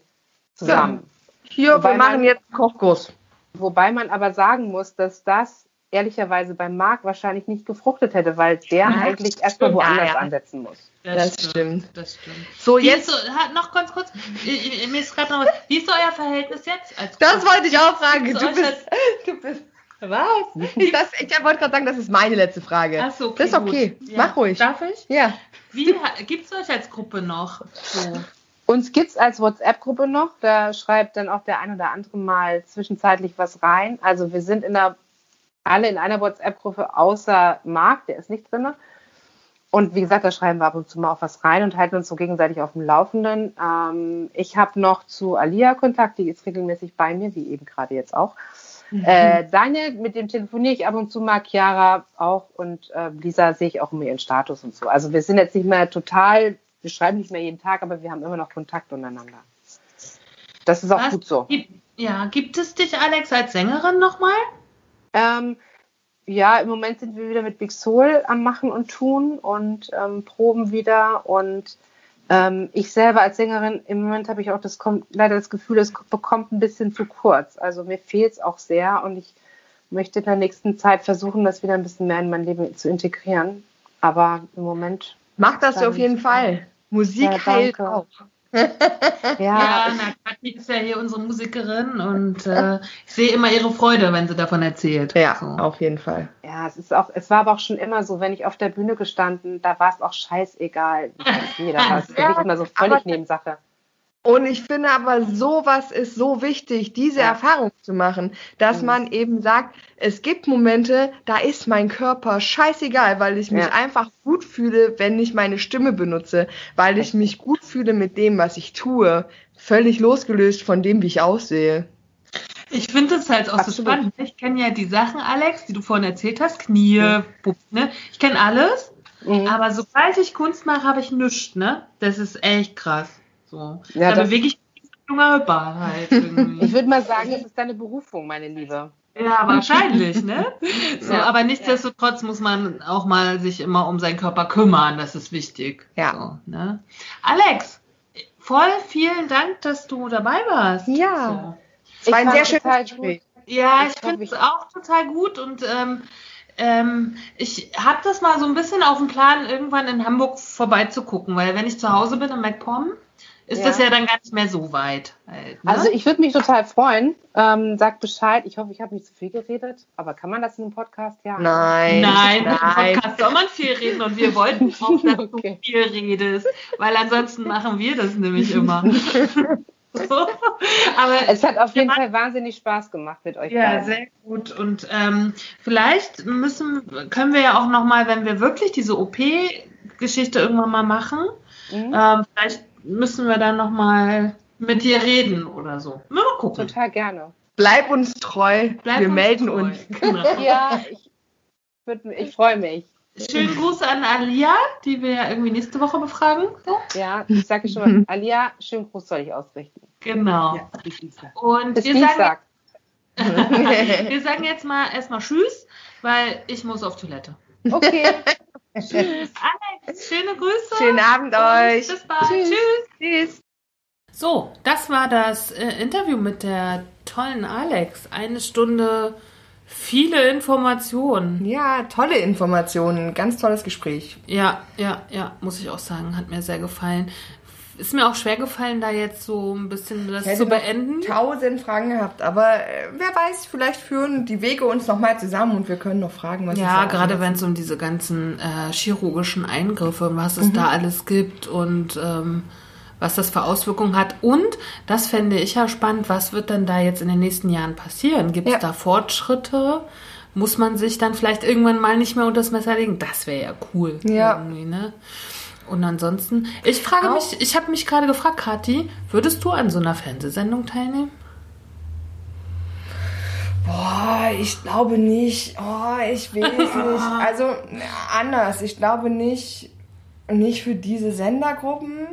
zusammen. Ja. Hier, wobei wir machen man, jetzt Kochkurs. Wobei man aber sagen muss, dass das ehrlicherweise beim Marc wahrscheinlich nicht gefruchtet hätte, weil der ja, eigentlich erstmal woanders ja, ja. ansetzen muss. Das, das stimmt. Das stimmt. So, wie jetzt. So, noch ganz kurz, mir ist gerade noch was. Wie ist euer Verhältnis jetzt? Als das wollte ich auch fragen. Du bist, du bist, was? Ich, das, ich wollte gerade sagen, das ist meine letzte Frage. Ach so, okay, das ist okay. Ja. Mach ruhig. Darf ich? Ja. Wie gibt es euch als Gruppe noch? So. Uns gibt es als WhatsApp-Gruppe noch. Da schreibt dann auch der ein oder andere mal zwischenzeitlich was rein. Also wir sind in der, alle in einer WhatsApp-Gruppe außer Marc, der ist nicht drin. Und wie gesagt, da schreiben wir ab und zu mal auch was rein und halten uns so gegenseitig auf dem Laufenden. Ähm, ich habe noch zu Alia Kontakt, die ist regelmäßig bei mir, wie eben gerade jetzt auch. Mhm. Äh, Daniel, mit dem telefoniere ich ab und zu mal, Chiara auch und äh, Lisa sehe ich auch immer ihren Status und so. Also wir sind jetzt nicht mehr total, wir schreiben nicht mehr jeden Tag, aber wir haben immer noch Kontakt untereinander. Das ist auch Was? gut so. Gibt, ja, gibt es dich, Alex, als Sängerin nochmal? Ähm, ja, im Moment sind wir wieder mit Big Soul am Machen und Tun und ähm, proben wieder und ähm, ich selber als Sängerin, im Moment habe ich auch das kommt, leider das Gefühl, es bekommt ein bisschen zu kurz. Also mir fehlt es auch sehr und ich möchte in der nächsten Zeit versuchen, das wieder ein bisschen mehr in mein Leben zu integrieren. Aber im Moment. Mach das auf jeden Fall. Musik ja, heilt auch. Ja, ja na, Kathi ist ja hier unsere Musikerin und äh, ich sehe immer ihre Freude, wenn sie davon erzählt. Ja, so. auf jeden Fall. Ja, es ist auch, es war aber auch schon immer so, wenn ich auf der Bühne gestanden, da war es auch scheißegal. Nee, da war es immer so völlig Nebensache. Und ich finde aber, sowas ist so wichtig, diese ja. Erfahrung zu machen, dass mhm. man eben sagt, es gibt Momente, da ist mein Körper scheißegal, weil ich mich ja. einfach gut fühle, wenn ich meine Stimme benutze, weil ich mich gut fühle mit dem, was ich tue, völlig losgelöst von dem, wie ich aussehe. Ich finde es halt auch Absolut. so spannend. Ich kenne ja die Sachen, Alex, die du vorhin erzählt hast, Knie, ja. ne? Ich kenne alles, mhm. aber sobald ich Kunst mache, habe ich nichts, ne? Das ist echt krass. So. Ja, da bewege ich mich junger Hüpper halt irgendwie. ich würde mal sagen, das ist deine Berufung, meine Liebe. Ja, wahrscheinlich, ne? So, ja. aber nichtsdestotrotz muss man auch mal sich immer um seinen Körper kümmern, das ist wichtig. Ja. So, ne? Alex, voll vielen Dank, dass du dabei warst. Ja. So. Es war ein sehr schönes Gespräch. Ja, ich, ich finde es auch total gut und ähm, ähm, ich habe das mal so ein bisschen auf dem Plan, irgendwann in Hamburg vorbeizugucken, weil wenn ich zu Hause bin in MacPom, ist ja. das ja dann gar nicht mehr so weit. Halt, ne? Also ich würde mich total freuen. Ähm, sag Bescheid. Ich hoffe, ich habe nicht zu viel geredet. Aber kann man das in einem Podcast? Ja. Nein. Nein, nein. im Podcast soll man viel reden und wir wollten auch, dass okay. du viel redest. Weil ansonsten machen wir das nämlich immer. so. Aber es hat auf jeden Fall wahnsinnig Spaß gemacht mit euch. Ja, beiden. sehr gut. Und ähm, vielleicht müssen, können wir ja auch nochmal, wenn wir wirklich diese OP-Geschichte irgendwann mal machen, mhm. ähm, vielleicht müssen wir dann nochmal mit dir reden oder so. Mal gucken. Total gerne. Bleib uns treu. Bleib wir uns melden treu. uns. Genau. ja, ich, ich freue mich. Schönen Gruß an Alia, die wir ja irgendwie nächste Woche befragen. So. Ja, ich sage schon mal, Alia, schönen Gruß soll ich ausrichten. Genau. Ja, Und wir sagen, wir sagen jetzt mal erstmal Tschüss, weil ich muss auf Toilette. Okay. Tschüss. Alex, schöne Grüße. Schönen Abend euch. Bis bald. Tschüss. Tschüss. So, das war das äh, Interview mit der tollen Alex. Eine Stunde Viele Informationen. Ja, tolle Informationen, ganz tolles Gespräch. Ja, ja, ja, muss ich auch sagen, hat mir sehr gefallen. Ist mir auch schwer gefallen, da jetzt so ein bisschen das zu beenden. Tausend Fragen gehabt, aber äh, wer weiß, vielleicht führen die Wege uns nochmal zusammen und wir können noch fragen, was Ja, gerade wenn es um diese ganzen äh, chirurgischen Eingriffe und was es da alles gibt und ähm, was das für Auswirkungen hat. Und das fände ich ja spannend, was wird denn da jetzt in den nächsten Jahren passieren? Gibt es Ja. da Fortschritte? Muss man sich dann vielleicht irgendwann mal nicht mehr unter das Messer legen? Das wäre ja cool. Ja. Irgendwie, ne? Und ansonsten, ich frage Auch- mich, ich habe mich gerade gefragt, Kathi, würdest du an so einer Fernsehsendung teilnehmen? Boah, ich glaube nicht. Oh, ich will es nicht. Also anders. Ich glaube nicht, nicht für diese Sendergruppen.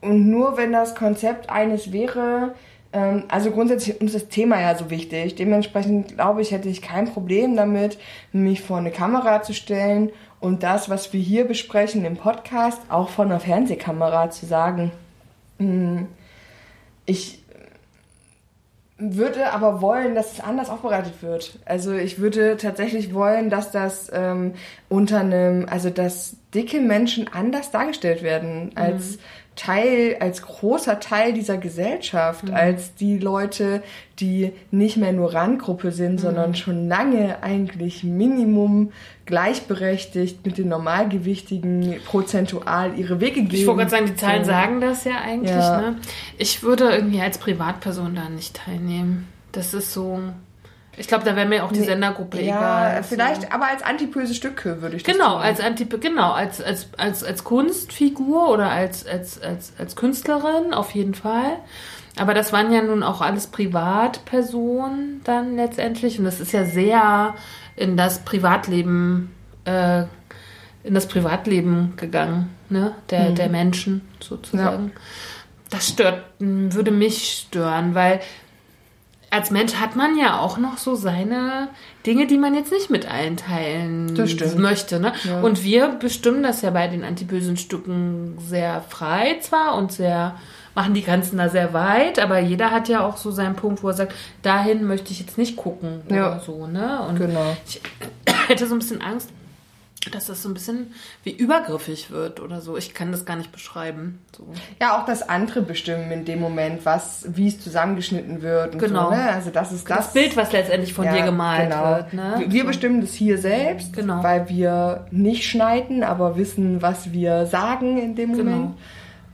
Und nur wenn das Konzept eines wäre, ähm, also grundsätzlich ist das Thema ja so wichtig. Dementsprechend glaube ich, hätte ich kein Problem damit, mich vor eine Kamera zu stellen und das, was wir hier besprechen im Podcast, auch vor einer Fernsehkamera zu sagen. Hm, Ich würde aber wollen, dass es anders aufbereitet wird. Also ich würde tatsächlich wollen, dass das ähm, unter einem, also dass dicke Menschen anders dargestellt werden als Teil, als großer Teil dieser Gesellschaft, als die Leute, die nicht mehr nur Randgruppe sind, sondern schon lange eigentlich Minimum gleichberechtigt mit den Normalgewichtigen prozentual ihre Wege gehen. Ich wollte gerade sagen, die Zahlen sagen das ja eigentlich. Ja. Ne? Ich würde irgendwie als Privatperson da nicht teilnehmen. Das ist so. Ich glaube, da wäre mir auch die Sendergruppe ja, egal. Vielleicht, aber als antipöse Stücke würde ich das Genau, tun. als Anti genau, als, als, als, als Kunstfigur oder als, als, als, als Künstlerin auf jeden Fall. Aber das waren ja nun auch alles Privatpersonen dann letztendlich. Und das ist ja sehr in das Privatleben, äh, in das Privatleben gegangen, ne? Der, der Menschen sozusagen. Das stört, würde mich stören, weil als Mensch hat man ja auch noch so seine Dinge, die man jetzt nicht mit allen teilen möchte. Ne? Und wir bestimmen das ja bei den antibösen Stücken sehr frei zwar und sehr machen die Grenzen da sehr weit, aber jeder hat ja auch so seinen Punkt, wo er sagt, dahin möchte ich jetzt nicht gucken Ja. oder so. Ne? Und Genau. ich hätte so ein bisschen Angst, dass das so ein bisschen wie übergriffig wird oder so. Ich kann das gar nicht beschreiben. So. Ja, auch das andere bestimmen in dem Moment, was, wie es zusammengeschnitten wird und Genau. so. Ne? Also das ist das, Das Bild, was letztendlich von Ja, dir gemalt genau. wird. Ne? Wir, bestimmen das hier selbst, Genau. weil wir nicht schneiden, aber wissen, was wir sagen in dem Genau.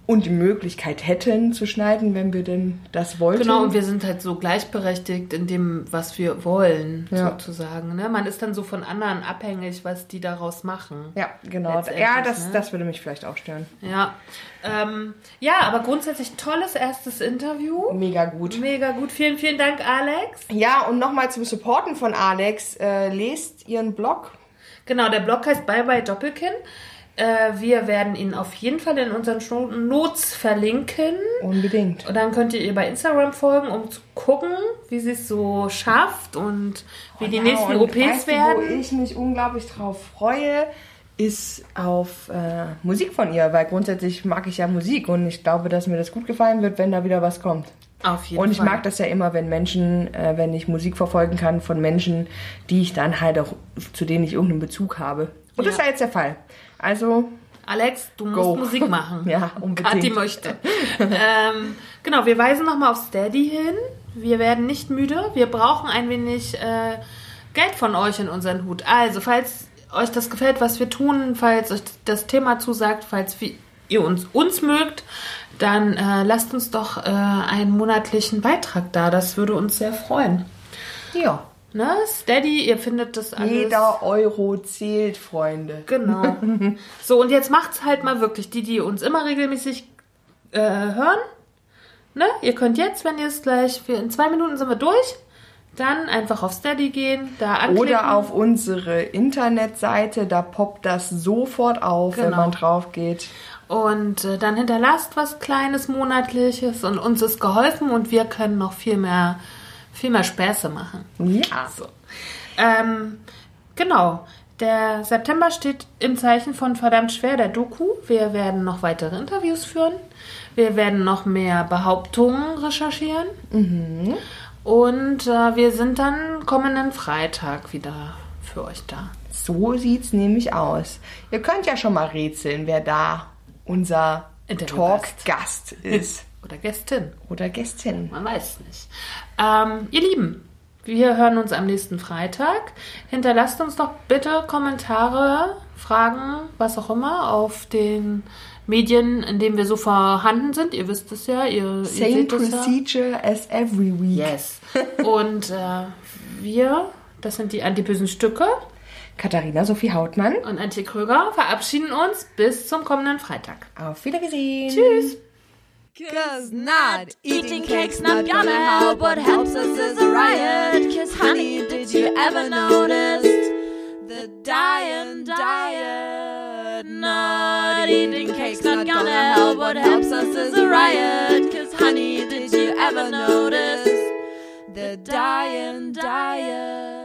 Und die Möglichkeit hätten zu schneiden, wenn wir denn das wollten. Genau, und wir sind halt so gleichberechtigt in dem, was wir wollen, Ja. sozusagen. Ne? Man ist dann so von anderen abhängig, was die daraus machen. ja, genau. Ja, das, ne? das würde mich vielleicht auch stören. Ja, ähm, ja aber grundsätzlich tolles erstes Interview. Mega gut. Mega gut. Vielen, vielen Dank, Alex. Ja, und nochmal zum Supporten von Alex. Äh, lest ihren Blog. Genau, der Blog heißt Bye Bye Doppelkinn. Äh, wir werden ihn auf jeden Fall in unseren Show Notes verlinken. Unbedingt. Und dann könnt ihr ihr bei Instagram folgen, um zu gucken, wie sie es so schafft und wie die Ja, nächsten und OPs weißt Du, wo werden. ich mich unglaublich drauf freue, ist auf äh, Musik von ihr, weil grundsätzlich mag ich ja Musik und ich glaube, dass mir das gut gefallen wird, wenn da wieder was kommt. Auf jeden und ich Fall. mag das ja immer, wenn Menschen, äh, wenn ich Musik verfolgen kann von Menschen, die ich dann halt auch, zu denen ich irgendeinen Bezug habe. Und das Ja. ist ja jetzt der Fall. Also, Alex, du musst Go. Musik machen. Ja, unbedingt. Kathi möchte. ähm, genau, wir weisen nochmal auf Steady hin. Wir werden nicht müde. Wir brauchen ein wenig äh, Geld von euch in unseren Hut. Also, falls euch das gefällt, was wir tun, falls euch das Thema zusagt, falls ihr uns, uns mögt, dann äh, lasst uns doch äh, einen monatlichen Beitrag da. Das würde uns sehr freuen. ja. Ne? Steady, ihr findet das alles. Jeder Euro zählt, Freunde. Genau. So, und jetzt macht's halt mal wirklich. Die, die uns immer regelmäßig äh, hören, ne? Ihr könnt jetzt, wenn ihr es gleich, wir, in zwei Minuten sind wir durch, dann einfach auf Steady gehen, da anklicken. Oder auf unsere Internetseite, da poppt das sofort auf, wenn Genau. man drauf geht. Und äh, dann hinterlasst was Kleines, Monatliches und uns ist geholfen und wir können noch viel mehr, viel mehr Späße machen. Ja. So. Ähm, genau. Der September steht im Zeichen von verdammt schwer der Doku. Wir werden noch weitere Interviews führen. Wir werden noch mehr Behauptungen recherchieren. Und äh, wir sind dann kommenden Freitag wieder für euch da. So sieht's nämlich aus. Ihr könnt ja schon mal rätseln, wer da unser. Talkgast ist. Oder Gästin. Oder Gästin. Man weiß es nicht. Ähm, ihr Lieben, wir hören uns am nächsten Freitag. Hinterlasst uns doch bitte Kommentare, Fragen, was auch immer, auf den Medien, in denen wir so vorhanden sind. Ihr wisst es ja, ihr, ihr Same seht es ja. procedure as every week. Yes. Und äh, wir, das sind die antibösen Stücke Katharina Sophie Hautmann. und Antje Kröger, verabschieden uns bis zum kommenden Freitag. Auf Wiedergesehen. Tschüss. Cause not eating cake's not gonna help. What helps us is a riot. Cause honey, did you ever notice the dying diet? Not eating cake's not gonna help. What helps us is a riot. Cause honey, did you ever notice the dying diet?